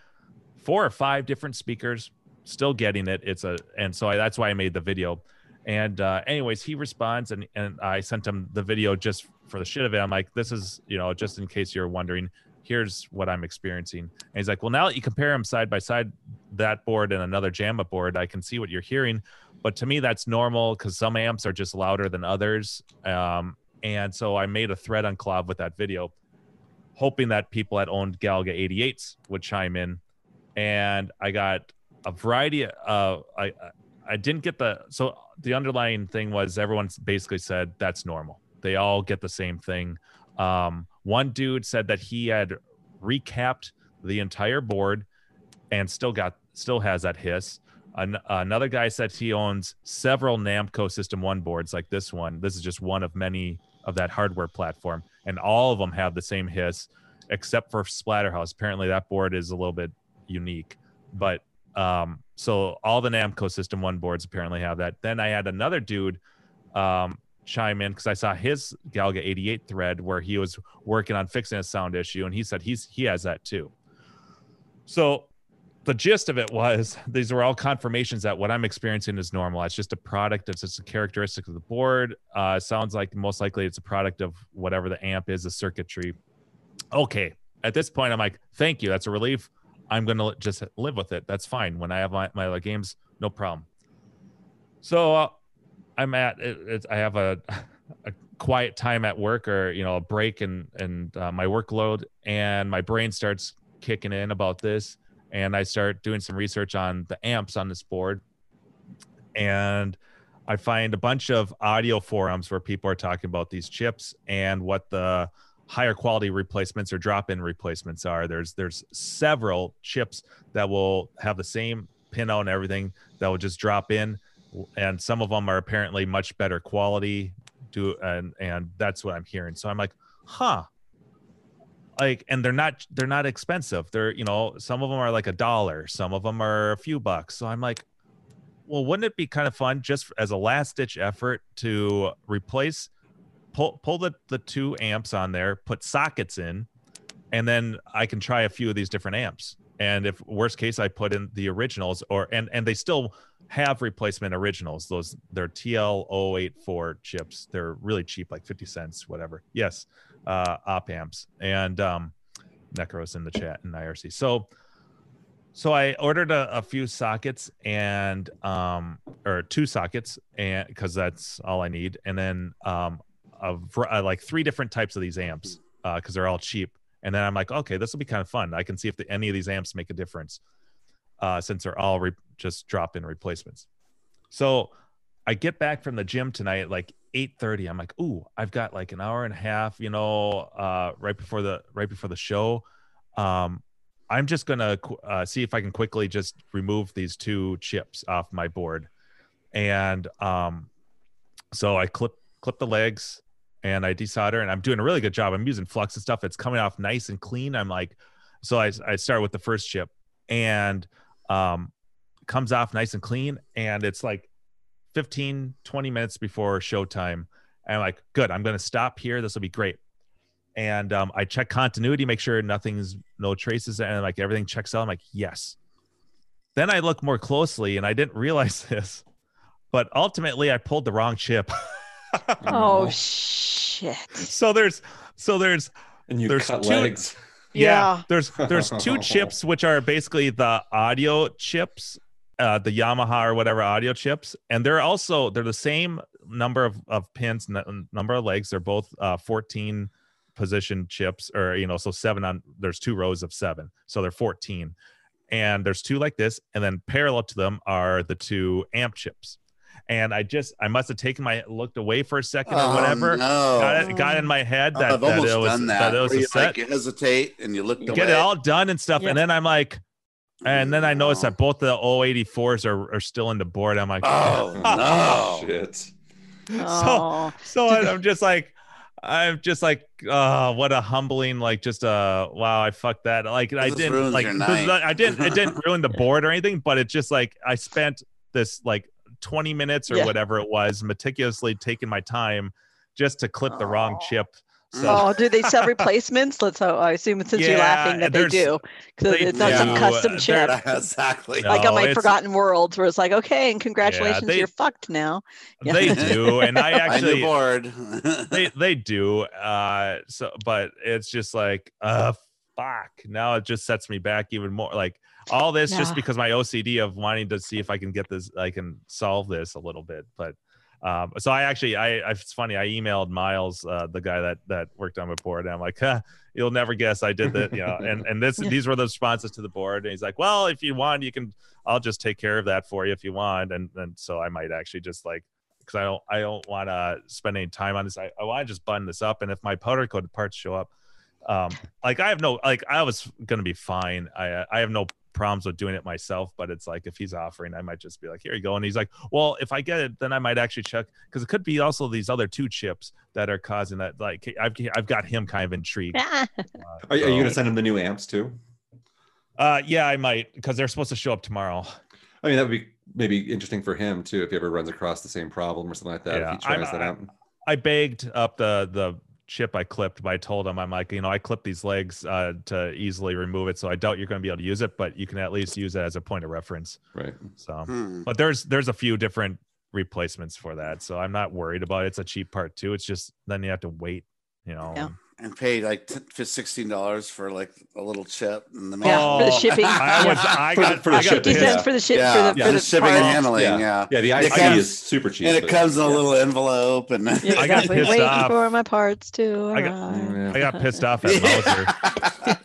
four or five different speakers, still getting it. It's a and so I, that's why I made the video. And uh, anyways, he responds and and I sent him the video just for the shit of it. I'm like, this is you know just in case you're wondering. Here's what I'm experiencing. And he's like, well, now that you compare them side by side, that board and another JAMMA board, I can see what you're hearing. But to me, that's normal because some amps are just louder than others. Um, and so I made a thread on KLOV with that video, hoping that people that owned Galaga 88s would chime in. And I got a variety of I I didn't get the so the underlying thing was everyone basically said that's normal. They all get the same thing. Um, one dude said that he had recapped the entire board and still got still has that hiss. An- another guy said he owns several Namco System One boards like this one. This is just one of many of that hardware platform, and all of them have the same hiss, except for Splatterhouse. Apparently, that board is a little bit unique, but um, so all the Namco System One boards apparently have that. Then I had another dude um, chime in because I saw his Galaga 88 thread where he was working on fixing a sound issue, and he said he's he has that too. So the gist of it was (laughs) these were all confirmations that what I'm experiencing is normal. It's just a product. It's just a characteristic of the board. Uh, sounds like most likely it's a product of whatever the amp is, the circuitry. Okay. At this point, I'm like, thank you. That's a relief. I'm going to just live with it. That's fine. When I have my, my games, no problem. So uh, I'm at, it, it's, I have a, (laughs) a quiet time at work or, you know, a break and, and uh, my workload and my brain starts kicking in about this and I start doing some research on the amps on this board. And I find a bunch of audio forums where people are talking about these chips and what the higher quality replacements or drop-in replacements are. There's there's several chips that will have the same pinout and everything that will just drop in, and some of them are apparently much better quality. Do and and that's what I'm hearing. So I'm like, huh, like and they're not they're not expensive they're you know some of them are like a dollar some of them are a few bucks so i'm like well wouldn't it be kind of fun just as a last ditch effort to replace pull pull the the two amps on there put sockets in and then i can try a few of these different amps. And if worst case i put in the originals or and and they still have replacement originals. Those they're tl084 chips. They're really cheap like 50 cents whatever. Yes uh, op amps. And um, Necros in the chat and IRC. So, so I ordered a, a few sockets and um, or two sockets and because that's all I need, and then um, vr- uh, like three different types of these amps because they're all cheap. And then I'm like, okay, this will be kind of fun. I can see if the, any of these amps make a difference uh, since they're all re- just drop in replacements. So I get back from the gym tonight at like 8:30. I'm like, "Ooh, I've got like an hour and a half, you know, uh, right before the right before the show. Um, I'm just gonna uh, see if I can quickly just remove these two chips off my board." And um, so I clip clip the legs and I desolder, and I'm doing a really good job. I'm using flux and stuff. It's coming off nice and clean. I'm like, so I I start with the first chip and um, comes off nice and clean, and it's like 15 20 minutes before showtime and i'm like good i'm going to stop here this will be great and um, i check continuity make sure nothing's no traces and like everything checks out i'm like yes then i look more closely and i didn't (laughs) realize this but ultimately i pulled the wrong chip (laughs) (laughs) Oh shit. so there's so there's And you There's cut two- legs. (laughs) yeah, Yeah. there's there's (laughs) two chips which are basically the audio chips uh the yamaha or whatever audio chips and they're also they're the same number of, of pins n- number of legs they're both uh 14 position chips or you know so seven on there's two rows of seven so they're 14 and there's two like this and then parallel to them are the two amp chips and i just i must have taken my looked away for a second or Oh, whatever no. got it got in my head Oh, that, I've that almost it was done that. that it was a you, set like, you hesitate and you look you get it all done and stuff Yeah. and then i'm like and then i noticed No. that both the 084s are, are still in the board i'm like Oh (laughs) no! Shit. Oh. so I, i'm just like I'm just like, oh, what a humbling, like, just uh, wow, I fucked that. Like, I didn't like, this is night. not- I didn't, it didn't (laughs) ruin the board or anything, but it's just like I spent this like 20 minutes or Yeah. whatever it was, meticulously taking my time just to clip the wrong chip. So Oh, do they sell (laughs) replacements? Let's hope. I assume since you're laughing that they do, because it's not some custom chip. (laughs) exactly. No, like on my Forgotten Worlds, where it's like, okay, and congratulations, they- you're fucked now. Yeah. they do, and I I (laughs) knew actually bored. they they do. Uh, so but it's just like, uh, fuck. Now it just sets me back even more. Like all this just because my OCD of wanting to see if I can get this, I can solve this a little bit. But um, so I actually, I, I it's funny. I emailed Miles, uh, the guy that that worked on my board, and I'm like, huh, you'll never guess I did that, you know. And and this (laughs) Yeah. these were the responses to the board, and he's like, well, if you want, you can. I'll just take care of that for you if you want. And and so I might actually just like because I don't I don't want to spend any time on this. I, I want to just button this up, and if my powder coated parts show up, um, like I have no like I was gonna be fine. I I have no problems with doing it myself, but it's like if he's offering, I might just be like, here you go. And he's like, well, if I get it, then I might actually check because it could be also these other two chips that are causing that. Like I've I've got him kind of intrigued. (laughs) Uh, Are, are you going to send him the new amps too? Uh, yeah, I might because they're supposed to show up tomorrow. I mean, that would be maybe interesting for him too if he ever runs across the same problem or something like that. Yeah, if he tries I'm- that out. I bagged up the the chip I clipped, but I told him I'm like, you know, I clipped these legs uh, to easily remove it, so I doubt you're going to be able to use it, but you can at least use it as a point of reference. Right. So, Hmm. but there's there's a few different replacements for that, so I'm not worried about it. It's a cheap part too. It's just then you have to wait, you know. Yeah. And paid like t- for sixteen dollars for like a little chip in the mail. Yeah, for the shipping. I (laughs) Yeah. was I For the- got for the I got shipping, Fifty cents for the ship yeah, for the, yeah, for the the shipping and handling. Yeah. Yeah, Yeah, the It IC comes- is super cheap. and it comes in a little envelope and Yeah, I got pissed Waiting off. for my parts too. I got- arrive. I got pissed off at (laughs) Mouser.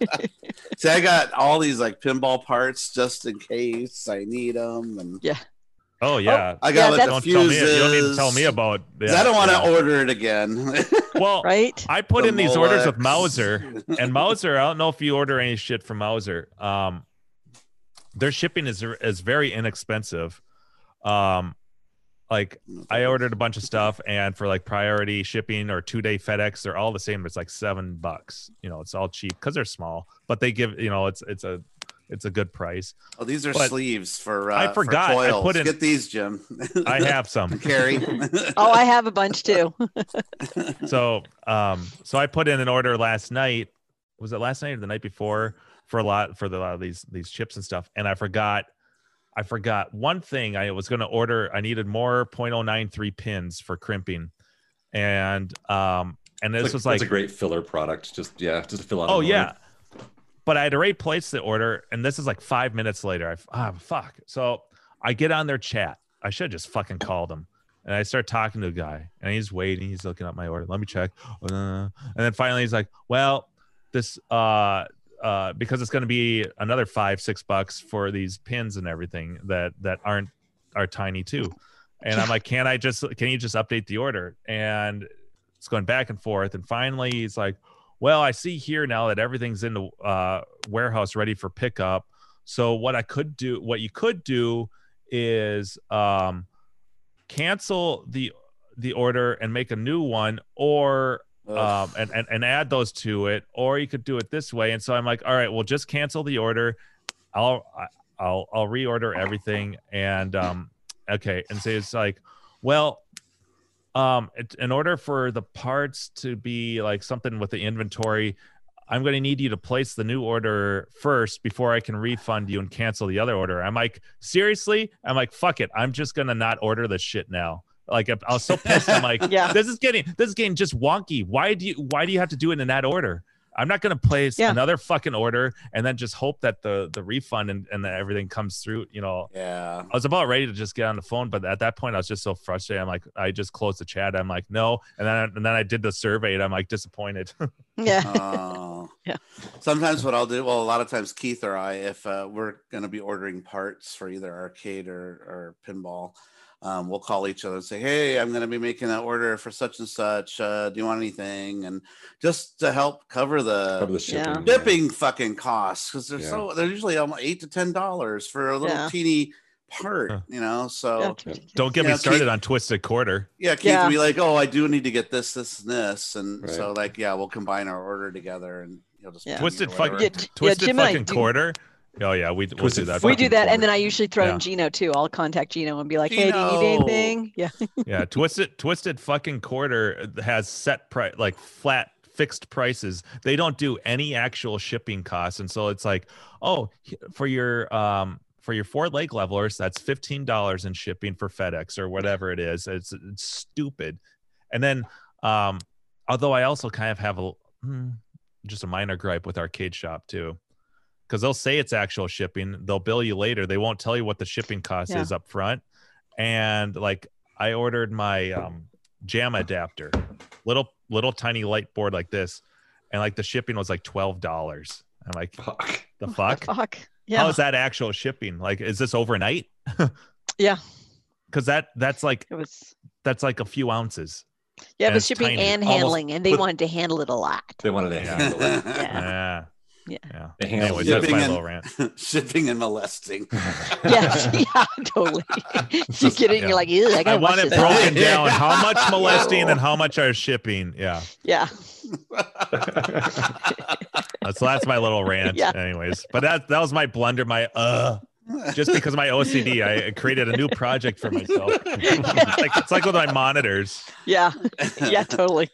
See, I got all these like pinball parts just in case I need them, and Oh yeah. I got like, that's- the don't tell me. You don't need to tell me about. 'cause Yeah, I don't want to yeah. order it again. (laughs) Well, Right? I put The in these orders with Mouser, (laughs) and Mouser. I don't know if you order any shit from Mouser. Um, their shipping is is very inexpensive. Um, like I ordered a bunch of stuff, and for like priority shipping or two day FedEx, they're all the same. It's like seven bucks. You know, it's all cheap because they're small, but they give you know it's it's a it's a good price. Oh, these are But sleeves for. Uh, I forgot. For I put in- Get these, Jim. I have some. (laughs) Carry. (laughs) Oh, I have a bunch too. (laughs) so um so i put in an order last night was it last night or the night before for a lot for the, a lot of these these chips and stuff and i forgot i forgot one thing i was going to order i needed more 0.093 pins for crimping and um and this It's was like, like a great filler product. Just yeah, just to fill out. oh yeah order. But i had already placed the order and this is like five minutes later i ah fuck so i get on their chat i should have just fucking called them. and I start talking to the guy, and he's waiting. He's looking up my order. Let me check. And then finally, he's like, "Well, this uh, uh, because it's going to be another five, six bucks for these pins and everything that that aren't are tiny too." And I'm like, "Can I just? Can you just update the order?" And it's going back and forth. And finally, he's like, "Well, I see here now that everything's in the uh, warehouse ready for pickup. So what I could do, what you could do, is." Um, cancel the the order and make a new one or um and, and and add those to it or you could do it this way and so i'm like all right well just cancel the order i'll i'll i'll reorder everything and um okay and so it's like well um it, in order for the parts to be like something with the inventory i'm going to need you to place the new order first before i can refund you and cancel the other order i'm like seriously i'm like fuck it i'm just going to not order this shit now like I was so pissed. I'm like, (laughs) Yeah. this is getting this is getting just wonky. Why do you why do you have to do it in that order? I'm not gonna place Yeah. another fucking order and then just hope that the the refund and, and that everything comes through. You know, yeah. I was about ready to just get on the phone, but at that point I was just so frustrated. I'm like, I just closed the chat. I'm like, no, and then and then I did the survey and I'm like disappointed. (laughs) Yeah. Oh. (laughs) Yeah. Sometimes what I'll do, well, a lot of times Keith or I, if uh, we're going to be ordering parts for either arcade or, or pinball, um, we'll call each other and say, "Hey, I'm going to be making that order for such and such. Uh, do you want anything?" And just to help cover the, Cover the shipping. shipping fucking costs because they're Yeah. so they're usually almost eight to ten dollars for a little Yeah. teeny part, Huh. you know. So That's. Don't get me know, started Keith- on Twisted Quarter. yeah, Keith Yeah. be like, "Oh, I do need to get this, this, and this," and Right. so like, yeah, we'll combine our order together, and you'll just Yeah. ping Twisted fucking whatever. Yeah, Twisted Jim fucking do- Quarter. Oh yeah, we we'll do that. we do that, quarter. and then I usually throw Yeah. in Gino too. I'll contact Gino and be like, "Hey, do you need anything?" (laughs) Yeah, yeah twisted twisted fucking quarter has set price like flat fixed prices they don't do any actual shipping costs and so it's like oh h- for your um for your four leg levelers that's $15 in shipping for fedex or whatever it is it's, it's stupid and then um although i also kind of have a hmm, just a minor gripe with arcade shop too because they'll say it's actual shipping they'll bill you later they won't tell you what the shipping cost Yeah. is up front and like I ordered my um, jam adapter, little little tiny light board like this, and like the shipping was like twelve dollars. I'm like, Fuck. the What fuck? (laughs) fuck. Yeah, How is that actual shipping? Like, is this overnight? (laughs) Yeah. Because that that's like it was. that's like a few ounces. Yeah, and but shipping tiny, and almost handling, and they with- wanted to handle it a lot. They wanted to handle it. (laughs) Yeah. Yeah. Yeah. Yeah. They handle Anyways, it. that's Shipping my and- rant. (laughs) shipping and molesting. (laughs) Yeah, (laughs) yeah, totally. you get it, and yeah. you're like, "Ew, I I gotta watch want it this." broken down. How much molesting and how much are shipping? Yeah. Yeah, So that's my little rant. Yeah. Anyways, but that that was my blunder. My uh, just because of my OCD, I created a new project for myself. it's, like, it's like with my monitors. yeah, yeah, totally.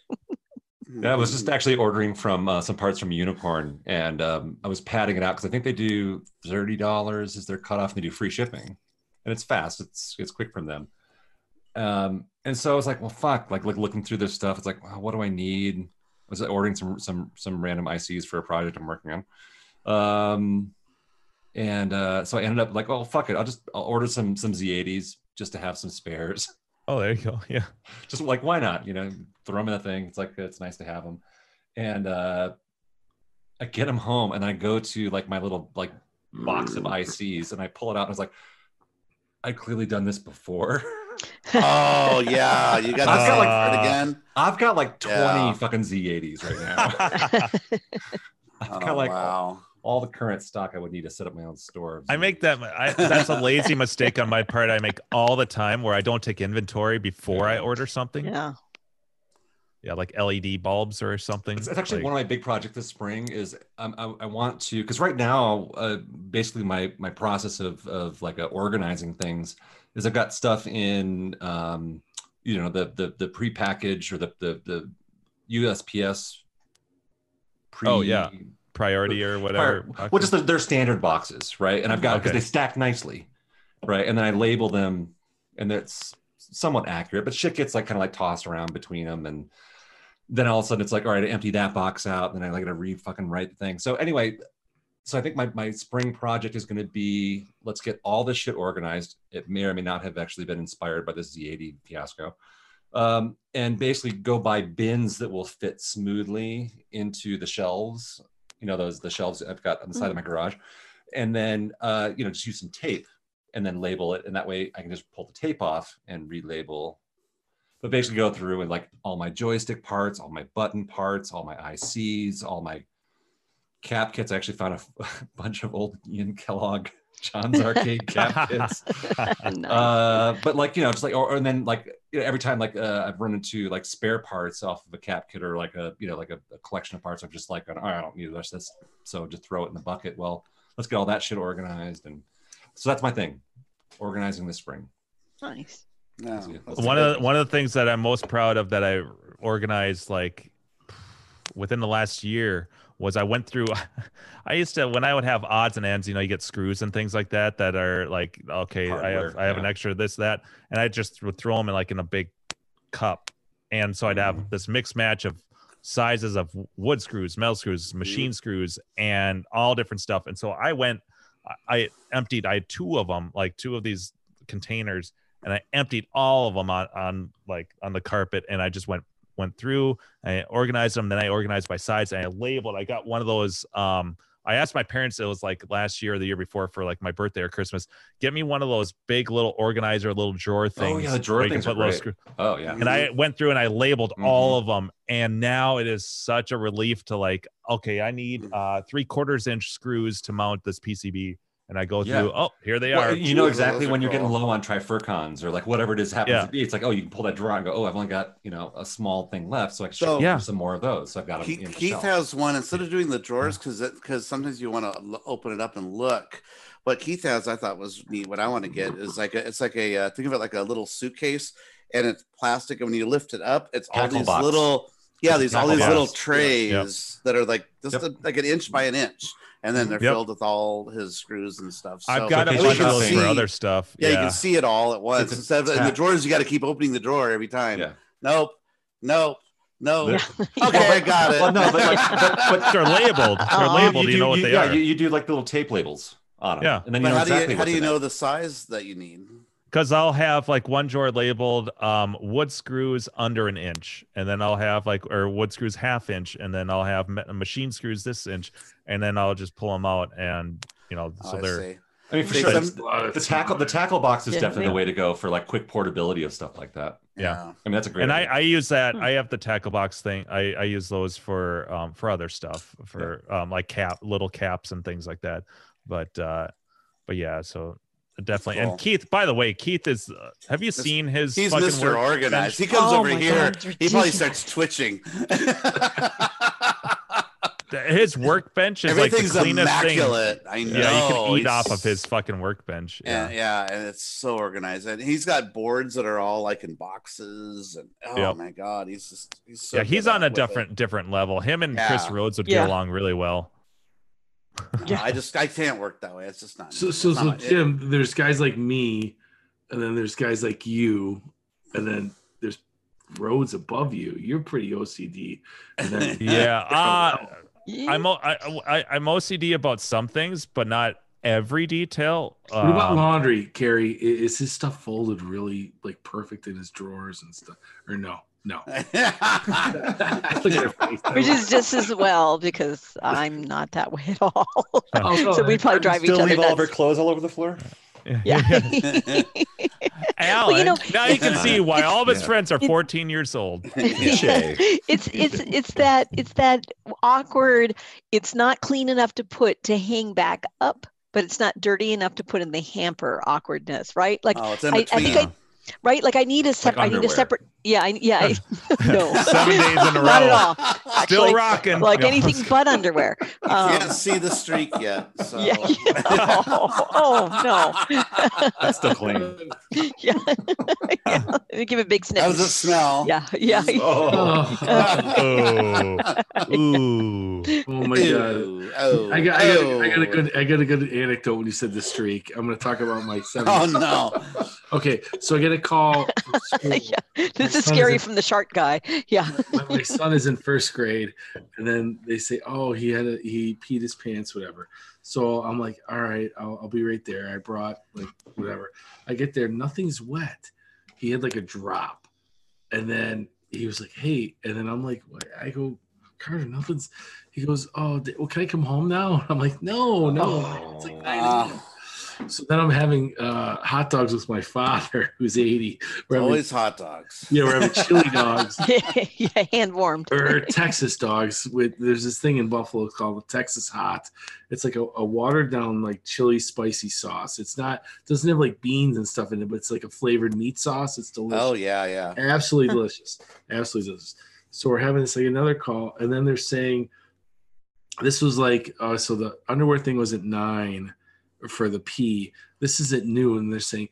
Yeah, I was just actually ordering from uh, some parts from Unicorn, and um, I was padding it out because I think they do thirty dollars is their cutoff, and they do free shipping, and it's fast. It's it's quick from them. Um, and so I was like, well, fuck. Like, like looking through this stuff, it's like, what do I need? I was ordering some some some random ICs for a project I'm working on. Um, and uh, so I ended up like, oh fuck it, I'll just I'll order some some Z80s just to have some spares. (laughs) Oh, there you go. (laughs) Yeah. just like why not you know throw them in a thing it's like it's nice to have them and uh i get them home and i go to like my little like box of ics and i pull it out and i was like i've clearly done this before (laughs) oh yeah, you got to (laughs) I've got, like, again. i've got like 20 Yeah. fucking z80s right now i've Oh, got like wow. All the current stock i would need to set up my own store I make that. I, that's a lazy (laughs) mistake on my part. I make all the time where I don't take inventory before I order something. Yeah, yeah, like LED bulbs or something. It's, it's actually Like- one of my big projects this spring. Is um, I, I want to because right now, uh, basically my my process of of like uh, organizing things is I've got stuff in um, you know the the the prepackaged or the the the USPS. Pre, Oh, yeah. Priority or whatever. prior- well, just the, their standard boxes, right? And I've got because Okay. they stack nicely, right? And then I label them, and that's somewhat accurate, but shit gets like kind of like tossed around between them, and then all of a sudden it's like, all right, I empty that box out, and then I like to re fucking write the thing. So anyway, so I think my my spring project is going to be let's get all this shit organized. It may or may not have actually been inspired by this Z80 fiasco. Um, and basically go buy bins that will fit smoothly into the shelves you know those the shelves I've got on the side of my garage, and then uh, you know just use some tape and then label it, and that way I can just pull the tape off and relabel. But basically, go through and like all my joystick parts, all my button parts, all my ICs, all my cap kits. I actually found a, (laughs) bunch of old Ian Kellogg John's Arcade (laughs) cap kits. nice. Uh, but like you know, just like or, and then like you know, every time like uh, I've run into like spare parts off of a cap kit or like a you know like a, a collection of parts, I'm just like, all right, I don't need the rest of this, so just throw it in the bucket. Well, let's get all that shit organized, and so that's my thing, organizing this spring. nice. No, one good. of one of the things that I'm most proud of that I organized like within the last year was I went through (laughs) I used to when I would have odds and ends, you know, you get screws and things like that that are like okay, I have Hardware, I have an extra this that and I just would throw them in like in a big cup. And so I'd have mm. this mixed match of sizes of wood screws, metal screws, machine screws and all different stuff. And so I went I- I emptied I had two of them, like two of these containers and I emptied all of them on, on like on the carpet and I just went went through I organized them then I organized by size and I labeled I got one of those um I asked my parents it was like last year or the year before for like my birthday or Christmas get me one of those big little organizer little drawer things Oh yeah, the drawer where you can things are great. screw- Oh yeah, and I went through and I labeled Mhm. all of them. And now it is such a relief to like, okay, I need uh three quarters inch screws to mount this PCB. And I go Yeah. through. Oh, here they Well, are. you know exactly when you're getting low on trifurcons or like whatever it is happens Yeah. to be. It's like, oh, you can pull that drawer and go, oh, I've only got you know a small thing left, so I can So- so, Yeah. some more of those. So I've got them. Keith, Keith has one instead of doing the drawers because because sometimes you want to open it up and look. What Keith has, I thought was neat. What I want to get is like a, it's like a uh, think of it like a little suitcase, and it's plastic. And when you lift it up, it's all these box. little yeah, these all tackle these little box. trays that are like just Yep. a- like an inch by an inch, and then they're Yep. filled with all his screws and stuff. So I've got a bunch of those for other stuff. yeah, Yeah, you can see it all at once. It's Instead of in the drawers, you got to keep opening the drawer every time. Yeah. Nope, nope, no. Yeah. (laughs) Okay, I got it. Well, no, but like, but, but they're labeled. (laughs) They're Aw. labeled. You, do- know what they yeah, are. You, you do like little tape labels on them. Yeah. and then you know how exactly do you how do you know the size that you need? Because I'll have like one drawer labeled um, wood screws under an inch, and then I'll have like or wood screws half inch, and then I'll have ma- machine screws this inch, and then I'll just pull them out, and you know, Oh, so I they're see. I mean, for See, sure, some- the tackle the tackle box is Yeah, definitely yeah. the way to go for like quick portability of stuff like that. Yeah. I mean, that's a great. and I, idea. I use that. Hmm. I have the tackle box thing. I, I use those for um, for other stuff, for um, like cap little caps and things like that. But uh, but yeah, so definitely. Cool. And Keith, by the way, Keith is. Uh, have you seen his? He's fucking Mr. work Organized. He comes Oh over here. God, he probably starts twitching. (laughs) His workbench is like the Everything's cleanest thing. I know. Yeah, you can eat He's- off of his fucking workbench. Yeah, Yeah. yeah, and it's so organized. And he's got boards that are all like in boxes, and oh Yep. my god, he's just he's so yeah, he's on a with it. different different level. Him and Chris Rhodes would Yeah. get along really well. Yeah, I just I can't work that way. It's just not. So, so, not so my- it- Jim, there's guys like me, and then there's guys like you, and then there's Rhodes above you. You're pretty OCD. And then (laughs) Yeah. (laughs) Uh, Yeah. I'm o- I, I, I'm OCD about some things, but not every detail. what about Um, laundry, Carrie? I- Is his stuff folded really like perfect in his drawers and stuff? Or no, no. (laughs) Look at her face. Which is just as well because I'm not that way at all. Oh, (laughs) so we'd probably I drive each Still other leave all of her nuts. clothes all over the floor. Yeah. (laughs) Alan, you know- now you can see why all of his Yeah. friends are 14 years old. Cliche. it's it's it's that it's that awkward it's not clean enough to put to hang back up but it's not dirty enough to put in the hamper awkwardness right like oh, it's in I- I think I- right like i need a separate i need a separate yeah I, yeah I, (laughs) (laughs) no Seven days in a (laughs) not at all Still Actually, rocking. like No. anything but underwear um, can't see the streak yet. So. yeah, oh, oh no That's still clean. yeah, yeah. Let me give a big sniff How does it smell? yeah yeah Oh, Oh. Ooh. Oh my god. Ew, oh, I got, I, got, I got a oh. good I got a good anecdote when you said the streak. I'm going to talk about my seven. Oh no! Okay, so I get a call. From school. yeah this is son scary isn't- from the shark guy (laughs) yeah my, my son is in first grade, and then they say, "Oh, he had a he peed his pants, whatever." So I'm like, "All right, I'll, I'll be right there." I brought like whatever. I get there, nothing's wet. He had like a drop, and then he was like, "Hey," and then I'm like, what? "I go, Carter, nothing's." He goes, "Oh, well, can I come home now?" (laughs) I'm like, "No, no." It's like nine Ah. a.m. So then I'm having uh, hot dogs with my father, (laughs) who's 80. We're having, Always hot dogs. yeah, we're having chili (laughs) dogs (laughs) yeah hand warmed or Texas dogs. With there's this thing in Buffalo called the Texas Hot. It's like a, a watered down like chili spicy sauce. It's not doesn't have like beans and stuff in it, but it's like a flavored meat sauce. It's delicious. Oh yeah, yeah. Absolutely delicious. Absolutely delicious. So we're having this like another call, and then they're saying this was like uh, so the underwear thing was at nine for the P. This is at noon. And they're saying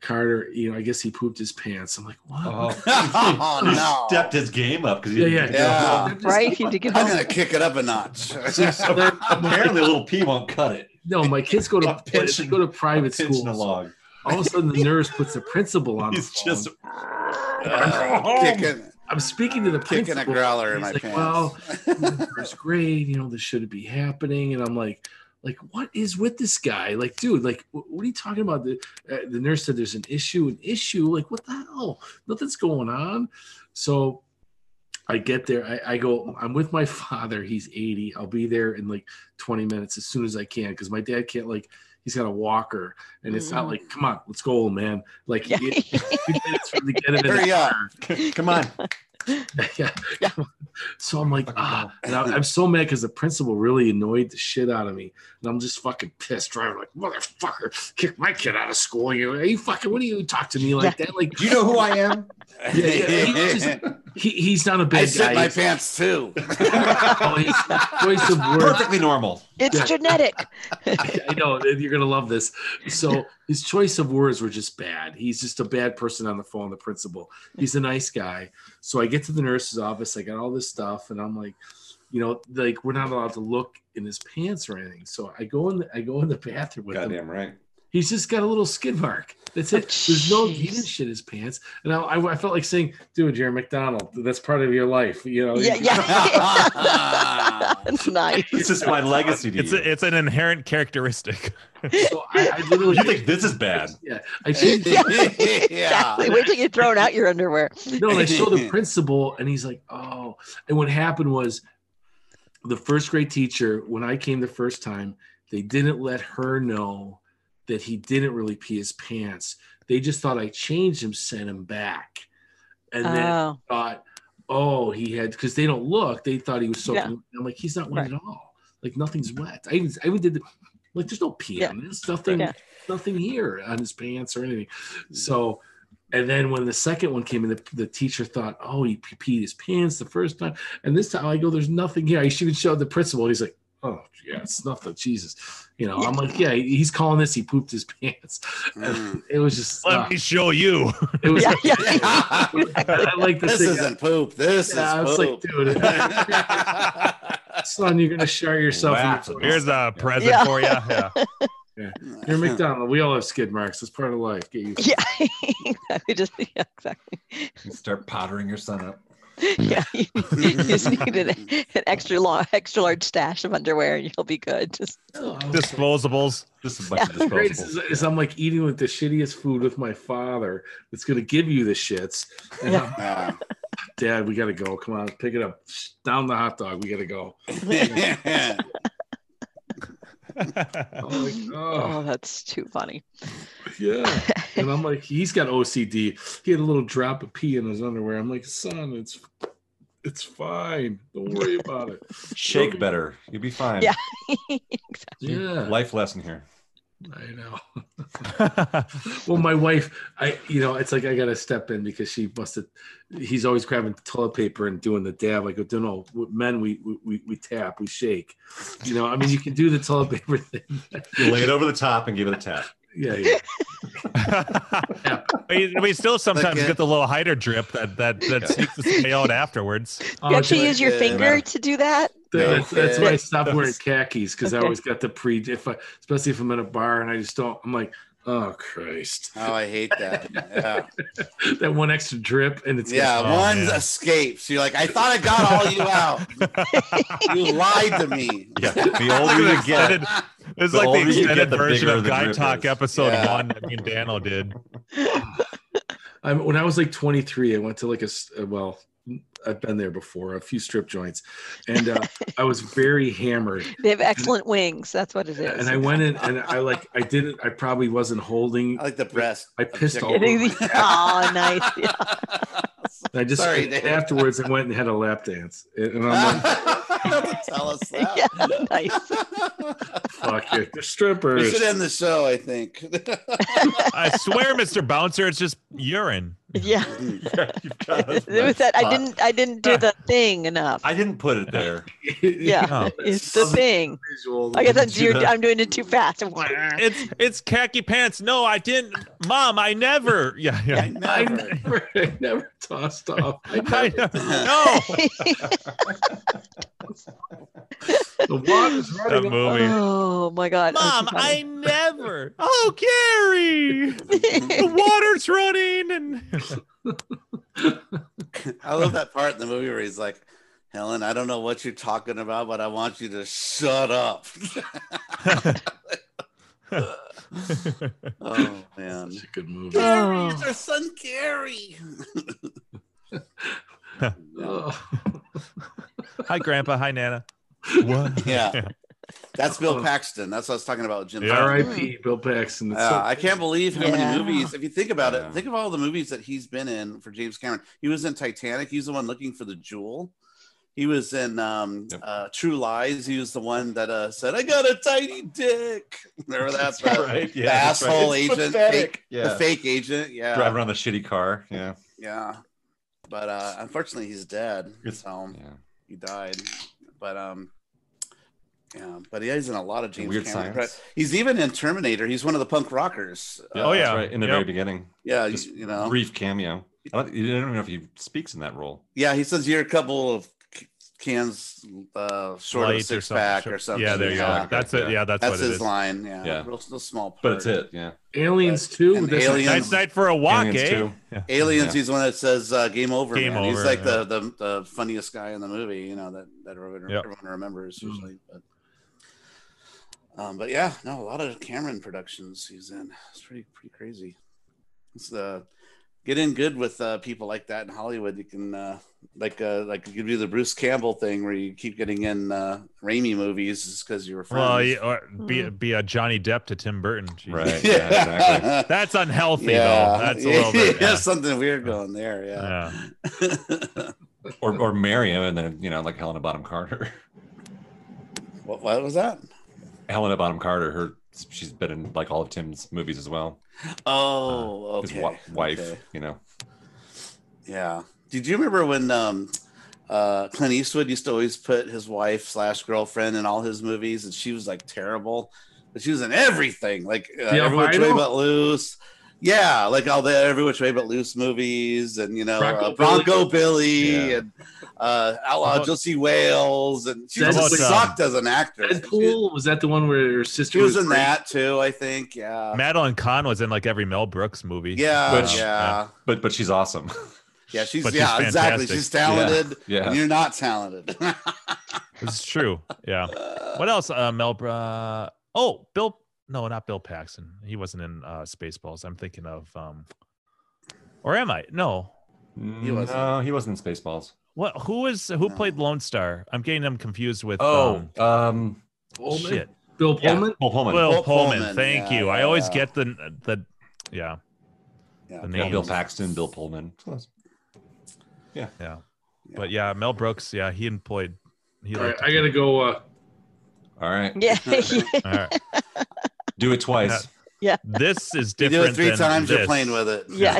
Carter, you know, I guess he pooped his pants. I'm like, what? oh. (laughs) Oh, (laughs) He no. stepped his game up because Yeah, yeah, Yeah. right you had to get I'm gonna kick it up a notch. (laughs) Apparently, a little pee won't cut it. No, my kids go to pinch go to private Pinching school. a log. All of a sudden, the nurse puts the principal on. He's the phone. just Uh, kicking, I'm speaking to the kicking a principal. growler in He's my like, Well, pants. he's in first grade, you know, this shouldn't be happening. And I'm like, like, what is with this guy? Like, dude, like, what are you talking about? The uh, the nurse said there's an issue, an issue. Like, what the hell? Nothing's going on. So I get there. I, I go. I'm with my (laughs) father. He's 80. I'll be there in like 20 minutes as soon as I can because my dad can't like. He's got a walker, and it's not Mhm. like, come on, let's go, old man. Like, Yeah. you get two minutes for him to get him in the Hurry up. come on. (laughs) yeah. Yeah. So I'm like, ah, and I, I'm so mad because the principal really annoyed the shit out of me, and I'm just fucking pissed. Driving like motherfucker, kick my kid out of school. You, you fucking, what do you talk to me like that? Like, Do you know who I am? (laughs) yeah, yeah, he just- (laughs) he, he's not a bad I guy. shit my He's- pants too. oh, his choice of words. Perfectly normal. It's Yeah. genetic. I know you're gonna love this. So his choice of words were just bad. He's just a bad person on the phone. The principal. He's a nice guy. So I get to the nurse's office. I got all this stuff, and I'm like, you know, like we're not allowed to look in his pants or anything. So I go in. The, I go in the bathroom with him. Goddamn right. He's just got a little skid mark. That's it. Oh, There's no. He didn't shit his pants. And I, I, I felt like saying, "Dude, you're a McDonald. That's part of your life." You know. Yeah, yeah. (laughs) That's nice. This is my legacy to It's you. a, it's an inherent characteristic. So I, I literally. you think this is bad? (laughs) Yeah. I changed Yeah. yeah. Exactly. Wait till you're throwing out your underwear. No, and I showed the (laughs) principal, and he's like, "Oh." And what happened was, the first grade teacher, when I came the first time, they didn't let her know that he didn't really pee his pants. They just thought I changed him, sent him back, and then Oh, thought, "Oh, he had," because they don't look. They thought he was soaking. Yeah. I'm like, he's not wet Right. at all. Like nothing's wet. I even, I even did the, like, there's no pee Yeah. on this. Nothing, Yeah. nothing here on his pants or anything. Mm-hmm. So, and then when the second one came in, the, the teacher thought, oh, he pe- peed his pants the first time. And this time I go, there's nothing here. I should even showed the principal. He's like, oh, yeah, it's nothing. Jesus. You know, I'm like, yeah, he's calling this, he pooped his (laughs) pants. Mm. It was just, Let uh, me show you. it was, yeah, yeah. I, I like the this thing. isn't poop. This Yeah, I is was like, poop. dude, (laughs) son, you're gonna share yourself. Wow. your- Here's a present Yeah. for you. (laughs) Yeah. You're McDonald. We all have skid marks. It's part of life. Get used. Yeah, exactly. Just yeah, exactly. You start powdering your son up. (laughs) Yeah, you, you just need an, an extra long, extra large stash of underwear, and you'll be good. Just Oh, Disposables. Just a bunch of the greatest is, is I'm like eating with the shittiest food with my father that's gonna give you the shits. And Yeah. I'm, Yeah. Dad, we gotta go. Come on, pick it up. Down the hot dog. We gotta go. (laughs) (laughs) I'm like, (laughs) oh, oh, that's too funny. yeah. (laughs) And I'm like, he's got OCD. He had a little drop of pee in his underwear. I'm like, son, it's it's fine. Don't worry about it. Shake better. You'll be fine. Yeah. (laughs) exactly. Yeah. Life lesson here. I know. (laughs) well, my wife, I, you know, it's like I got to step in because she busted. He's always grabbing toilet paper and doing the dab. Like I go, don't know. Men, we, we we tap, we shake. You know, I mean, you can do the toilet paper (laughs) thing. You lay it over the top and give it a tap. yeah, yeah. (laughs) we, we still sometimes Okay. get the little hider drip that that that sneaks its way out afterwards. Oh, You actually okay. use your Yeah. finger to do that. That's, that's why I Okay. stopped wearing (laughs) khakis because I always got the pre. If I, especially if I'm in a bar and I just don't, I'm like, oh Christ, Oh, I hate that. Yeah. (laughs) that one extra drip and it's Yeah, Oh, one yeah. escapes. You're like, I thought I got all you out. (laughs) you lied to me. Yeah. The older you get, Extended- It's like the extended get, the version of the Guy Talk is. episode Yeah. one that me and Dano did. (sighs) I'm, when I was like 23, I went to like a s- uh, well, I've been there before, a few strip joints, and uh, I was very hammered. (laughs) They have excellent wings. That's what it is. And I went in and I like I didn't. I probably wasn't holding. I like the breast. I pissed all over. The- (laughs) (laughs) oh, nice. Yeah. I just Sorry, afterwards I went and had a lap dance, and I'm like, Don't tell us that. Yeah, nice. "Fuck it, the We strippers." should end the show, I think. I swear, Mr. Bouncer, it's just urine. Yeah. (laughs) You've got (laughs) It was that I didn't I didn't do the (laughs) thing enough. I didn't put it there. Yeah. Oh. It's the thing. Visual. I guess I'm, do you're, that. I'm doing it too fast. It's it's khaki pants. No, I didn't. Mom, I never. Yeah, yeah. I I never. never, I never tossed (laughs) off. I I never, know. No, (laughs) (laughs) the water's that running. movie. oh my god. Mom, I never. Oh, Gary, the water's running, and I love that part in the movie where he's like, Helen, I don't know what you're talking about, but I want you to shut up. Oh man. Such a good movie. Gary, it's our son Gary. Oh. (laughs) hi, Grandpa. Hi, Nana. What? Yeah. That's Bill Paxton. That's what I was talking about. Jim. Yeah. R.I.P. Bill Paxton. It's Uh, so- I can't believe how Yeah. many movies. If you think about Yeah. it, think of all the movies that he's been in for James Cameron. He was in Titanic. He's the one looking for the jewel. He was in um, Yep. uh, True Lies. He was the one that uh, said, "I got a tiny dick." (laughs) Remember that? the, right. the that's right. asshole It's agent, fake, Yeah. the fake agent. Yeah, Driving around the shitty car. Yeah. yeah. But uh, unfortunately, he's dead. It's- So Yeah. he died. But um, yeah. But he is in a lot of James Weird Cameron. Science. He's even in Terminator. He's one of the punk rockers. Oh, Uh, yeah. That's right. In the Yep. very beginning. yeah. Just You, you know. Brief cameo. I don't, you don't even know if he speaks in that role. Yeah, he says you're a couple of c- cans uh, short Light of six something. pack or something. Yeah, there you yeah. go. That's it. Yeah, that's, That's what his is. line. Yeah, Yeah. Real, real small part. But it's it. Yeah. Aliens too. And Aliens- Nice night for a walk, Aliens eh? too. Yeah. Aliens, Yeah. he's the one that says uh, "Game over." Game man. He's like yeah. the, the the funniest guy in the movie. You know that that everyone, Yep. everyone remembers Mm. usually. But um, but yeah, no, a lot of Cameron productions he's in. It's pretty pretty crazy. It's uh, get in good with uh, people like that in Hollywood. You can uh, like uh, like you could do the Bruce Campbell thing where you keep getting in uh, Raimi movies just because you were friends. Well, yeah, or be be a Johnny Depp to Tim Burton. Jesus. Right. Yeah. Exactly. (laughs) That's unhealthy, Yeah, though. That's a little (laughs) bit. yeah, Yeah. something weird going there. Yeah. Yeah. Or or marry him and then you know like Helena Bottom Carter. what, what was that? Helena Bottom Carter. Her she's been in like all of Tim's movies as well. Oh, His okay. wa- wife. okay. You know. Yeah. Did you remember when um, uh, Clint Eastwood used to always put his wife slash girlfriend in all his movies, and she was like terrible, but she was in everything, like uh, The Every Which Way But Loose. Yeah, like all the Every Which Way But Loose movies, and you know Bronco uh, Bronco Billy. Billy, Yeah. and uh, Outlaw How about- Josie Wales, and she How just about, sucked as an actor. She, Deadpool was that the one where her sister she was in raped? that too, I think. Yeah, Madeline Kahn was in like every Mel Brooks movie. yeah, Which- yeah, But but she's awesome. yeah. She's But she's yeah, exactly. She's talented. Yeah. and you're not talented. (laughs) It's true. Yeah. What else? Uh, Mel. Bra- oh, Bill. No, not Bill Paxton. He wasn't in uh, Spaceballs. I'm thinking of. um Or am I? No. He wasn't. No, he wasn't in Spaceballs. What? Who is? Who No. played Lone Star? I'm getting them confused with. Oh, um, um, Pullman? shit. Bill yeah, Pullman. Pullman. Bill Pullman. Pullman, Thank yeah, you. I always yeah. get the the. Yeah. Yeah, The yeah. Bill Paxton, Bill Pullman. Close. Yeah. But yeah, Mel Brooks. Yeah, he employed. He All right, I gotta go. Uh, All right, (laughs) Yeah. (laughs) All right. do it twice. Yeah. This is different. You different. do it three than times, you're playing with it. yeah.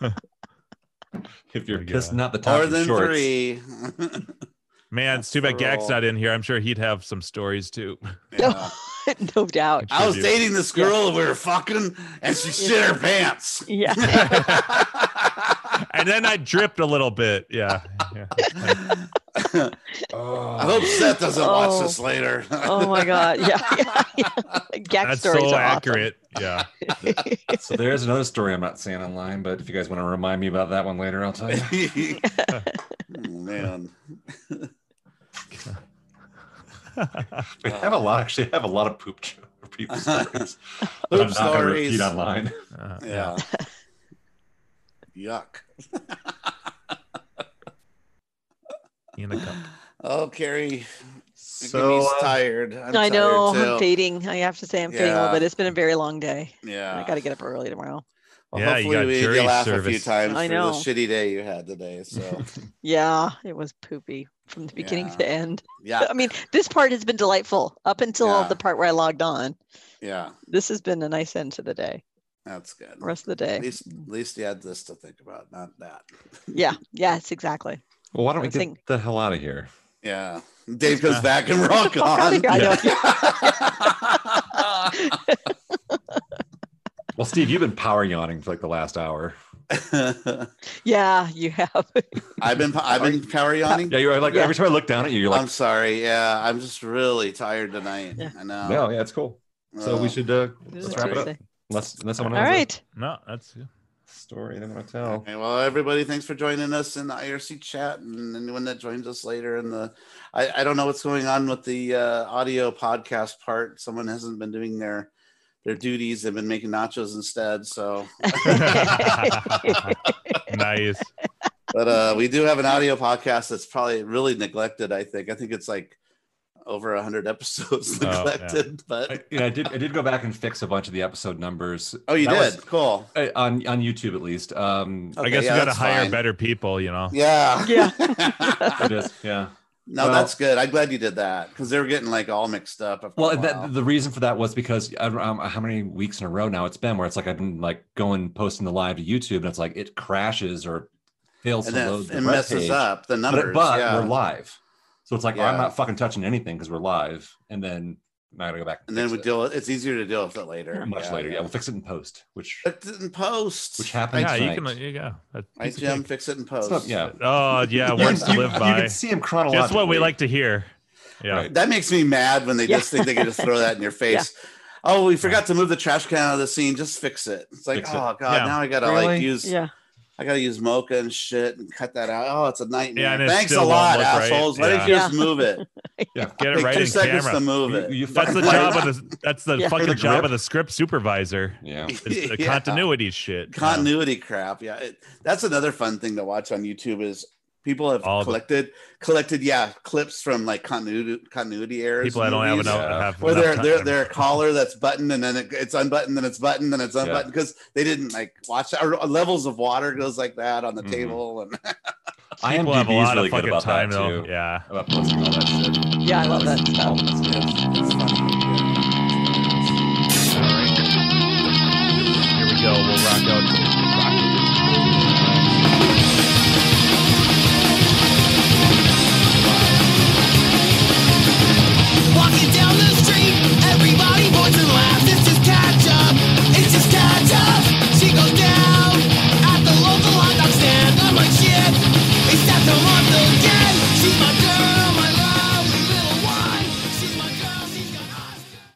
Yeah. (laughs) If you're my pissing out the top More of than shorts. three. (laughs) Man, it's too bad the Gak's not in here. I'm sure he'd have some stories too. (laughs) Yeah. (laughs) no doubt. I was dating this girl and we were fucking, and she shit her pants. Yeah. And then I dripped a little bit. Yeah. yeah. I hope Seth doesn't Oh. watch this later. Oh my god. Yeah. yeah, yeah. Gak That's stories so are awesome. accurate. Yeah. So there's another story I'm not saying online, but if you guys want to remind me about that one later, I'll tell you. oh, (laughs) man. We have a lot. Actually, I have a lot of poop jo- poop stories. (laughs) I'm Poop not going to stories. repeat online. Uh, Yeah. Yuck. (laughs) In a cup. Oh, Carrie. So he's uh, tired. I'm I know. tired, I'm fading. I have to say, I'm fading a little bit. It's been a very long day. Yeah. I got to get up early tomorrow. Well, Yeah, you hopefully got we jury you laugh a few times I for know. the shitty day you had today. So (laughs) Yeah, it was poopy from the beginning Yeah. to end. yeah, I mean, this part has been delightful up until Yeah. the part where I logged on. yeah, This has been a nice end to the day. That's good. The rest of the day. At least, at least you had this to think about, not that. (laughs) Yeah. Yes, exactly. Well, why don't we get think- the hell out of here? Yeah. Dave comes (laughs) back and we're all (laughs) gone. Well, Steve, you've been power yawning for like the last hour. Yeah, you have. I've been I've been power yawning. Yeah, you're like Yeah. every time I look down at you, you're like, I'm sorry. Yeah, I'm just really tired tonight. Yeah. I know. no, yeah, it's cool. So we Uh, should uh, let's is wrap it up. Tuesday. Unless unless someone All has right. No, that's a story they want to tell. Okay, well, everybody, thanks for joining us in the IRC chat, and anyone that joins us later in the. I, I don't know what's going on with the uh, audio podcast part. Someone hasn't been doing their their duties. They've been making nachos instead. So, (laughs) nice. but uh, we do have an audio podcast that's probably really neglected. I think. I think it's like over a hundred episodes (laughs) Oh, yeah. But I, yeah, I did. I did go back and fix a bunch of the episode numbers. oh, you That did. was- cool. uh, on on YouTube at least. Um, Okay, I guess yeah, we got to hire fine. better people, you know. Yeah. Yeah. (laughs) it is. Yeah. no, Well- that's good. I'm glad you did that because they were getting like all mixed up. Well, that, the reason for that was because I don't know how many weeks in a row now it's been where it's like I've been like going posting the live to YouTube and it's like it crashes or fails and to then load the it messes page. up the But, numbers. it- but yeah. we're live, so it's like oh, I'm not fucking touching anything because we're live, and then I gotta go back. and then we it deal. It's easier to deal with it later. much later. Yeah. we'll fix it in post, which But in post. which happens. Yeah, you tonight. can. You go. That's Right, Jim? Fix it in post. not- yeah. Oh (laughs) yeah, You words to can- live you by. can see him chronologically. That's what we like to hear. Yeah. Right. That makes me mad when they Yeah. just think they can just throw that in your (laughs) face. Oh, we forgot to move the trash can out of the scene. Just fix it. It's like, Fix it. oh god, Yeah. now I gotta Really? like use. Yeah. I gotta use mocha and shit and cut that out. Oh, it's a nightmare. Yeah, and it Thanks a lot, look right. assholes. Why didn't you just move it? (laughs) Yeah. Get it Take right two in seconds camera. to move it. you That's the (laughs) job of the. That's the Yeah. fucking The job of the script supervisor. Yeah. Is the (laughs) Yeah. continuity shit. Yeah. Continuity crap. Yeah, it, that's another fun thing to watch on YouTube. Is People have All collected the... collected yeah clips from like continuity continuity errors. People that don't have enough. Yeah. Have or their their a collar that's buttoned and then it, it's unbuttoned and it's buttoned and it's unbuttoned because yeah. they didn't like watch our Or levels of water goes like that on the mm-hmm. table and. I have a lot really of fucking time. Too. Yeah. About posting all that shit. Yeah, I love that stuff. Funny. Here we go. We'll rock out. poison laugh. It's just catch up. It's just catch up. She goes down.